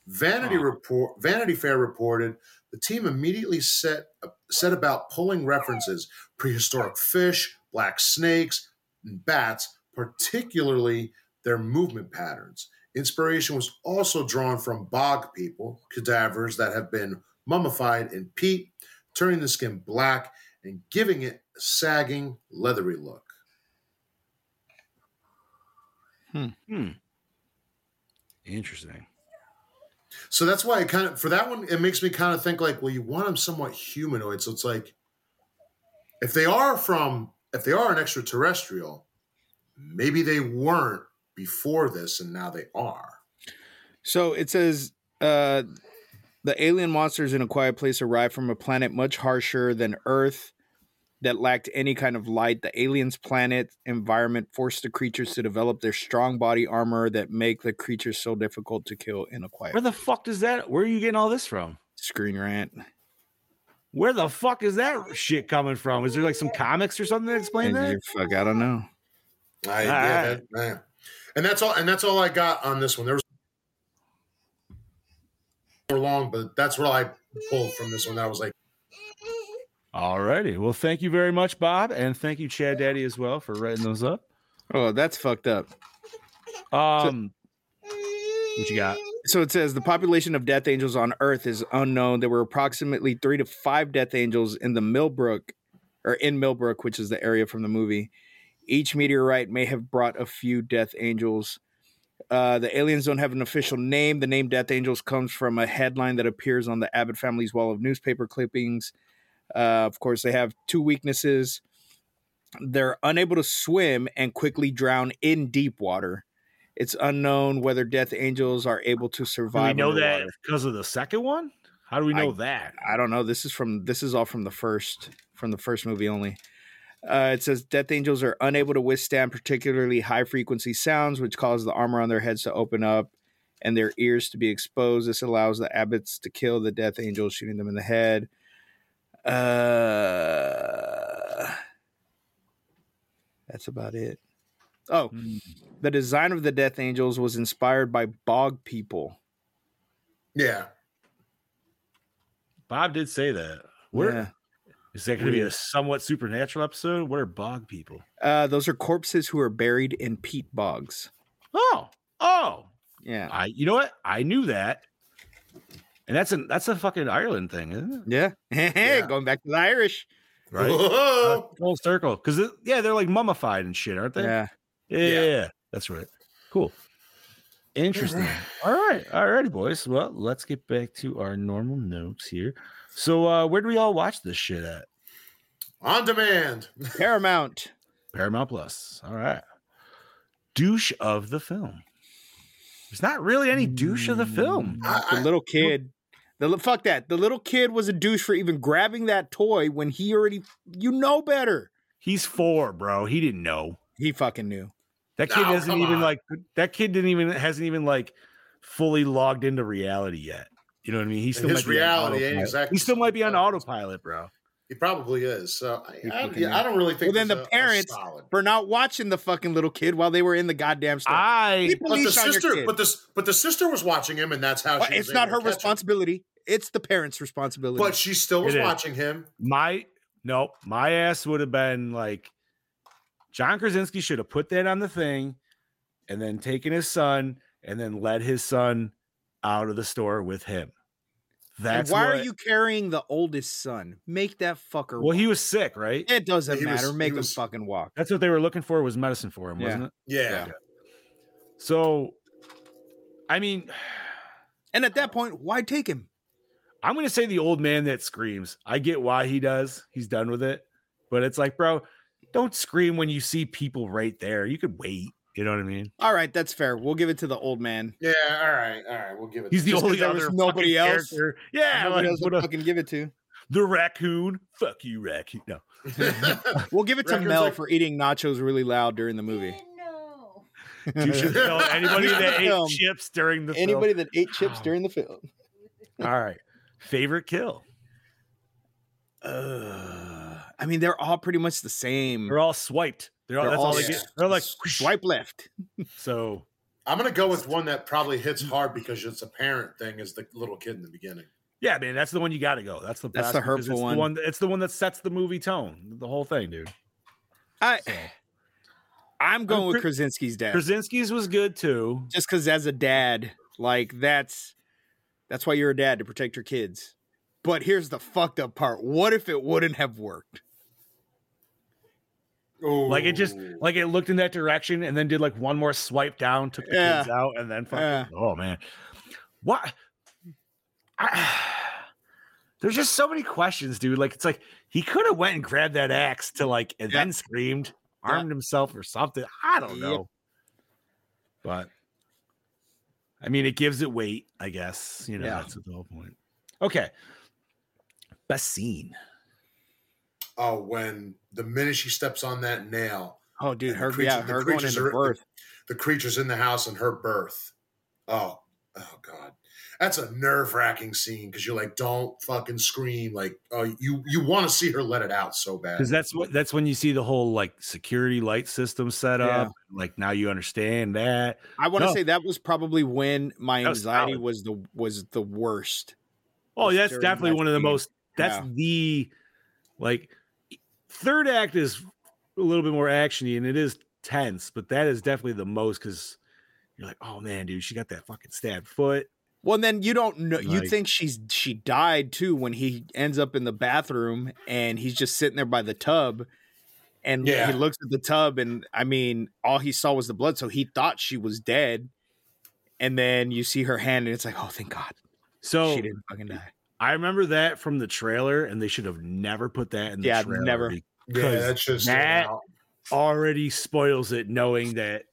[SPEAKER 4] Vanity
[SPEAKER 3] Aw.
[SPEAKER 4] report Vanity Fair reported the team immediately set set about pulling references prehistoric fish, black snakes, and bats, particularly their movement patterns. Inspiration was also drawn from bog people, cadavers that have been mummified in peat, turning the skin black and giving it a sagging, leathery look.
[SPEAKER 3] Hmm. Interesting.
[SPEAKER 4] So that's why it kind of for that one, it makes me kind of think like, well, you want them somewhat humanoid. So it's like if they are from if they are an extraterrestrial, maybe they weren't before this and now they are.
[SPEAKER 5] So it says uh, the alien monsters in a quiet place arrived from a planet much harsher than Earth that lacked any kind of light. The aliens' planet environment forced the creatures to develop their strong body armor that make the creatures so difficult to kill in a quiet
[SPEAKER 3] Where the fuck does that? Where are you getting all this from?
[SPEAKER 5] screen rant.
[SPEAKER 3] Where the fuck is that shit coming from? Is there like some comics or something that explain
[SPEAKER 5] And
[SPEAKER 3] that?
[SPEAKER 5] Fuck, I don't know.
[SPEAKER 4] I,
[SPEAKER 3] All
[SPEAKER 4] yeah,
[SPEAKER 3] right.
[SPEAKER 4] that- yeah. and that's all. And that's all I got on this one. There was more long, but that's what I pulled from this one. That was like,
[SPEAKER 3] Alrighty. Well, thank you very much, Bob, and thank you, Chad Daddy, as well, for writing those up.
[SPEAKER 5] Oh, that's fucked up.
[SPEAKER 3] Um, what you got?
[SPEAKER 5] So it says the population of death angels on Earth is unknown. There were approximately three to five death angels in the Millbrook, or in Millbrook, which is the area from the movie. Each meteorite may have brought a few death angels. Uh, the aliens don't have an official name. The name Death Angels comes from a headline that appears on the Abbott family's wall of newspaper clippings. Uh, of course, they have two weaknesses. They're unable to swim and quickly drown in deep water. It's unknown whether Death Angels are able to
[SPEAKER 3] Do
[SPEAKER 5] survive.
[SPEAKER 3] we know that because of the second one? How do we know
[SPEAKER 5] I-
[SPEAKER 3] that?
[SPEAKER 5] I don't know. This is from this is all from the first from the first movie only. Uh, it says Death Angels are unable to withstand particularly high frequency sounds, which cause the armor on their heads to open up and their ears to be exposed. This allows the Abbotts to kill the Death Angels, shooting them in the head. Uh, that's about it. Oh,
[SPEAKER 3] Hmm.
[SPEAKER 5] the design of the Death Angels was inspired by bog people.
[SPEAKER 4] Yeah.
[SPEAKER 3] Bob did say that. Where is that going to be a somewhat supernatural episode? What are bog people?
[SPEAKER 5] Uh, those are corpses who are buried in peat bogs.
[SPEAKER 3] Oh, oh,
[SPEAKER 5] Yeah.
[SPEAKER 3] I. You know what? I knew that, and that's a that's a fucking Ireland thing, isn't it?
[SPEAKER 5] Yeah. Going back to the Irish.
[SPEAKER 3] Right.
[SPEAKER 4] Whoa.
[SPEAKER 3] Full circle, because yeah, they're like mummified and shit, aren't they?
[SPEAKER 5] Yeah.
[SPEAKER 3] Yeah, yeah,
[SPEAKER 4] Yeah.
[SPEAKER 3] yeah. that's right. Cool. Interesting. all right, all righty, boys. Well, let's get back to our normal notes here. So, uh, where do we all watch this shit at?
[SPEAKER 4] On demand.
[SPEAKER 5] Paramount.
[SPEAKER 3] Paramount Plus. All right. Douche of the film. There's not really any douche of the film.
[SPEAKER 4] I-
[SPEAKER 5] The little kid. The fuck that. The little kid was a douche for even grabbing that toy when he already you know better.
[SPEAKER 3] He's four, bro. He didn't know.
[SPEAKER 5] He fucking knew.
[SPEAKER 3] That kid
[SPEAKER 4] Oh,
[SPEAKER 3] hasn't even
[SPEAKER 4] on.
[SPEAKER 3] like that kid didn't even hasn't even like fully logged into reality yet. You know what I mean? He still
[SPEAKER 4] his
[SPEAKER 3] might be on
[SPEAKER 4] reality ain't
[SPEAKER 3] autopilot.
[SPEAKER 4] exactly
[SPEAKER 3] He still might be on autopilot, bro.
[SPEAKER 4] He probably is. So I, I, yeah, I don't really think.
[SPEAKER 5] Well, then the
[SPEAKER 4] a- a
[SPEAKER 5] parents
[SPEAKER 4] solid.
[SPEAKER 5] For not watching the fucking little kid while they were in the goddamn store.
[SPEAKER 3] I
[SPEAKER 4] But the
[SPEAKER 5] leash on your
[SPEAKER 4] sister, but this, but the sister was watching him, and that's how
[SPEAKER 5] Well,
[SPEAKER 4] she. was
[SPEAKER 5] it's not
[SPEAKER 4] able
[SPEAKER 5] her
[SPEAKER 4] to catch him.
[SPEAKER 5] responsibility. It's the parents' responsibility.
[SPEAKER 4] But she still was
[SPEAKER 3] It is.
[SPEAKER 4] watching him.
[SPEAKER 3] my no, my ass would have been like John Krasinski should have put that on the thing and then taken his son and then led his son out of the store with him.
[SPEAKER 5] And
[SPEAKER 3] That's
[SPEAKER 5] why are you carrying the oldest son? Make that fucker.
[SPEAKER 3] Well, he was sick, right?
[SPEAKER 5] It doesn't
[SPEAKER 4] He was-
[SPEAKER 5] matter. Make him
[SPEAKER 4] was-
[SPEAKER 5] fucking walk.
[SPEAKER 3] That's what they were looking for was medicine for him,
[SPEAKER 5] Yeah.
[SPEAKER 3] wasn't it?
[SPEAKER 4] Yeah.
[SPEAKER 3] So, I mean,
[SPEAKER 5] And at that point, why take him?
[SPEAKER 3] I'm going to say the old man that screams. I get why he does. He's done with it. But it's like, bro, don't scream when you see people right there. You could wait. You know what I mean?
[SPEAKER 5] All right, that's fair. We'll give it to the old man.
[SPEAKER 4] Yeah. All right. All right. We'll give it.
[SPEAKER 3] He's the
[SPEAKER 5] Just 'cause
[SPEAKER 3] only other
[SPEAKER 5] nobody
[SPEAKER 3] fucking
[SPEAKER 5] else.
[SPEAKER 3] character. Yeah,
[SPEAKER 5] Nobody
[SPEAKER 3] like,
[SPEAKER 5] else
[SPEAKER 3] what
[SPEAKER 5] to
[SPEAKER 3] a-
[SPEAKER 5] fucking give it to.
[SPEAKER 3] the raccoon. Fuck you, raccoon. No,
[SPEAKER 5] We'll give it to
[SPEAKER 4] Raccoon's
[SPEAKER 5] Mel
[SPEAKER 4] like-
[SPEAKER 5] for eating nachos really loud during the movie.
[SPEAKER 7] No.
[SPEAKER 3] you should tell anybody that ate
[SPEAKER 5] Film.
[SPEAKER 3] chips during the film.
[SPEAKER 5] Anybody that ate chips during the film.
[SPEAKER 3] All right, favorite kill.
[SPEAKER 5] Uh, I mean, they're all pretty much the same.
[SPEAKER 3] They're all swiped. They're all.
[SPEAKER 5] They're
[SPEAKER 3] that's all,
[SPEAKER 5] all
[SPEAKER 3] they get. They're like
[SPEAKER 5] Swipe left.
[SPEAKER 3] So
[SPEAKER 4] I'm gonna go with one that probably hits hard because it's a parent thing. Is the little kid in the beginning?
[SPEAKER 3] yeah, man, that's the one you got to go. That's the
[SPEAKER 5] That's
[SPEAKER 3] best
[SPEAKER 5] the
[SPEAKER 3] because
[SPEAKER 5] hurtful
[SPEAKER 3] it's
[SPEAKER 5] one.
[SPEAKER 3] The one. It's the one that sets the movie tone. The whole thing, dude.
[SPEAKER 5] I,
[SPEAKER 3] So.
[SPEAKER 5] I'm going with Krasinski's dad.
[SPEAKER 3] Krasinski's was good too.
[SPEAKER 5] Just because as a dad, like that's that's why you're a dad to protect your kids. But here's the fucked up part. What if it wouldn't have worked?
[SPEAKER 3] Like it just like it looked in that direction and then did like one more swipe down, took the
[SPEAKER 5] Yeah.
[SPEAKER 3] kids out, and then fucking,
[SPEAKER 5] Yeah.
[SPEAKER 3] oh man, what? I, there's just so many questions, dude. Like it's like he could have went and grabbed that axe to like and
[SPEAKER 5] Yeah.
[SPEAKER 3] then screamed, armed himself or something. I don't know, but I mean, it gives it weight, I guess. You know, that's the whole point. Okay, best scene.
[SPEAKER 4] Oh, when the minute she steps on that nail,
[SPEAKER 5] Oh, dude, her
[SPEAKER 4] the creature-
[SPEAKER 5] yeah,
[SPEAKER 4] the
[SPEAKER 5] her going
[SPEAKER 4] creatures
[SPEAKER 5] into
[SPEAKER 4] are-
[SPEAKER 5] birth.
[SPEAKER 4] the creatures in the house and her birth. Oh, oh god, that's a nerve wracking scene because you're like, don't fucking scream. Like, oh, you you want to see her let it out so bad.
[SPEAKER 3] because that's what that's when you see the whole like security light system set
[SPEAKER 5] Yeah.
[SPEAKER 3] up. Like now you understand that.
[SPEAKER 5] I want to
[SPEAKER 3] No.
[SPEAKER 5] say that was probably when my
[SPEAKER 3] That was
[SPEAKER 5] anxiety
[SPEAKER 3] solid.
[SPEAKER 5] was the was the worst.
[SPEAKER 3] Oh, that's definitely
[SPEAKER 5] that
[SPEAKER 3] one of the most. That's
[SPEAKER 5] Yeah.
[SPEAKER 3] the like third act is a little bit more actiony and it is tense, but that is definitely the most because you're like, oh man, dude, she got that fucking stabbed foot.
[SPEAKER 5] Well, then you don't know. You think she's she died too when he ends up in the bathroom and he's just sitting there by the tub, and
[SPEAKER 4] Yeah.
[SPEAKER 5] he looks at the tub and I mean, all he saw was the blood, so he thought she was dead. And then you see her hand, and it's like, oh, thank God,
[SPEAKER 3] So
[SPEAKER 5] she didn't fucking die.
[SPEAKER 3] I remember that from the trailer, and they should have never put that in the
[SPEAKER 5] Yeah,
[SPEAKER 3] trailer.
[SPEAKER 5] never.
[SPEAKER 4] yeah,
[SPEAKER 3] because
[SPEAKER 4] that just
[SPEAKER 3] that- already spoils it knowing that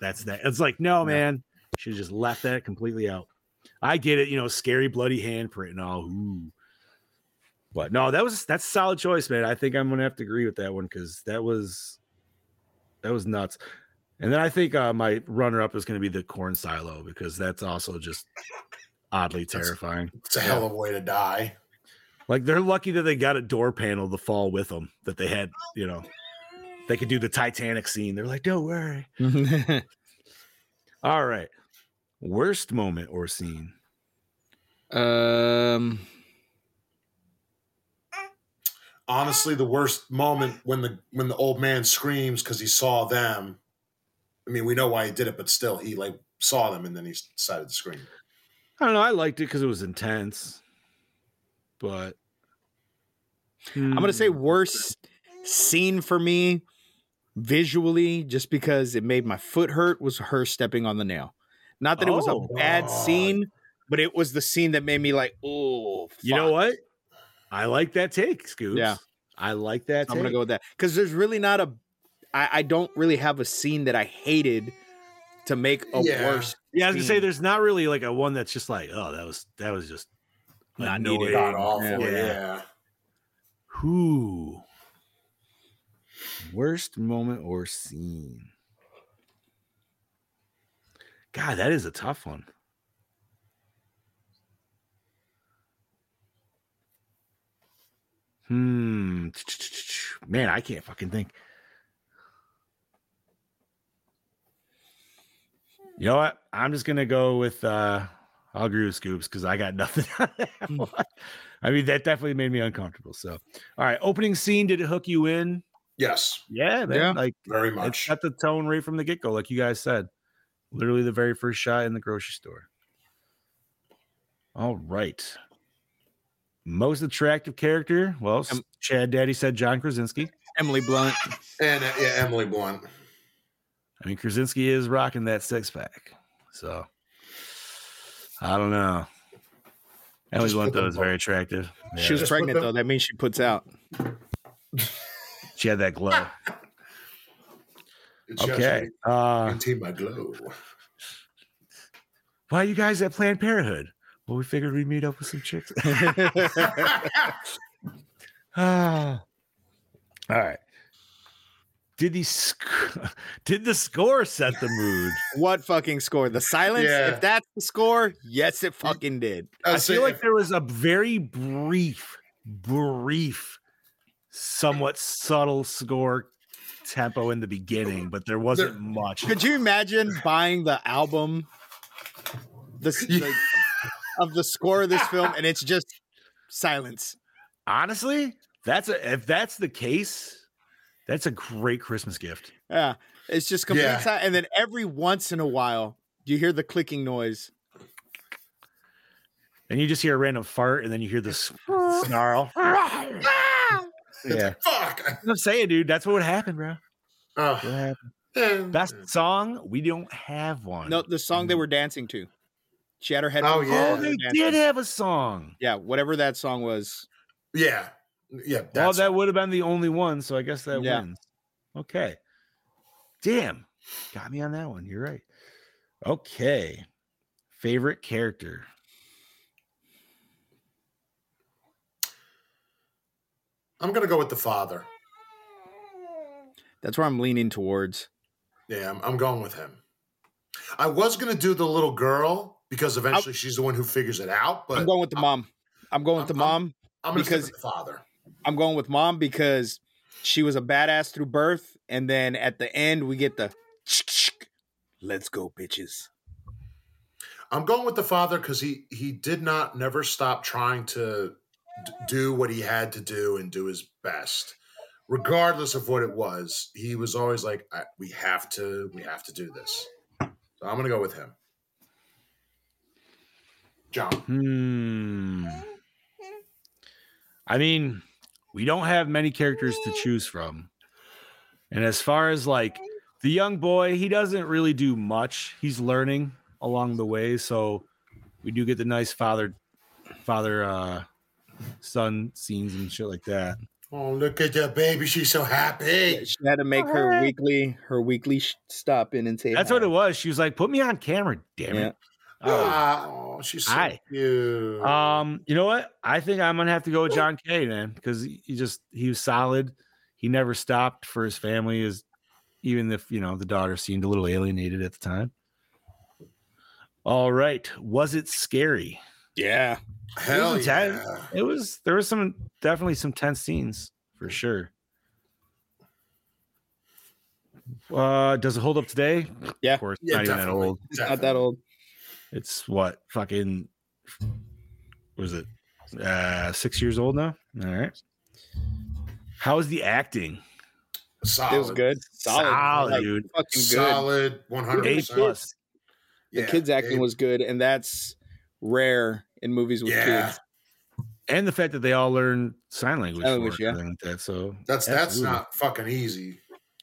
[SPEAKER 3] that's that. It's like, no, man, should have just left that completely out. I get it, you know, scary bloody handprint and all. Ooh. But no, that was that's a solid choice, man. I think I'm gonna have to agree with that one because that was that was nuts. And then I think uh, my runner up is gonna be the corn silo because that's also just oddly terrifying.
[SPEAKER 4] it's a hell of a way to die.
[SPEAKER 3] Like they're lucky that they got a door panel to fall with them that they had, you know, they could do the Titanic scene. They're like, don't worry. All right. Worst moment or scene.
[SPEAKER 5] Um,
[SPEAKER 4] Honestly, the worst moment when the when the old man screams because he saw them. I mean, we know why he did it, but still, he like saw them and then he decided to scream.
[SPEAKER 3] I don't know. I liked it because it was intense, but
[SPEAKER 5] I'm gonna say hmm. worst scene for me visually, just because it made my foot hurt, was her stepping on the nail. Not that it was a
[SPEAKER 3] Oh.
[SPEAKER 5] bad
[SPEAKER 4] Oh.
[SPEAKER 5] scene, but it was the scene that made me like, oh,
[SPEAKER 3] you know what? I like that take, Scoops.
[SPEAKER 5] Yeah.
[SPEAKER 3] I like that.
[SPEAKER 5] I'm gonna go with that because there's really not a. I, I don't really have a scene that I hated to make a
[SPEAKER 4] Yeah.
[SPEAKER 5] worse.
[SPEAKER 3] Yeah, I was gonna say there's not really like a one that's just like, oh, that was that was just
[SPEAKER 5] Not
[SPEAKER 3] annoying.
[SPEAKER 5] needed.
[SPEAKER 4] God awful.
[SPEAKER 5] Yeah.
[SPEAKER 4] Yeah.
[SPEAKER 3] Yeah. Who? Worst moment or scene? God, that is a tough one. Hmm. Man, I can't fucking think. You know what? I'm just gonna go with uh I'll agree with Scoops because I got nothing on that one. I mean, that definitely made me uncomfortable. So all right, opening scene, did it hook you in?
[SPEAKER 4] Yes,
[SPEAKER 3] Yeah, man.
[SPEAKER 5] Yeah.
[SPEAKER 3] Like
[SPEAKER 4] very
[SPEAKER 3] it
[SPEAKER 4] much.
[SPEAKER 3] set the tone right from the get-go, like you guys said. Literally the very first shot in the grocery store. All right. Most attractive character. Well,
[SPEAKER 5] Um,
[SPEAKER 3] Chad Daddy said John Krasinski.
[SPEAKER 5] Emily Blunt.
[SPEAKER 4] And uh, yeah, Emily Blunt.
[SPEAKER 3] I mean, Krasinski is rocking that six pack. So I don't know. Emily
[SPEAKER 4] Just
[SPEAKER 3] Blunt
[SPEAKER 4] put them
[SPEAKER 3] though is
[SPEAKER 4] both-
[SPEAKER 3] very attractive.
[SPEAKER 5] She was
[SPEAKER 4] Just
[SPEAKER 5] pregnant though. That means she puts out.
[SPEAKER 3] She had that glow.
[SPEAKER 4] It's
[SPEAKER 3] Okay. Uh,
[SPEAKER 4] Maintain my glow.
[SPEAKER 3] why are you guys at Planned Parenthood? Well, we figured we'd meet up with some chicks. Ah. All right. Did the sc- did the score set the mood?
[SPEAKER 5] what fucking score? The silence?
[SPEAKER 4] Yeah.
[SPEAKER 5] If that's the score, yes, it fucking did.
[SPEAKER 4] I,
[SPEAKER 3] I feel
[SPEAKER 4] saying,
[SPEAKER 3] like there was a very brief, brief, somewhat subtle score tempo in the beginning, but there wasn't
[SPEAKER 4] There-
[SPEAKER 3] much.
[SPEAKER 5] Could you imagine buying the album, the s- of the score of this film, and it's just silence?
[SPEAKER 3] Honestly, that's a if that's the case, that's a great Christmas gift.
[SPEAKER 5] Yeah, it's just complete
[SPEAKER 4] Yeah.
[SPEAKER 5] silence. And then every once in a while, you hear the clicking noise.
[SPEAKER 3] And you just hear a random fart, and then you hear this snarl. Ah! yeah,
[SPEAKER 4] fuck.
[SPEAKER 3] I'm saying, dude, that's what would happen, bro.
[SPEAKER 4] Oh,
[SPEAKER 3] What happened? Best song? We don't have one.
[SPEAKER 5] No, the song they mm. were dancing to. She had her head.
[SPEAKER 4] Oh, yeah.
[SPEAKER 3] Oh, they did have a song.
[SPEAKER 5] Yeah, whatever that song was.
[SPEAKER 4] Yeah. Yeah.
[SPEAKER 3] Well, that would have been the only one, so I guess that
[SPEAKER 5] Yeah.
[SPEAKER 3] wins. Okay. Damn. Got me on that one. You're right. Okay. Favorite character.
[SPEAKER 4] I'm gonna go with the father.
[SPEAKER 5] That's where I'm leaning towards.
[SPEAKER 4] Yeah, I'm, I'm going with him. I was gonna do the little girl because eventually she's the one who figures it out. But
[SPEAKER 5] I'm going with the mom. I'm going with the
[SPEAKER 4] I'm- I'm-
[SPEAKER 5] mom.
[SPEAKER 4] I'm gonna
[SPEAKER 5] because-
[SPEAKER 4] with the father.
[SPEAKER 5] I'm going with mom because she was a badass through birth, and then at the end we get the let's go, bitches.
[SPEAKER 4] I'm going with the father because he he did not never stop trying to d- do what he had to do and do his best, regardless of what it was. He was always like, I, "We have to, we have to do this." So I'm gonna go with him. John.
[SPEAKER 3] Hmm. I mean, we don't have many characters to choose from. And as far as like the young boy, he doesn't really do much. He's learning along the way. So we do get the nice father father uh son scenes and shit like that.
[SPEAKER 4] Oh, look at that baby! She's so happy.
[SPEAKER 5] She had to make her weekly her weekly stop in and say
[SPEAKER 3] That's
[SPEAKER 5] hi.
[SPEAKER 3] what it was. She was like, put me on camera, damn
[SPEAKER 5] Yeah.
[SPEAKER 3] it. Oh.
[SPEAKER 4] Oh, she's so
[SPEAKER 3] Hi.
[SPEAKER 4] cute.
[SPEAKER 3] Um, you know what? I think I'm gonna have to go with John Kay, man, because he he just he was solid. He never stopped for his family, is even if you know the daughter seemed a little alienated at the time. All right, was it scary?
[SPEAKER 5] Yeah.
[SPEAKER 4] Hell
[SPEAKER 3] was
[SPEAKER 4] yeah!
[SPEAKER 3] It was. There was some definitely some tense scenes for sure. Uh, does it hold up today?
[SPEAKER 5] Yeah.
[SPEAKER 3] of course,
[SPEAKER 4] Yeah,
[SPEAKER 3] not even that old.
[SPEAKER 5] It's not that old.
[SPEAKER 3] It's what fucking was it uh six years old now? All right. How is the acting?
[SPEAKER 4] Solid.
[SPEAKER 5] It was good. Solid.
[SPEAKER 3] Solid,
[SPEAKER 5] Like,
[SPEAKER 3] dude.
[SPEAKER 5] Fucking good.
[SPEAKER 4] Solid. One hundred
[SPEAKER 3] A
[SPEAKER 4] percent.
[SPEAKER 3] plus.
[SPEAKER 5] The kids acting was good, and that's rare in movies with
[SPEAKER 4] Yeah.
[SPEAKER 5] kids.
[SPEAKER 3] And the fact that they all learn sign language.
[SPEAKER 5] Sign language,
[SPEAKER 3] it and everything like that. So
[SPEAKER 4] That's that's not fucking easy.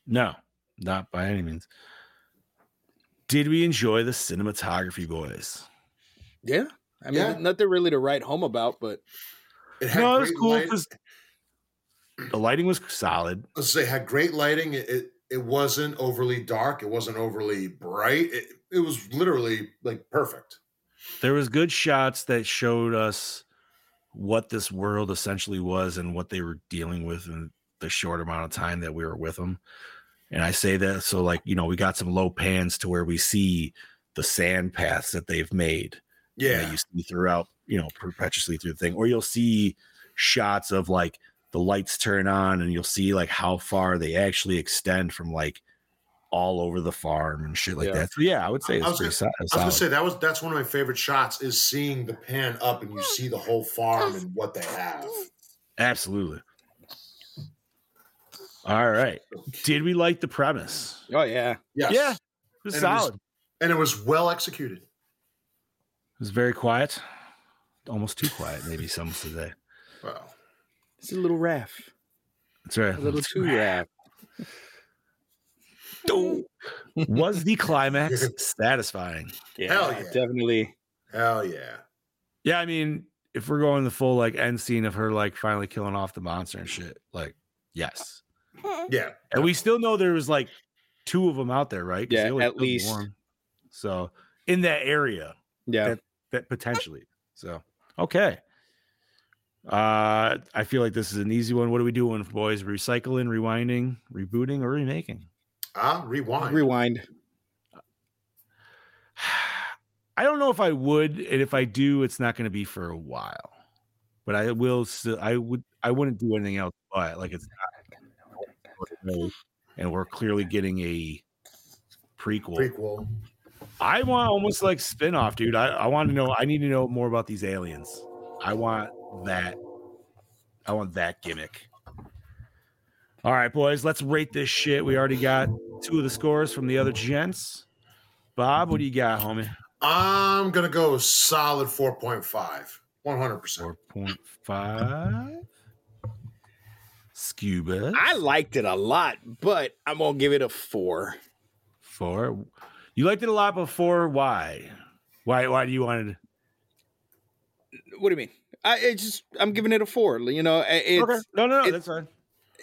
[SPEAKER 3] no, not by any means. Did we enjoy the cinematography, boys?
[SPEAKER 5] Yeah. I mean,
[SPEAKER 4] Yeah.
[SPEAKER 5] nothing really to write home about, but
[SPEAKER 4] It had
[SPEAKER 3] No, it was cool because the lighting was solid.
[SPEAKER 4] let's say had great lighting. It, it it wasn't overly dark. It wasn't overly bright. It, it was literally like perfect.
[SPEAKER 3] There was good shots that showed us what this world essentially was and what they were dealing with in the short amount of time that we were with them. And I say that so like, you know, we got some low pans to where we see the sand paths that they've made
[SPEAKER 4] Yeah,
[SPEAKER 3] that you see throughout, you know, perpetually through the thing. Or you'll see shots of like the lights turn on and you'll see like how far they actually extend from like all over the farm and shit like
[SPEAKER 5] Yeah.
[SPEAKER 3] that. So yeah, I would say
[SPEAKER 4] I
[SPEAKER 3] it's
[SPEAKER 4] was
[SPEAKER 3] pretty
[SPEAKER 4] gonna-
[SPEAKER 3] solid.
[SPEAKER 4] I was gonna say that was that's one of my favorite shots is seeing the pan up and you see the whole farm and what they have.
[SPEAKER 3] Absolutely. All right. Did we like the premise?
[SPEAKER 5] oh yeah,
[SPEAKER 4] Yes.
[SPEAKER 3] Yeah. It was
[SPEAKER 4] And it was-
[SPEAKER 3] solid.
[SPEAKER 4] and it was well executed.
[SPEAKER 3] It was very quiet. Almost too quiet, maybe some would say.
[SPEAKER 4] Well,
[SPEAKER 5] it's a little raff,
[SPEAKER 3] That's right.
[SPEAKER 5] a little too raff.
[SPEAKER 3] Was the climax satisfying?
[SPEAKER 5] Yeah,
[SPEAKER 4] Hell yeah.
[SPEAKER 5] definitely.
[SPEAKER 4] hell yeah.
[SPEAKER 3] Yeah, I mean, if we're going the full like end scene of her like finally killing off the monster and shit, like yes.
[SPEAKER 4] Yeah.
[SPEAKER 3] And we still know there was like two of them out there, right?
[SPEAKER 5] Yeah, at least.
[SPEAKER 3] one. So in that area,
[SPEAKER 5] Yeah,
[SPEAKER 3] That- that potentially. So okay. Uh I feel like this is an easy one. What are we doing, boys? Recycling, rewinding, rebooting, or remaking?
[SPEAKER 4] Ah, rewind.
[SPEAKER 5] rewind.
[SPEAKER 3] I don't know if I would, and if I do, it's not going to be for a while. But I will. Still, I would. I wouldn't do anything else. But like it's not, and we're clearly getting a prequel.
[SPEAKER 4] Prequel.
[SPEAKER 3] I want almost like spin-off, dude. I, I want to know. I need to know more about these aliens. I want that. I want that gimmick. All right, boys, let's rate this shit. We already got two of the scores from the other gents. Bob, what do you got, homie?
[SPEAKER 4] I'm gonna go solid 4.5. 100 percent
[SPEAKER 3] Four point five. Scuba.
[SPEAKER 5] I liked it a lot, but I'm gonna give it a four.
[SPEAKER 3] Four. You liked it a lot before. Why? Why? Why do you want it?
[SPEAKER 5] What do you mean? I it just I'm giving it a four. You know, it's
[SPEAKER 3] Okay. No, no, no.
[SPEAKER 5] it-
[SPEAKER 3] that's fine.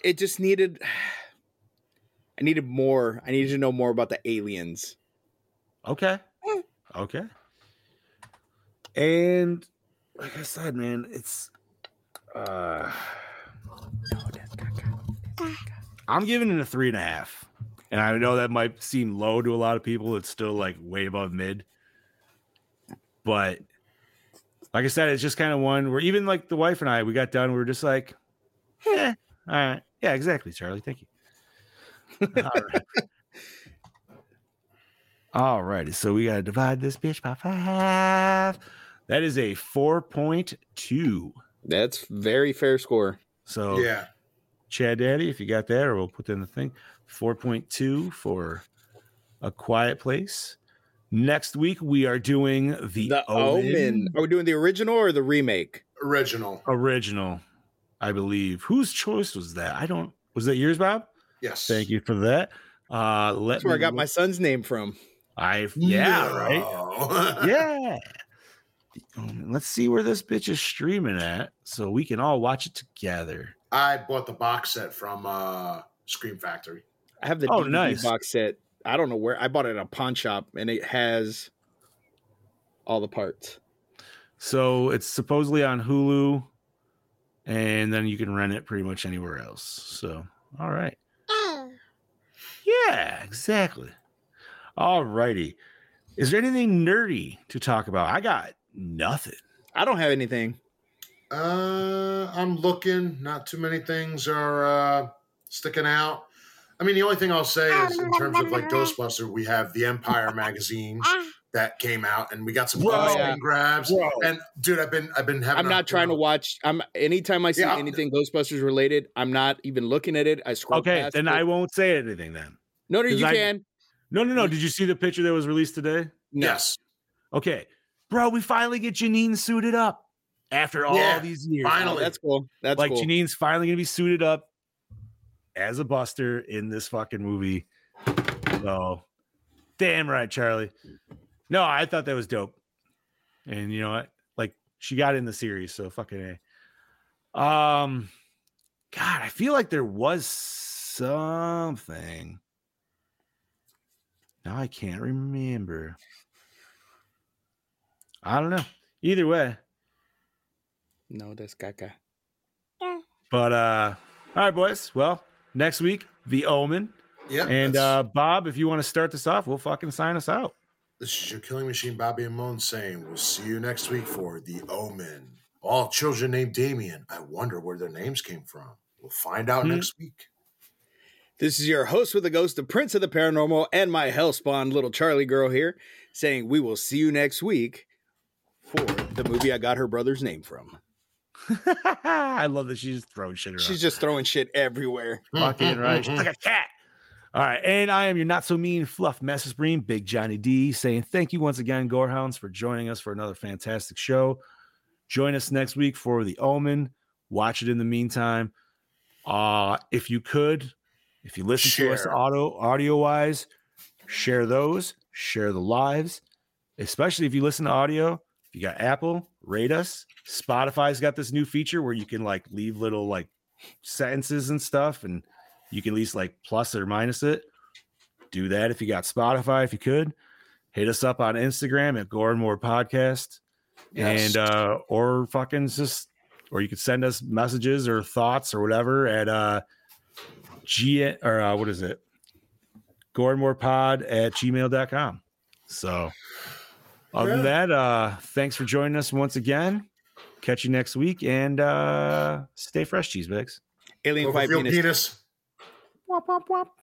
[SPEAKER 5] it just needed. I needed more. I needed to know more about the aliens.
[SPEAKER 3] Okay. Okay. And like I said, man, it's uh I'm giving it a three and a half. And I know that might seem low to a lot of people. It's still like way above mid. But like I said, it's just kind of one where even like the wife and I, we got done, we were just like, eh, all right. Yeah, exactly, Charlie. Thank you. All right. All righty. So we got to divide this bitch by five. That is a 4.2.
[SPEAKER 5] That's very fair score.
[SPEAKER 3] So,
[SPEAKER 4] Yeah.
[SPEAKER 3] Chad Daddy, if you got that, or we'll put that in the thing 4.2 for A Quiet Place. Next week, we are doing the,
[SPEAKER 5] The Omen. Are we doing the original or the remake?
[SPEAKER 4] Original.
[SPEAKER 3] original, I believe. Whose choice was that? I don't. Was that yours, Bob?
[SPEAKER 4] Yes.
[SPEAKER 3] Thank you for that. Uh, let
[SPEAKER 5] That's where I got
[SPEAKER 3] look-
[SPEAKER 5] my son's name from.
[SPEAKER 3] I yeah right
[SPEAKER 4] right.
[SPEAKER 3] yeah. Let's see where this bitch is streaming at, so we can all watch it together.
[SPEAKER 4] I bought the box set from uh Scream Factory.
[SPEAKER 5] I have the
[SPEAKER 3] Oh,
[SPEAKER 5] DVD
[SPEAKER 3] nice.
[SPEAKER 5] box set. I don't know where I bought it at a pawn shop, and it has all the parts.
[SPEAKER 3] So it's supposedly on Hulu, and then you can rent it pretty much anywhere else. So all right, yeah, exactly. All righty. Is there anything nerdy to talk about? I got nothing.
[SPEAKER 5] I don't have anything.
[SPEAKER 4] Uh I'm looking. Not too many things are uh sticking out. I mean, the only thing I'll say is in terms of like Ghostbuster, we have the Empire magazine, that came out, and we got some
[SPEAKER 3] Bro.
[SPEAKER 4] cool
[SPEAKER 5] Yeah.
[SPEAKER 4] screen grabs.
[SPEAKER 3] Bro.
[SPEAKER 4] And dude, I've been I've been having.
[SPEAKER 5] I'm not trying to watch. I'm anytime I see
[SPEAKER 4] Yeah.
[SPEAKER 5] anything Ghostbusters related, I'm not even looking at it. I scroll.
[SPEAKER 3] Okay,
[SPEAKER 5] past
[SPEAKER 3] then
[SPEAKER 5] it.
[SPEAKER 3] I won't say anything then.
[SPEAKER 5] No, no,
[SPEAKER 3] 'cause
[SPEAKER 5] you
[SPEAKER 3] I-
[SPEAKER 5] can.
[SPEAKER 3] No, no, no. Did you see the picture that was released today?
[SPEAKER 4] Yes,
[SPEAKER 3] Okay, bro, we finally get Janine suited up after all
[SPEAKER 4] Yeah,
[SPEAKER 3] these years.
[SPEAKER 4] Finally.
[SPEAKER 5] that's cool. That's
[SPEAKER 3] like
[SPEAKER 5] cool.
[SPEAKER 3] Janine's finally gonna be suited up as a Buster in this fucking movie. So, damn right, Charlie. No, I thought that was dope. And you know what? Like she got in the series, so fucking a. Um, God, I feel like there was something. Now I can't remember. I don't know. Either way,
[SPEAKER 5] no, that's Kaka.
[SPEAKER 3] But uh all right, boys. Well, next week, the omen.
[SPEAKER 4] yeah.
[SPEAKER 3] And uh Bob, if you want to start this off, we'll fucking sign us out.
[SPEAKER 4] This is your killing machine, Bobby and Moan saying, We'll see you next week for The Omen. All children named Damien. I wonder where their names came from. We'll find out
[SPEAKER 3] Hmm.
[SPEAKER 4] next week.
[SPEAKER 5] This is your host with the ghost, the prince of the paranormal, and my hellspawn little Charlie girl here, saying we will see you next week for the movie I got her brother's name from.
[SPEAKER 3] I love that she's throwing shit around.
[SPEAKER 5] She's just throwing shit everywhere.
[SPEAKER 3] fucking right. She's like a cat. All right. And I am your not so mean fluff message bream, Big Johnny D, saying thank you once again, Gorehounds, for joining us for another fantastic show. Join us next week for The Omen. Watch it in the meantime. Uh, if you could, if you listen to us
[SPEAKER 4] Share.
[SPEAKER 3] auto audio wise, share those, share the lives, especially if you listen to audio. If you got Apple, rate us. Spotify's got this new feature where you can like leave little like sentences and stuff, and you can at least like plus or minus it. Do that if you got Spotify, if you could. Hit us up on Instagram at Gore and More Podcast.
[SPEAKER 4] Yes.
[SPEAKER 3] And uh or fucking just or you could send us messages or thoughts or whatever at uh G or uh, what is it? Gorenmorepod at gmail.com. So other than
[SPEAKER 4] Yeah.
[SPEAKER 3] that, uh thanks for joining us once again. Catch you next week and uh stay fresh, cheese bags.
[SPEAKER 5] Alien fight
[SPEAKER 4] Cloverfield
[SPEAKER 5] penis.
[SPEAKER 4] penis.
[SPEAKER 3] Wop, wop, wop.